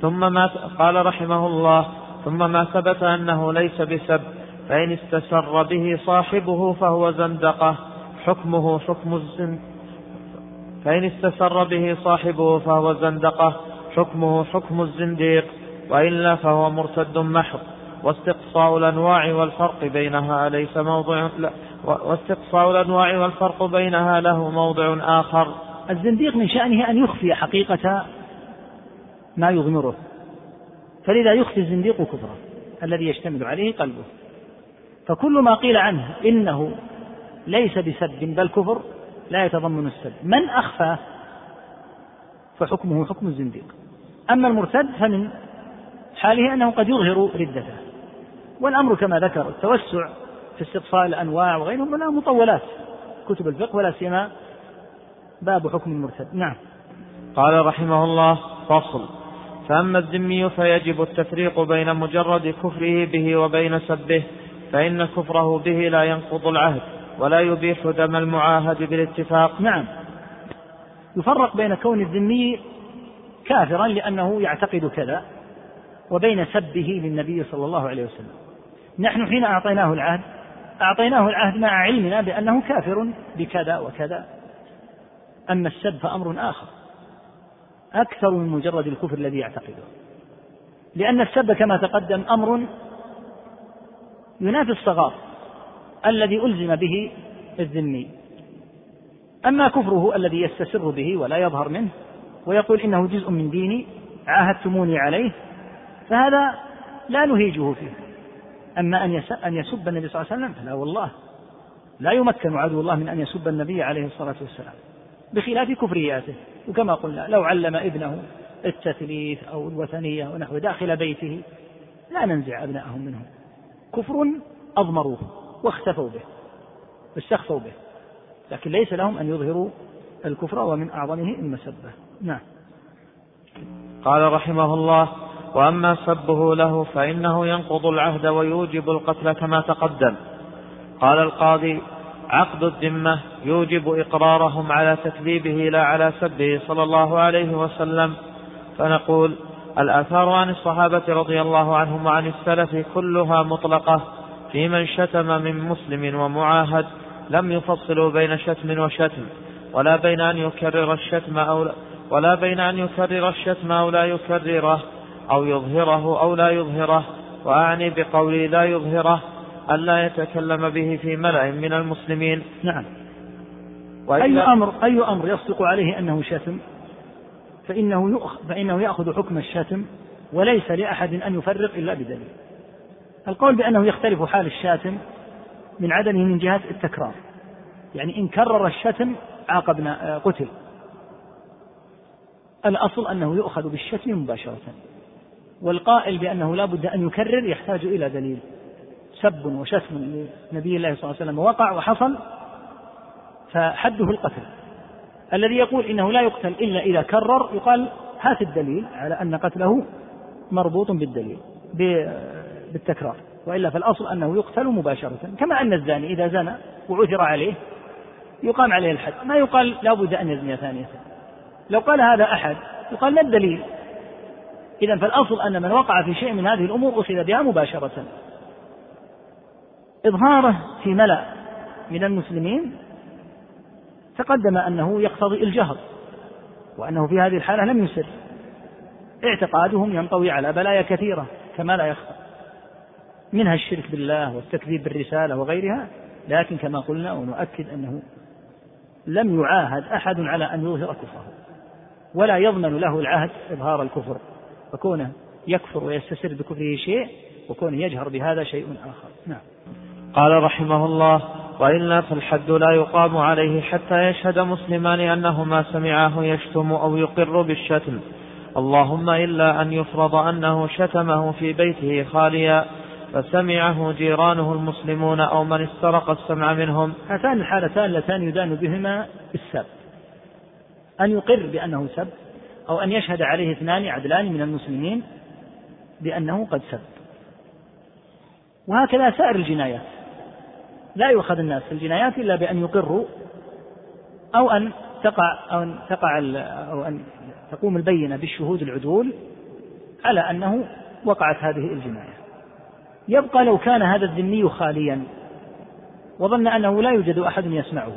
ثم ما قال رحمه الله ثم ما ثبت أنه ليس بسب فإن استسر به صاحبه فهو زندقة. حكمه حكم الزن فإن استسر به صاحبه فهو زندقة. حكمه حكم الزنديق. وإلا فهو مرتد محض. واستقصاء الأنواع والفرق بينها ليس موضع لا واستقصاء الأنواع والفرق بينها له موضع آخر. الزنديق من شأنه أن يخفي حقيقة ما يضمره فلذا يخفي الزنديق كفره الذي يشتمل عليه قلبه. فكل ما قيل عنه إنه ليس بسب بل كفر لا يتضمن السب من أخفى فحكمه حكم الزنديق. أما المرتد فمن حاله أنه قد يظهر ردته. والأمر كما ذكر التوسع في استقصاء الأنواع وغيرهم منها مطولات. كتب الفقه ولا سيما باب حكم المرتد. نعم. قال رحمه الله فصل. فأما الذمي فيجب التفريق بين مجرد كفره به وبين سبه فإن كفره به لا ينقض العهد ولا يبيح دم المعاهد بالاتفاق. نعم. يفرق بين كون الذمي كافرا لأنه يعتقد كذا وبين سبه للنبي صلى الله عليه وسلم. نحن حين أعطيناه العهد أعطيناه العهد مع علمنا بأنه كافر بكذا وكذا. أما السب فأمر آخر أكثر من مجرد الكفر الذي يعتقده. لأن السب كما تقدم أمر ينافي الصغار الذي ألزم به الذمي. أما كفره الذي يستسر به ولا يظهر منه ويقول إنه جزء من ديني عاهدتموني عليه فهذا لا نهيجه فيه. أما أن أن يسب النبي صلى الله عليه وسلم فلا والله. لا يمكن عدو الله من أن يسب النبي عليه الصلاة والسلام بخلاف كفرياته. وكما قلنا لو علم ابنه التثليث أو الوثنية ونحو داخل بيته لا ننزع أبناءهم منه كفر أضمروه واختفوا به واستخفوا به. لكن ليس لهم أن يظهروا الكفر ومن أعظمه المسبة نعم. قال رحمه الله وأما سبه له فإنه ينقض العهد ويوجب القتل كما تقدم. قال القاضي عقد الذمة يوجب إقرارهم على تكذيبه لا على سبه صلى الله عليه وسلم. فنقول الآثار عن الصحابة رضي الله عنهم وعن السلف كلها مطلقة في من شتم من مسلم ومعاهد لم يفصلوا بين شتم وشتم ولا بين أن يكرر الشتم أو لا ولا بين أن يكرر الشتم أو لا يكرره. أو يظهره أو لا يظهره وأعني بقولي لا يظهره ألا يتكلم به في ملأ من المسلمين. نعم. أي أمر أي أمر يصدق عليه أنه شتم؟ فإنه يؤخ فإنه يأخذ حكم الشتم وليس لأحد أن يفرق إلا بدليل. القول بأنه يختلف حال الشاتم من عدمه من جهة التكرار. يعني إن كرر الشتم عاقبنا قتل. الأصل أنه يؤخذ بالشتم مباشرة. والقائل بأنه لا بد أن يكرر يحتاج إلى دليل. سب وشتم لنبي الله صلى الله عليه وسلم. وقع وحصل فحده القتل. الذي يقول إنه لا يقتل إلا إذا كرر يقال هات الدليل على أن قتله مربوط بالدليل بالتكرار. وإلا فالأصل أنه يقتل مباشرة. كما أن الزاني إذا زنى وعثر عليه يقام عليه الحد. ما يقال لا بد أن يزني ثانية. لو قال هذا أحد يقال ما الدليل؟ إذا فالأصل أن من وقع في شيء من هذه الأمور أخذ بها مباشرة. إظهاره في ملأ من المسلمين تقدم أنه يقتضي الجهر وأنه في هذه الحالة لم يسر. اعتقادهم ينطوي على بلايا كثيرة كما لا يخفى منها الشرك بالله والتكذيب بالرسالة وغيرها لكن كما قلنا ونؤكد أنه لم يعاهد أحد على أن يظهر كفره ولا يضمن له العهد إظهار الكفر. فكونه يكفر ويستسر بكفره شيء وكونه يجهر بهذا شيء آخر. نعم. قال رحمه الله وإلا فالحد لا يقام عليه حتى يشهد مسلمان أنهما سمعاه يشتم أو يقر بالشتم. اللهم إلا أن يفرض أنه شتمه في بيته خاليا فسمعه جيرانه المسلمون أو من استرق السمع منهم. هاتان الحالتان اللتان يدان بهما السب أن يقر بأنه سب أو أن يشهد عليه اثنان عدلان من المسلمين بأنه قد سب. وهكذا سائر الجنايات. لا يؤخذ الناس في الجنايات إلا بأن يقروا أو أن تقع أو أن تقع أو أن تقوم البينة بالشهود العدول على أنه وقعت هذه الجناية. يبقى لو كان هذا الذمي خاليا وظن أنه لا يوجد أحد يسمعه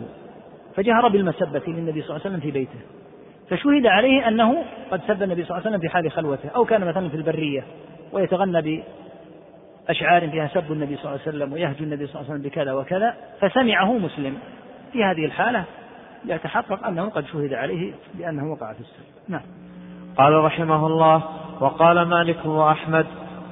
فجهر بالمسبة للنبي صلى الله عليه وسلم في بيته. فشهد عليه أنه قد سب النبي صلى الله عليه وسلم في حال خلوته أو كان مثلا في البرية ويتغنى بأشعار فيها سب النبي صلى الله عليه وسلم ويهجو النبي صلى الله عليه وسلم بكذا وكذا فسمعه مسلم. في هذه الحالة يتحقق أنه قد شهد عليه بأنه وقع في السب نعم. قال رحمه الله وقال مالك وأحمد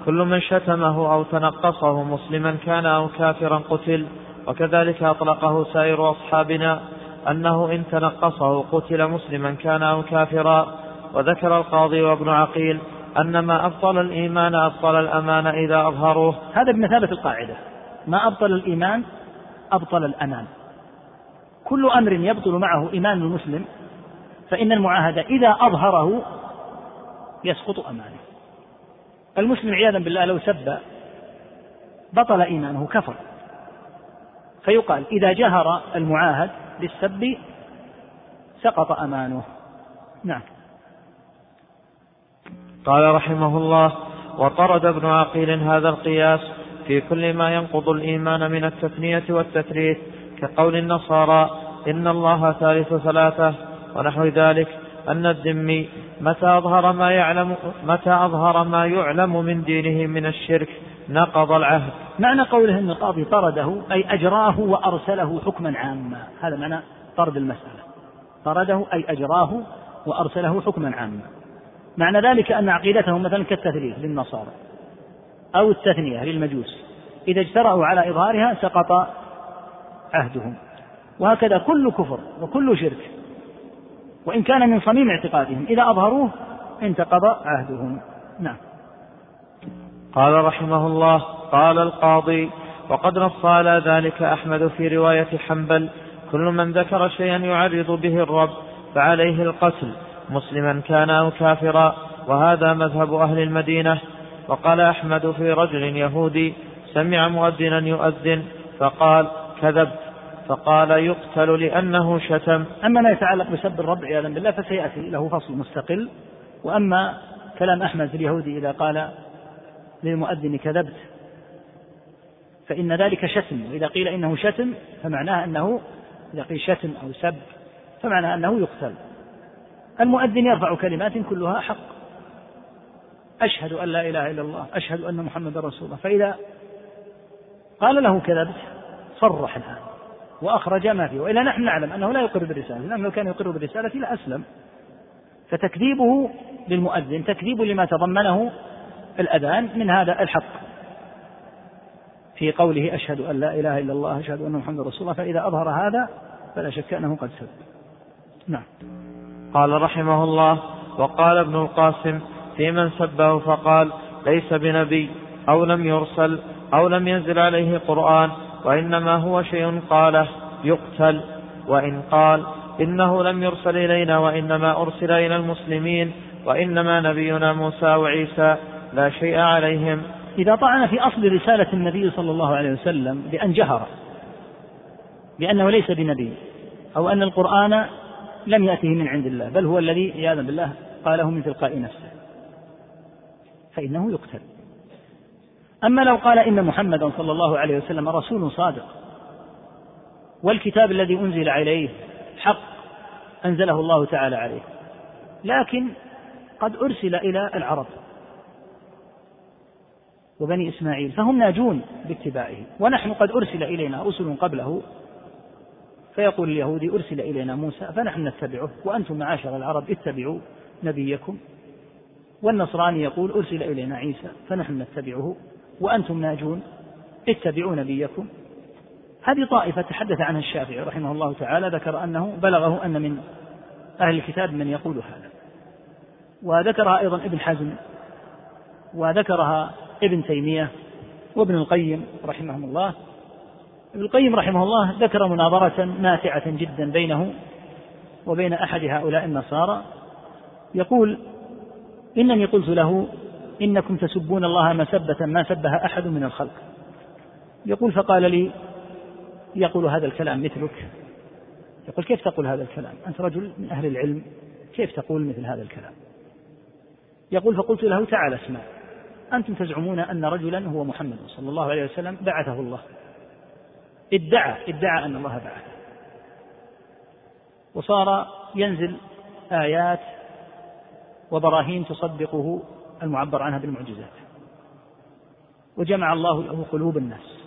كل من شتمه أو تنقصه مسلما كان أو كافرا قتل وكذلك أطلقه سائر أصحابنا. أنه إن تنقصه قتل مسلما كان أو كافرا وذكر القاضي وابن عقيل أن ما أبطل الإيمان أبطل الأمان إذا أظهروه. هذا بمثابة القاعدة. ما أبطل الإيمان أبطل الأمان. كل أمر يبطل معه إيمان المسلم فإن المعاهدة إذا أظهره يسقط أمانه. المسلم عياذا بالله لو سب بطل إيمانه كفر. فيقال إذا جهر المعاهد بالسب سقط أمانه. نعم. قال رحمه الله وطرد ابن عقيل هذا القياس في كل ما ينقض الإيمان من التثنية والتثريث كقول النصارى إن الله ثالث ثلاثة ونحو ذلك أن الذمي متى أظهر ما يعلم متى أظهر ما يعلم من دينه من الشرك نقض العهد. معنى قوله أن القاضي طرده أي أجراه وأرسله حكما عاما. هذا معنى طرد المسألة. طرده أي أجراه وأرسله حكما عاما. معنى ذلك أن عقيدتهم مثلا كالتثليث للنصارى أو التثنية للمجوس. إذا اجترأوا على إظهارها سقط عهدهم. وهكذا كل كفر وكل شرك. وإن كان من صميم اعتقادهم إذا أظهروه انتقض عهدهم. نعم. قال رحمه الله قال القاضي وقد نص على ذلك أحمد في رواية حنبل كل من ذكر شيئا يعرض به الرب فعليه القتل مسلما كان أو كافرا وهذا مذهب أهل المدينة. وقال أحمد في رجل يهودي سمع مؤذنا يؤذن فقال كذبت فقال يقتل لأنه شتم. أما ما يتعلق بسب الرب عياذا بالله فسيأتي له فصل مستقل. وأما كلام أحمد اليهودي إذا قال للمؤذن كذبت فإن ذلك شتم وإذا قيل إنه شتم فمعناه أنه إذا قيل شتم أو سب فمعناه أنه يقتل. المؤذن يرفع كلمات كلها حق. أشهد أن لا إله إلا الله أشهد أن محمد رسول الله. فإذا قال له كذبت صرح الآن وأخرج ما فيه. وإلا نحن نعلم أنه لا يقر بالرسالة. لأنه لو كان يقر بالرسالة لأسلم فتكذيبه للمؤذن تكذيب لما تضمنه الأذان من هذا الحق. في قوله أشهد أن لا إله إلا الله أشهد أن محمد رسول الله فإذا أظهر هذا فلا شك أنه قد سب. نعم. قال رحمه الله وقال ابن القاسم في من سبه فقال ليس بنبي أو لم يرسل أو لم ينزل عليه قرآن وإنما هو شيء قاله يقتل وإن قال إنه لم يرسل إلينا وإنما أرسل إلى المسلمين وإنما نبينا موسى وعيسى لا شيء عليهم إذا طعن في أصل رسالة النبي صلى الله عليه وسلم بأن جهر بأنه ليس بنبي أو أن القرآن لم يأته من عند الله بل هو الذي عياذا بالله قاله من تلقاء نفسه. فإنه يقتل. أما لو قال إن محمدا صلى الله عليه وسلم رسول صادق والكتاب الذي أنزل عليه حق أنزله الله تعالى عليه لكن قد أرسل إلى العرب. وبني إسماعيل فهم ناجون باتباعه. ونحن قد أرسل إلينا رسل قبله فيقول اليهودي أرسل إلينا موسى فنحن نتبعه وأنتم معاشر العرب اتبعوا نبيكم. والنصراني يقول أرسل إلينا عيسى فنحن نتبعه وأنتم ناجون اتبعوا نبيكم. هذه طائفة تحدث عنها الشافعي رحمه الله تعالى ذكر أنه بلغه أن من أهل الكتاب من يقول هذا. وذكرها أيضا ابن حزم وذكرها ابن تيمية وابن القيم رحمهم الله. ابن القيم رحمه الله ذكر مناظرة ماتعة جدا بينه وبين أحد هؤلاء النصارى. يقول إنني قلت له إنكم تسبون الله مسبة ما سبها أحد من الخلق. يقول فقال لي يقول هذا الكلام مثلك. يقول كيف تقول هذا الكلام؟ أنت رجل من أهل العلم كيف تقول مثل هذا الكلام؟ يقول فقلت له تعال اسمع. أنتم تزعمون أن رجلا هو محمد صلى الله عليه وسلم بعثه الله. ادعى ادعى أن الله بعثه. وصار ينزل آيات وبراهين تصدقه المعبر عنها بالمعجزات. وجمع الله له قلوب الناس.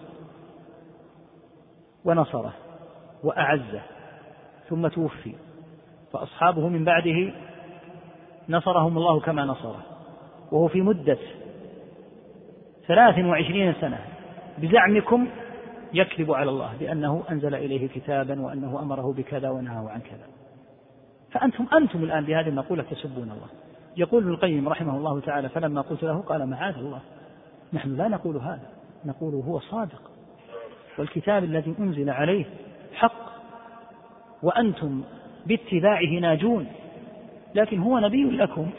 ونصره وأعزه. ثم توفي. فأصحابه من بعده نصرهم الله كما نصره. وهو في مدة ثلاث وعشرين سنة بزعمكم يكذب على الله بأنه أنزل إليه كتابا وأنه أمره بكذا ونهاه عن كذا. فأنتم أنتم الآن بهذه المقولة تسبون الله. يقول ابن القيم رحمه الله تعالى فلما قلت له قال معاذ الله. نحن لا نقول هذا نقول هو صادق. والكتاب الذي أنزل عليه حق وأنتم باتباعه ناجون. لكن هو نبي لكم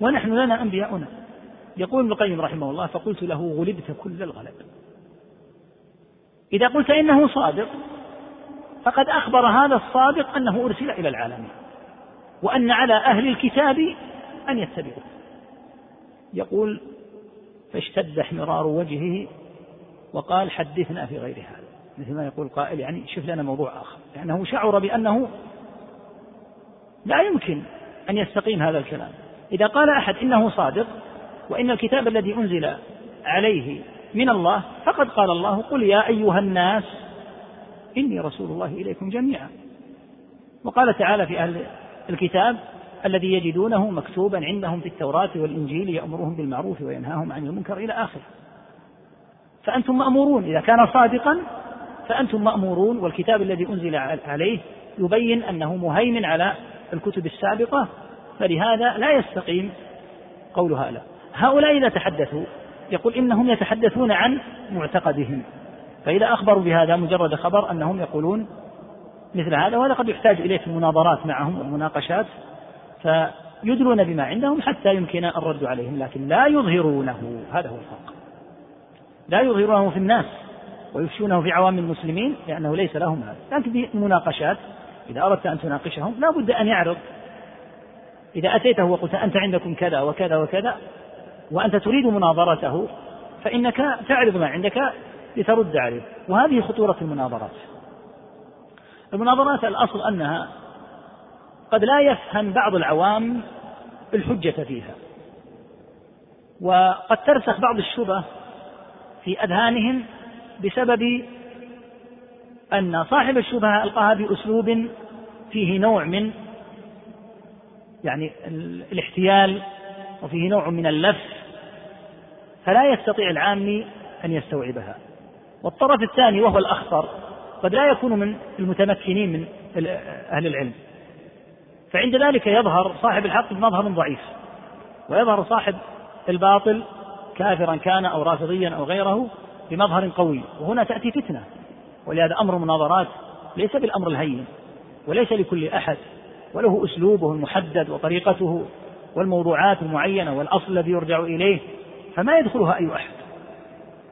ونحن لنا أنبياؤنا. يقول ابن القيم رحمه الله فقلت له غلبت كل الغلب. إذا قلت إنه صادق فقد أخبر هذا الصادق أنه أرسل إلى العالمين وأن على أهل الكتاب أن يتبعوه. يقول فاشتد احمرار وجهه وقال حدثنا في غير هذا. مثل ما يقول قائل يعني شوف لنا موضوع آخر. لأنه شعر بأنه لا يمكن أن يستقيم هذا الكلام. إذا قال أحد إنه صادق وإن الكتاب الذي أنزل عليه من الله فقد قال الله قل يا أيها الناس إني رسول الله إليكم جميعا. وقال تعالى في أهل الكتاب الذي يجدونه مكتوبا عندهم في التوراة والإنجيل يأمرهم بالمعروف وينهاهم عن المنكر إلى آخره. فأنتم مأمورون إذا كان صادقا فأنتم مأمورون والكتاب الذي أنزل عليه يبين أنه مهيمن على الكتب السابقة فلهذا لا يستقيم قول هؤلاء هؤلاء إذا تحدثوا يقول إنهم يتحدثون عن معتقدهم. فإذا أخبروا بهذا مجرد خبر أنهم يقولون مثل هذا وهذا قد يحتاج إليه في المناظرات معهم والمناقشات فيدلون بما عندهم حتى يمكن الرد عليهم لكن لا يظهرونه. هذا هو الفرق. لا يظهرونه في الناس ويفشونه في عوام المسلمين لأنه ليس لهم هذا. لكن في المناقشات إذا أردت أن تناقشهم لا بد أن يعرض. إذا أتيته وقلت أنت عندكم كذا وكذا وكذا وأنت تريد مناظرته فإنك تعرض ما عندك لترد عليه. وهذه خطورة المناظرات. المناظرات الأصل أنها قد لا يفهم بعض العوام الحجة فيها. وقد ترسخ بعض الشبه في أذهانهم بسبب أن صاحب الشبهة ألقاها بأسلوب فيه نوع من يعني الاحتيال وفيه نوع من اللف فلا يستطيع العامي أن يستوعبها. والطرف الثاني وهو الأخطر قد لا يكون من المتمكنين من أهل العلم. فعند ذلك يظهر صاحب الحق بمظهر ضعيف ويظهر صاحب الباطل كافرا كان أو رافضيا أو غيره بمظهر قوي. وهنا تأتي فتنة ولهذا أمر المناظرات ليس بالأمر الهين وليس لكل أحد وله أسلوبه المحدد وطريقته والموضوعات المعينة والأصل الذي يرجع إليه. فما يدخلها أي أحد.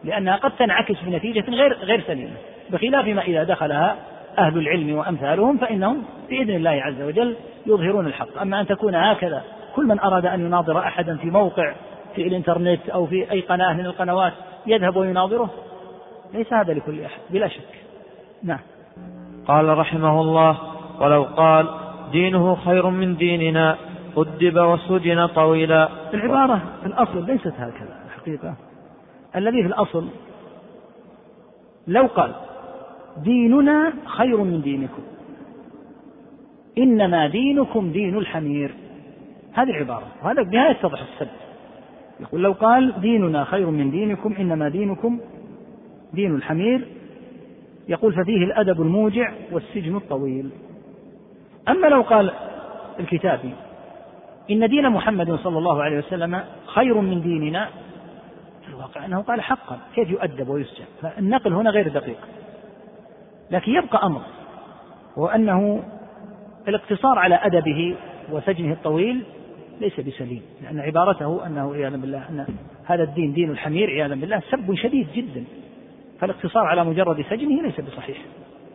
لأنها قد تنعكس بنتيجة غير غير سليمة. بخلاف ما إذا دخلها أهل العلم وأمثالهم فإنهم بإذن الله عز وجل يظهرون الحق. أما أن تكون هكذا كل من أراد أن يناظر أحدا في موقع في الإنترنت أو في أي قناة من القنوات يذهب ويناظره ليس هذا لكل أحد بلا شك. نعم. قال رحمه الله ولو قال دينه خير من ديننا أدب وسجن طويلا. العبارة في الأصل ليست هكذا الحقيقة. الذي في الأصل لو قال ديننا خير من دينكم. إنما دينكم دين الحمير. هذه العبارة وهذا بها يتضح السد. يقول لو قال ديننا خير من دينكم إنما دينكم دين الحمير يقول ففيه الأدب الموجع والسجن الطويل. أما لو قال الكتابي إن دين محمد صلى الله عليه وسلم خير من ديننا في الواقع أنه قال حقا كيف يؤدب ويسجن؟ فالنقل هنا غير دقيق. لكن يبقى أمر هو أنه الاقتصار على أدبه وسجنه الطويل ليس بسليم لأن عبارته أنه عياذا بالله أن هذا الدين دين الحمير عياذا بالله سب شديد جدا. فالاقتصار على مجرد سجنه ليس بصحيح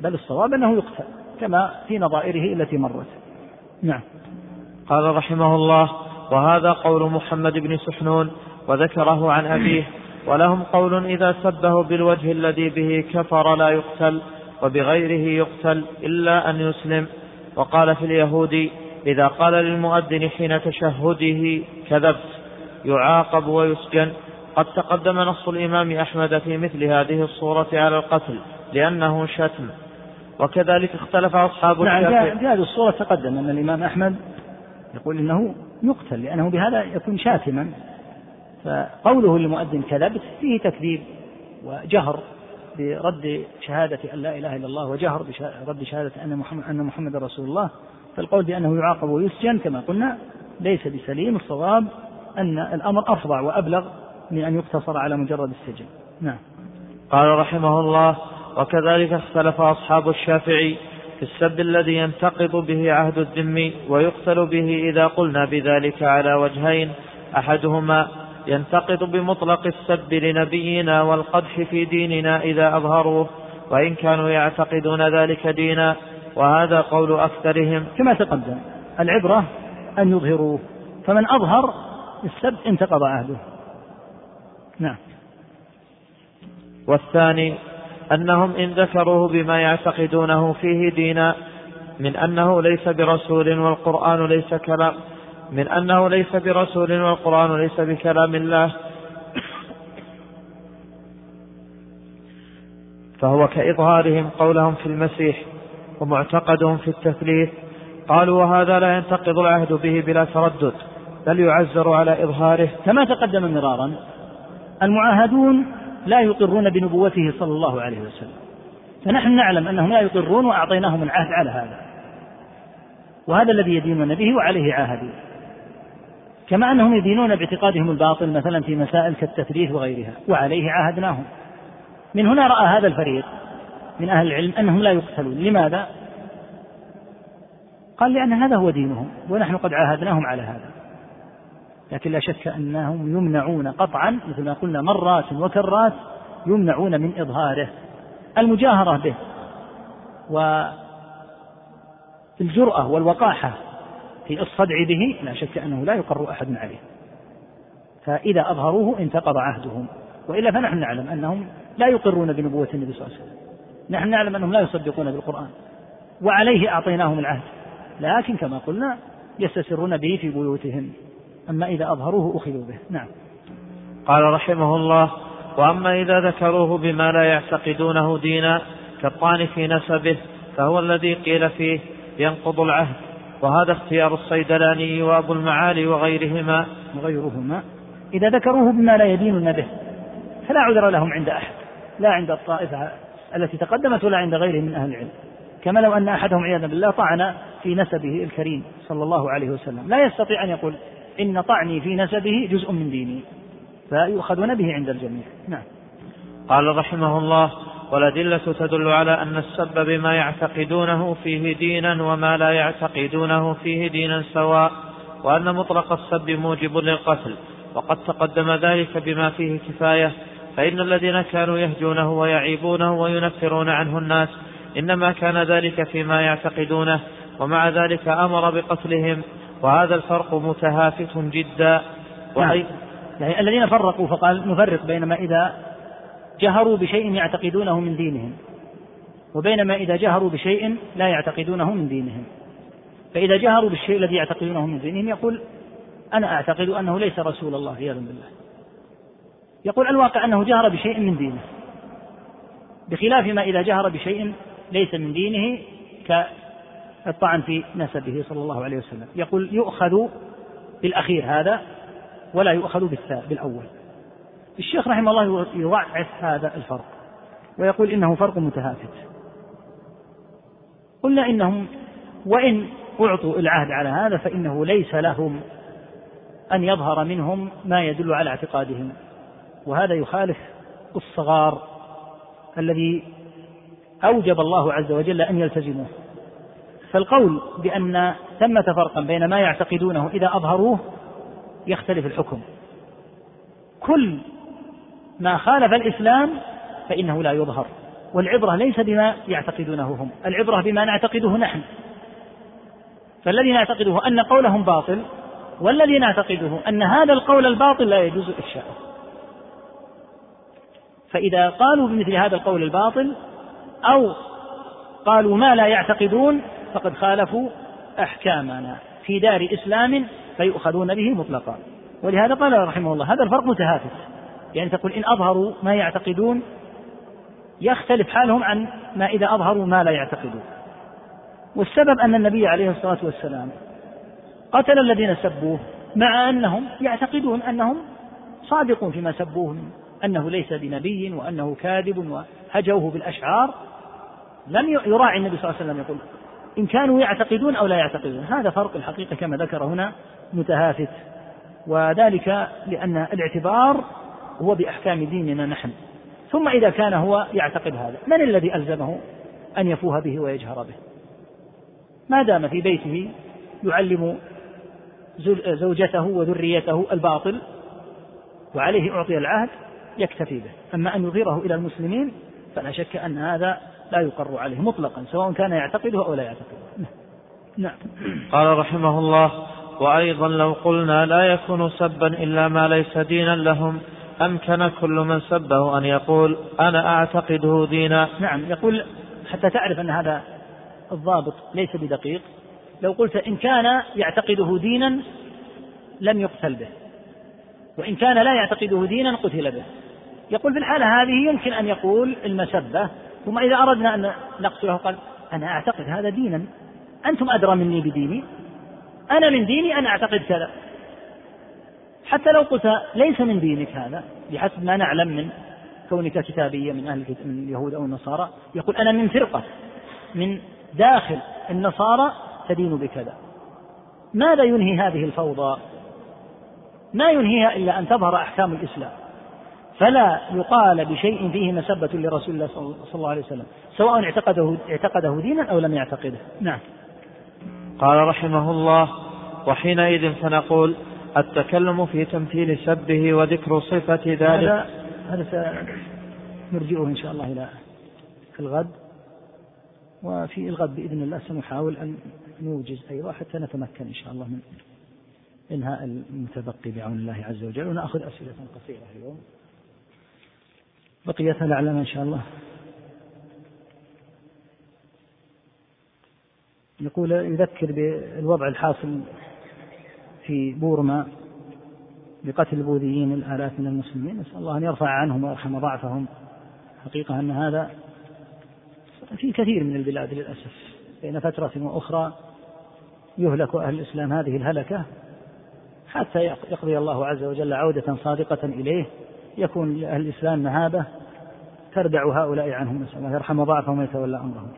بل الصواب أنه يقتل كما في نظائره التي مرت. نعم. قال رحمه الله وهذا قول محمد بن سحنون وذكره عن أبيه ولهم قول إذا سبه بالوجه الذي به كفر لا يقتل وبغيره يقتل إلا أن يسلم. وقال في اليهود إذا قال للمؤذن حين تشهده كذبت يعاقب ويسجن. قد تقدم نص الإمام أحمد في مثل هذه الصورة على القتل لأنه شتم. وكذلك اختلف أصحاب نعم في هذه الصورة تقدم أن الإمام أحمد يقول إنه يقتل لأنه بهذا يكون شاتما. فقوله للمؤذن كذبت فيه تكذيب وجهر برد شهادة أن لا إله إلا الله وجهر برد شهادة أن محمد أن محمد رسول الله. فالقول بأنه يعاقب ويسجن كما قلنا ليس بسليم. الصواب أن الأمر أفظع وأبلغ من أن يقتصر على مجرد السجن. نعم. قال رحمه الله وكذلك اختلف أصحاب الشافعي في السب الذي ينتقض به عهد الذم ويقتل به إذا قلنا بذلك على وجهين. أحدهما ينتقض بمطلق السب لنبينا والقدح في ديننا إذا أظهروه وإن كانوا يعتقدون ذلك دينا. وهذا قول أكثرهم. كما تقدم العبرة أن يظهروه فمن أظهر السب انتقض عهده. نعم. والثاني أنهم إن ذكروه بما يعتقدونه فيه دينا من أنه ليس برسول والقرآن ليس كلام من أنه ليس برسول والقرآن ليس بكلام الله. فهو كإظهارهم قولهم في المسيح ومعتقدهم في التثليث قالوا وهذا لا ينتقض العهد به بلا تردد بل يعزر على إظهاره. كما تقدم مرارا المعاهدون لا يقرون بنبوته صلى الله عليه وسلم. فنحن نعلم أنهم لا يقرون وأعطيناهم العهد على هذا. وهذا الذي يدينون به وعليه عاهدوا كما أنهم يدينون باعتقادهم الباطل مثلا في مسائل كالتثليث وغيرها وعليه عاهدناهم. من هنا رأى هذا الفريق من أهل العلم أنهم لا يقتلون. لماذا؟ قال لأن هذا هو دينهم ونحن قد عاهدناهم على هذا. لكن لا شك أنهم يمنعون قطعا مثل ما قلنا مرات وكرات يمنعون من إظهاره. المجاهرة به والجرأة والوقاحة في الصدع به لا شك أنه لا يقر أحد عليه. فإذا أظهروه انتقض عهدهم. وإلا فنحن نعلم أنهم لا يقرون بنبوة النبي صلى الله عليه وسلم. نحن نعلم أنهم لا يصدقون بالقرآن. وعليه أعطيناهم العهد. لكن كما قلنا يستسرون به في بيوتهم. أما إذا أظهروه أخذوا به. نعم. قال رحمه الله وأما إذا ذكروه بما لا يعتقدونه دينا كالطعن في نسبه فهو الذي قيل فيه ينقض العهد. وهذا اختيار الصيدلاني وأبو المعالي وغيرهما. وغيرهما. إذا ذكروه بما لا يدينون به فلا عذر لهم عند أحد. لا عند الطائفة التي تقدمت ولا عند غيرهم من أهل العلم. كما لو أن أحدهم عياذا بالله طعن في نسبه الكريم صلى الله عليه وسلم. لا يستطيع أن يقول إن طعني في نسبه جزء من ديني فيؤخذون به عند الجميع. نعم. قال رحمه الله والأدلة تدل على أن السب بما يعتقدونه فيه دينا وما لا يعتقدونه فيه دينا سواء وأن مطلق السب موجب للقتل وقد تقدم ذلك بما فيه كفاية فإن الذين كانوا يهجونه ويعيبونه وينفرون عنه الناس إنما كان ذلك فيما يعتقدونه ومع ذلك أمر بقتلهم وهذا الفرق متهافت جدا. نعم. يعني الذين فرقوا فقال نفرق بينما إذا جهروا بشيء يعتقدونه من دينهم وبينما إذا جهروا بشيء لا يعتقدونه من دينهم. فإذا جهروا بالشيء الذي يعتقدونه من دينهم يقول أنا أعتقد أنه ليس رسول الله عياذا بالله. يقول الواقع أنه جهر بشيء من دينه بخلاف ما إذا جهر بشيء ليس من دينه كالطعن في نسبه صلى الله عليه وسلم. يقول يؤخذ بالأخير هذا ولا يؤخذ بالأول. الشيخ رحمه الله يضعف هذا الفرق ويقول إنه فرق متهافت. قلنا إنهم وإن أعطوا العهد على هذا فإنه ليس لهم أن يظهر منهم ما يدل على اعتقادهم. وهذا يخالف الصغار الذي أوجب الله عز وجل أن يلتزموه. فالقول بأن ثمة فرقا بين ما يعتقدونه إذا أظهروه يختلف الحكم. كل ما خالف الإسلام فإنه لا يظهر والعبرة ليس بما يعتقدونه هم العبرة بما نعتقده نحن. فالذي نعتقده أن قولهم باطل والذي نعتقده أن هذا القول الباطل لا يجوز إفشاؤه. فإذا قالوا بمثل هذا القول الباطل أو قالوا ما لا يعتقدون فقد خالفوا أحكامنا. في دار إسلام فيؤخذون به مطلقا. ولهذا قال رحمه الله هذا الفرق متهافت. يعني تقول إن أظهروا ما يعتقدون يختلف حالهم عن ما إذا أظهروا ما لا يعتقدون. والسبب أن النبي عليه الصلاة والسلام قتل الذين سبوه مع أنهم يعتقدون أنهم صادقون فيما سبوه أنه ليس بنبي وأنه كاذب وهجوه بالأشعار. لم يراعي النبي صلى الله عليه وسلم يقول إن كانوا يعتقدون أو لا يعتقدون. هذا فرق الحقيقة كما ذكر هنا متهافت. وذلك لأن الاعتبار هو بأحكام ديننا نحن. ثم إذا كان هو يعتقد هذا من الذي ألزمه أن يفوه به ويجهر به؟ ما دام في بيته يعلم زوجته وذريته الباطل وعليه أعطي العهد يكتفي به. أما أن يظهره إلى المسلمين فلا شك أن هذا لا يقر عليه مطلقا سواء كان يعتقده أو لا يعتقده. نعم. قال رحمه الله وأيضا لو قلنا لا يكون سبا إلا ما ليس دينا لهم أمكن كل من سبه أن يقول أنا أعتقده دينا. نعم يقول حتى تعرف أن هذا الضابط ليس بدقيق. لو قلت إن كان يعتقده دينا لم يقتل به وإن كان لا يعتقده دينا قتل به. يقول في الحالة هذه يمكن أن يقول المسبة ثم إذا أردنا أن نقتله قال أنا أعتقد هذا دينا. أنتم أدرى مني بديني. أنا من ديني أنا أعتقد كذا. حتى لو قلت ليس من دينك هذا بحسب ما نعلم من كونك كتابية من أهل من اليهود أو النصارى يقول أنا من فرقة من داخل النصارى تدين بكذا. ماذا ينهي هذه الفوضى؟ ما ينهيها إلا أن تظهر أحكام الإسلام. فلا يقال بشيء فيه مسبة لرسول الله صلى الله عليه وسلم سواء اعتقده اعتقده دينا أو لم يعتقده. نعم. قال رحمه الله وحينئذ فنقول التكلم في تمثيل سبه وذكر صفة ذلك. هذا هذا سنرجئه إن شاء الله إلى الغد. وفي الغد بإذن الله سنحاول أن نوجز أيضا حتى نتمكن إن شاء الله من إنهاء المتبقي بعون الله عز وجل. ونأخذ أسئلة قصيرة اليوم. بقيتها لعلنا إن شاء الله. يقول يذكر بالوضع الحاصل في بورما بقتل البوذيين الآلاف من المسلمين. نسأل الله أن يرفع عنهم ويرحم ضعفهم. حقيقة أن هذا في كثير من البلاد للأسف. بين فترة وأخرى يهلك أهل الإسلام هذه الهلكة حتى يقضي الله عز وجل عودة صادقة إليه. يكون لأهل الإسلام مهابة تردع هؤلاء عنهم نسأل الله يرحم ضعفهم ويتولى أمرهم.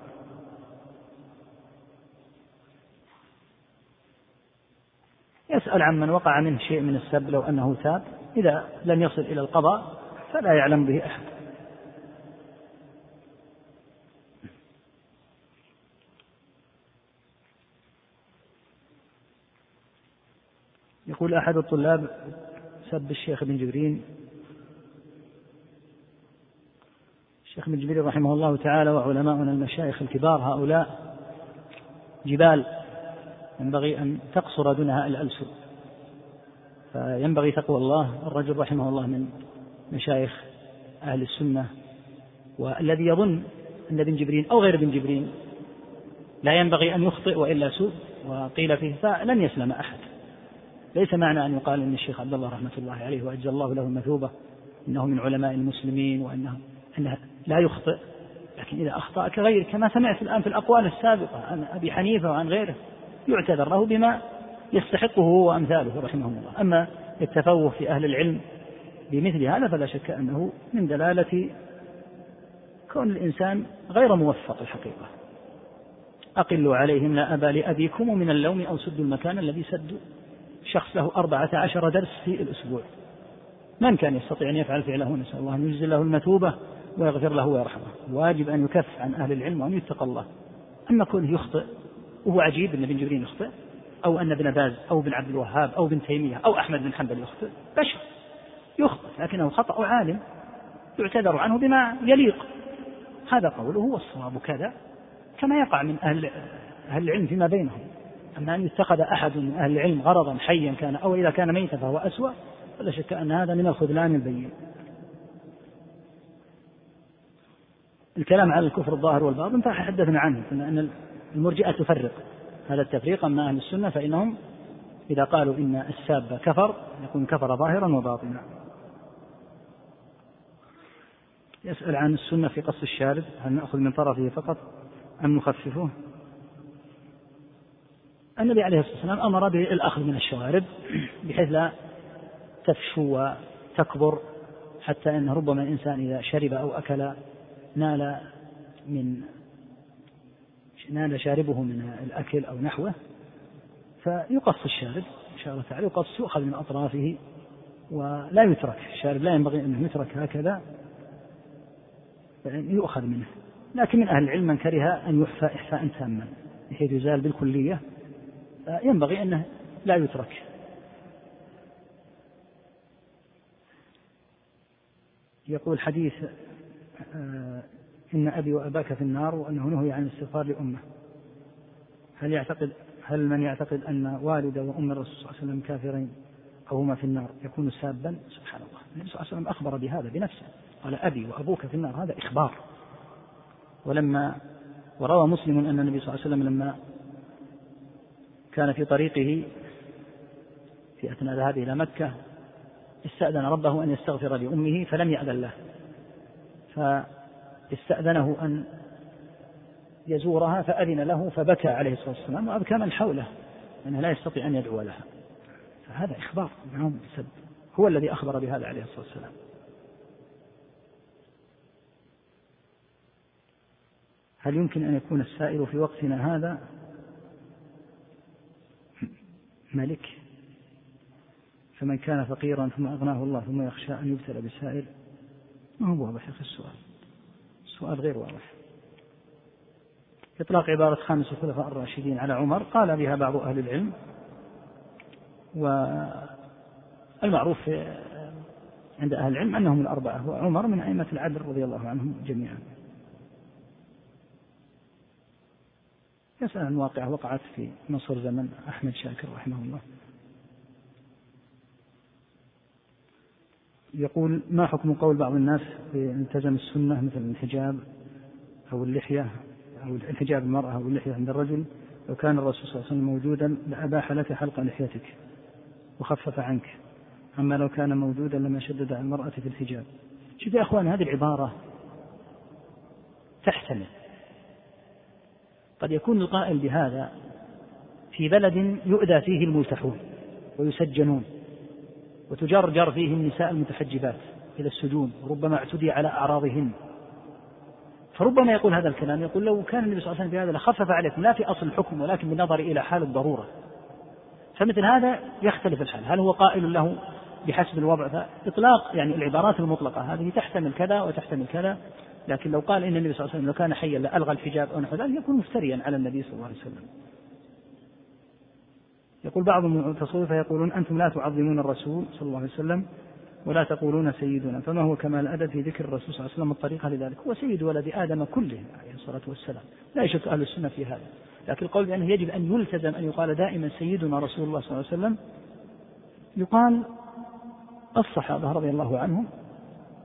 يسأل عن من وقع منه شيء من السب لو أنه تاب إذا لم يصل إلى القضاء فلا يعلم به أحد. يقول أحد الطلاب سب الشيخ ابن جبرين الشيخ ابن جبرين رحمه الله تعالى وعلماؤنا المشايخ الكبار هؤلاء جبال ينبغي أن تقصر دونها الألسن. فينبغي تقوى الله الرجل رحمه الله من مشايخ أهل السنة والذي يظن أن ابن جبرين أو غير ابن جبرين لا ينبغي أن يخطئ وإلا سوء وقيل فيه فلن يسلم أحد. ليس معنى أن يقال أن الشيخ عبد الله رحمة الله عليه وأجزى الله له المثوبة إنه من علماء المسلمين وأنه أنه لا يخطئ. لكن إذا أخطأ كغيره كما سمعت الآن في الأقوال السابقة عن أبي حنيفة وعن غيره. يعتذر له بما يستحقه هو وأمثاله رحمه الله. أما التفوه في أهل العلم بمثل هذا فلا شك أنه من دلالة كون الإنسان غير موفق الحقيقة. أقلوا عليهم لا أبا لأبيكم من اللوم أو سدوا المكان الذي سدوا. شخص له أربعة عشر درس في الأسبوع. من كان يستطيع أن يفعل فعله؟ نسأل الله أن يجزل له المثوبة. ويغفر له ويرحمه. واجب أن يكف عن أهل العلم وأن يتقى الله. أما كونه يخطئ وهو عجيب أن ابن جبرين يخطئ أو أن ابن باز أو ابن عبد الوهاب أو ابن تيمية أو أحمد بن حنبل يخطئ بشر. يخطئ لكنه خطأ عالم يعتذر عنه بما يليق. هذا قوله والصواب كذا كما يقع من أهل, أهل العلم فيما بينهم. أما أن يتخذ أحد من أهل العلم غرضا حيا كان أو إذا كان ميتا فهو أسوأ فلا شك أن هذا من الخذلان البين. الكلام على الكفر الظاهر والباطن تحدثنا عنه أن المرجئة تفرق. هذا التفريق أما أهل السنة فإنهم إذا قالوا إن الساب كفر يكون كفر ظاهرا وباطنا. يسأل عن السنة في قص الشارب هل نأخذ من طرفه فقط أم نخففه؟ النبي عليه الصلاة والسلام أمر بالأخذ من الشوارب بحيث لا تفشو وتكبر حتى أن ربما الإنسان إذا شرب أو أكل نال من نال شاربه من الأكل أو نحوه فيقص الشارب إن شاء الله تعالى يقص يؤخذ من أطرافه ولا يترك الشارب لا ينبغي أن يترك هكذا يؤخذ منه. لكن من أهل العلم من كره أن يحفى إحفاء تاما بحيث يزال بالكلية ينبغي أنه لا يترك. يقول حديث إن أبي وأباك في النار وأنه نهي عن الاستغفار لأمه. هل يعتقد هل من يعتقد أن والد وأم الرسول صلى الله عليه وسلم كافرين أو هما في النار يكون سابا؟ سبحان الله. النبي صلى الله عليه وسلم أخبر بهذا بنفسه. قال أبي وأبوك في النار هذا إخبار. ولما وروى مسلم أن النبي صلى الله عليه وسلم لما كان في طريقه في أثناء ذهابه إلى مكة استأذن ربه أن يستغفر لأمه فلم يأذن له. فاستأذنه أن يزورها فأذن له فبكى عليه الصلاة والسلام وأبكى من حوله أنه لا يستطيع أن يدعو لها. فهذا إخبار معهم بالسب هو الذي أخبر بهذا عليه الصلاة والسلام. هل يمكن أن يكون السائل في وقتنا هذا؟ ملك. فمن كان فقيرا ثم أغناه الله ثم يخشى أن يبتلى بالسائل ما هو واضح في السؤال. السؤال غير واضح. إطلاق عبارة خامس الخلفاء الراشدين على عمر. قال بها بعض أهل العلم. والمعروف عند أهل العلم أنهم الأربعة وعمر من أئمة العدل رضي الله عنهم جميعا. يسأل عن واقعة وقعت في مصر زمن أحمد شاكر رحمه الله. يقول ما حكم قول بعض الناس التزم السنة مثل الحجاب أو اللحية أو الحجاب المرأة أو اللحية عند الرجل؟ لو كان الرسول صلى الله عليه وسلم موجودا لأباح لك حلق لحيتك وخفف عنك. أما لو كان موجودا لما شدد على المرأة في الحجاب. شوف يا أخوان هذه العبارة تحتمل. قد يكون القائل بهذا في بلد يؤذى فيه الملتحون ويسجنون. وتجرجر فيه النساء المتحجبات إلى السجون وربما اعتدي على أعراضهن. فربما يقول هذا الكلام يقول لو كان النبي صلى الله عليه وسلم بهذا لخفف عليكم لا في أصل الحكم ولكن بالنظر إلى حال الضرورة. فمثل هذا يختلف الحال. هل هو قائل له بحسب الوضع؟ فإطلاق يعني العبارات المطلقة هذه تحتمل كذا وتحتمل كذا لكن لو قال إن النبي صلى الله عليه وسلم لو كان حيا لألغى الحجاب أو نحو ذلك يكون مفتريا على النبي صلى الله عليه وسلم. يقول بعض المتصوفة يقولون أنتم لا تعظمون الرسول صلى الله عليه وسلم ولا تقولون سيدنا فما هو كمال الأدب في ذكر الرسول صلى الله عليه وسلم الطريقة لذلك؟ هو سيد ولد آدم كله عليه الصلاة والسلام. لا يشك أهل السنة في هذا. لكن القول بأنه يجب أن يلتزم أن يقال دائما سيدنا رسول الله صلى الله عليه وسلم يقال الصحابة رضي الله عنهم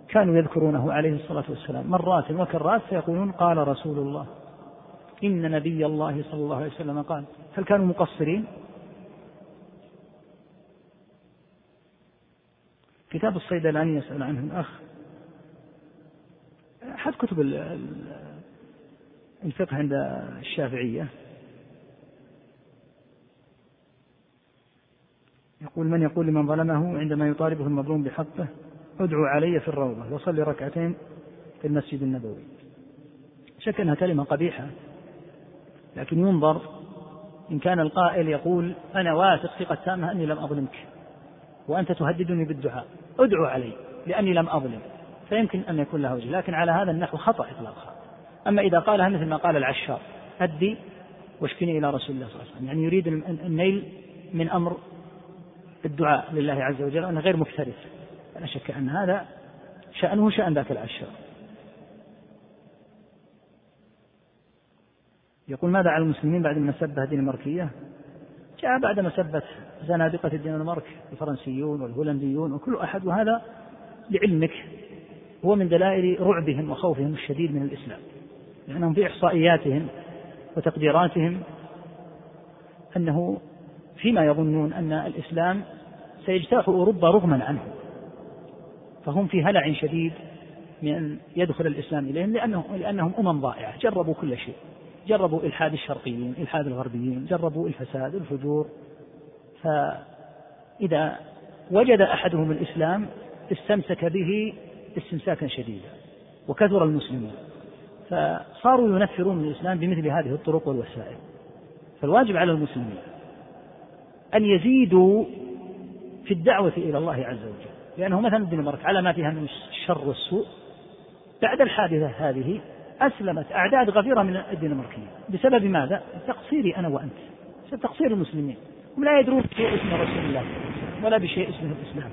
كانوا يذكرونه عليه الصلاة والسلام. مرات وكرات فيقولون قال رسول الله إن نبي الله صلى الله عليه وسلم قال. هل كانوا مقصرين؟ كتاب الصيدلاني يسأل عنه الأخ. أحد كتب الفقه عند الشافعية. يقول من يقول لمن ظلمه عندما يطالبه المظلوم بحقه ادعو علي في الروضة وصلي ركعتين في المسجد النبوي. شك أنها كلمة قبيحة لكن ينظر إن كان القائل يقول أنا واثق ثقة تامة أني لم أظلمك. وأنت تهددني بالدعاء. ادعو علي لأني لم أظلم. فيمكن أن يكون له وجه لكن على هذا النحو خطأ إطلاقها أما إذا قالها مثل ما قال العشار أدي واشكني إلى رسول الله صلى الله عليه وسلم. يعني يريد النيل من أمر الدعاء لله عز وجل وأنه غير مكترث. لا شك أن هذا شأنه شأن ذاك العشار يقول ماذا على المسلمين بعد سب هذه المركية؟ جاء بعد مسبة زنادقة الدنمارك الفرنسيون والهولنديون وكل أحد وهذا لعلمك هو من دلائل رعبهم وخوفهم الشديد من الإسلام. لأنهم في إحصائياتهم وتقديراتهم أنه فيما يظنون أن الإسلام سيجتاح أوروبا رغما عنهم فهم في هلع شديد من أن يدخل الإسلام إليهم لأنهم, لأنهم أمم ضائعة جربوا كل شيء. جربوا إلحاد الشرقيين إلحاد الغربيين جربوا الفساد الفجور. فإذا وجد أحدهم الإسلام استمسك به استمساكا شديدا وكثر المسلمون فصاروا ينفرون الإسلام بمثل هذه الطرق والوسائل. فالواجب على المسلمين أن يزيدوا في الدعوة إلى الله عز وجل. لأنه مثلا الدنمارك على ما فيها من الشر والسوء بعد الحادثة هذه أسلمت أعداد غفيرة من الدنماركيين بسبب ماذا؟ تقصيري أنا وأنت. بسبب تقصير المسلمين. هم لا يدرون بشيء اسمه رسول الله ولا بشيء اسمه الإسلام.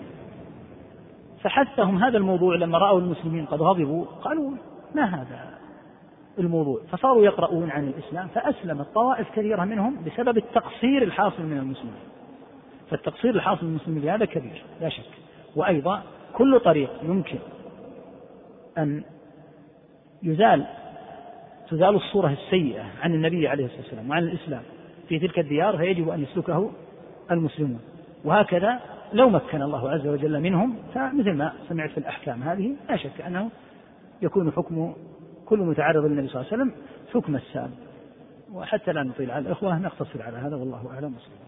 فحثهم هذا الموضوع لما رأوا المسلمين قد غضبوا قالوا ما هذا الموضوع؟ فصاروا يقرؤون عن الإسلام فأسلمت طوائف كثيرة منهم بسبب التقصير الحاصل من المسلمين. فالتقصير الحاصل من المسلمين هذا كبير لا شك. وأيضا كل طريق يمكن أن يزال تزال الصورة السيئة عن النبي عليه الصلاة والسلام وعن الإسلام. في تلك الديار فيجب أن يسلكه المسلمون. وهكذا لو مكن الله عز وجل منهم فمثل ما سمعت في الأحكام هذه لا شك أنه يكون حكم كل متعرض للنبي صلى الله عليه وسلم حكم السابق. وحتى لا نطيل على الإخوة نقتصر على هذا والله أعلم. وصلى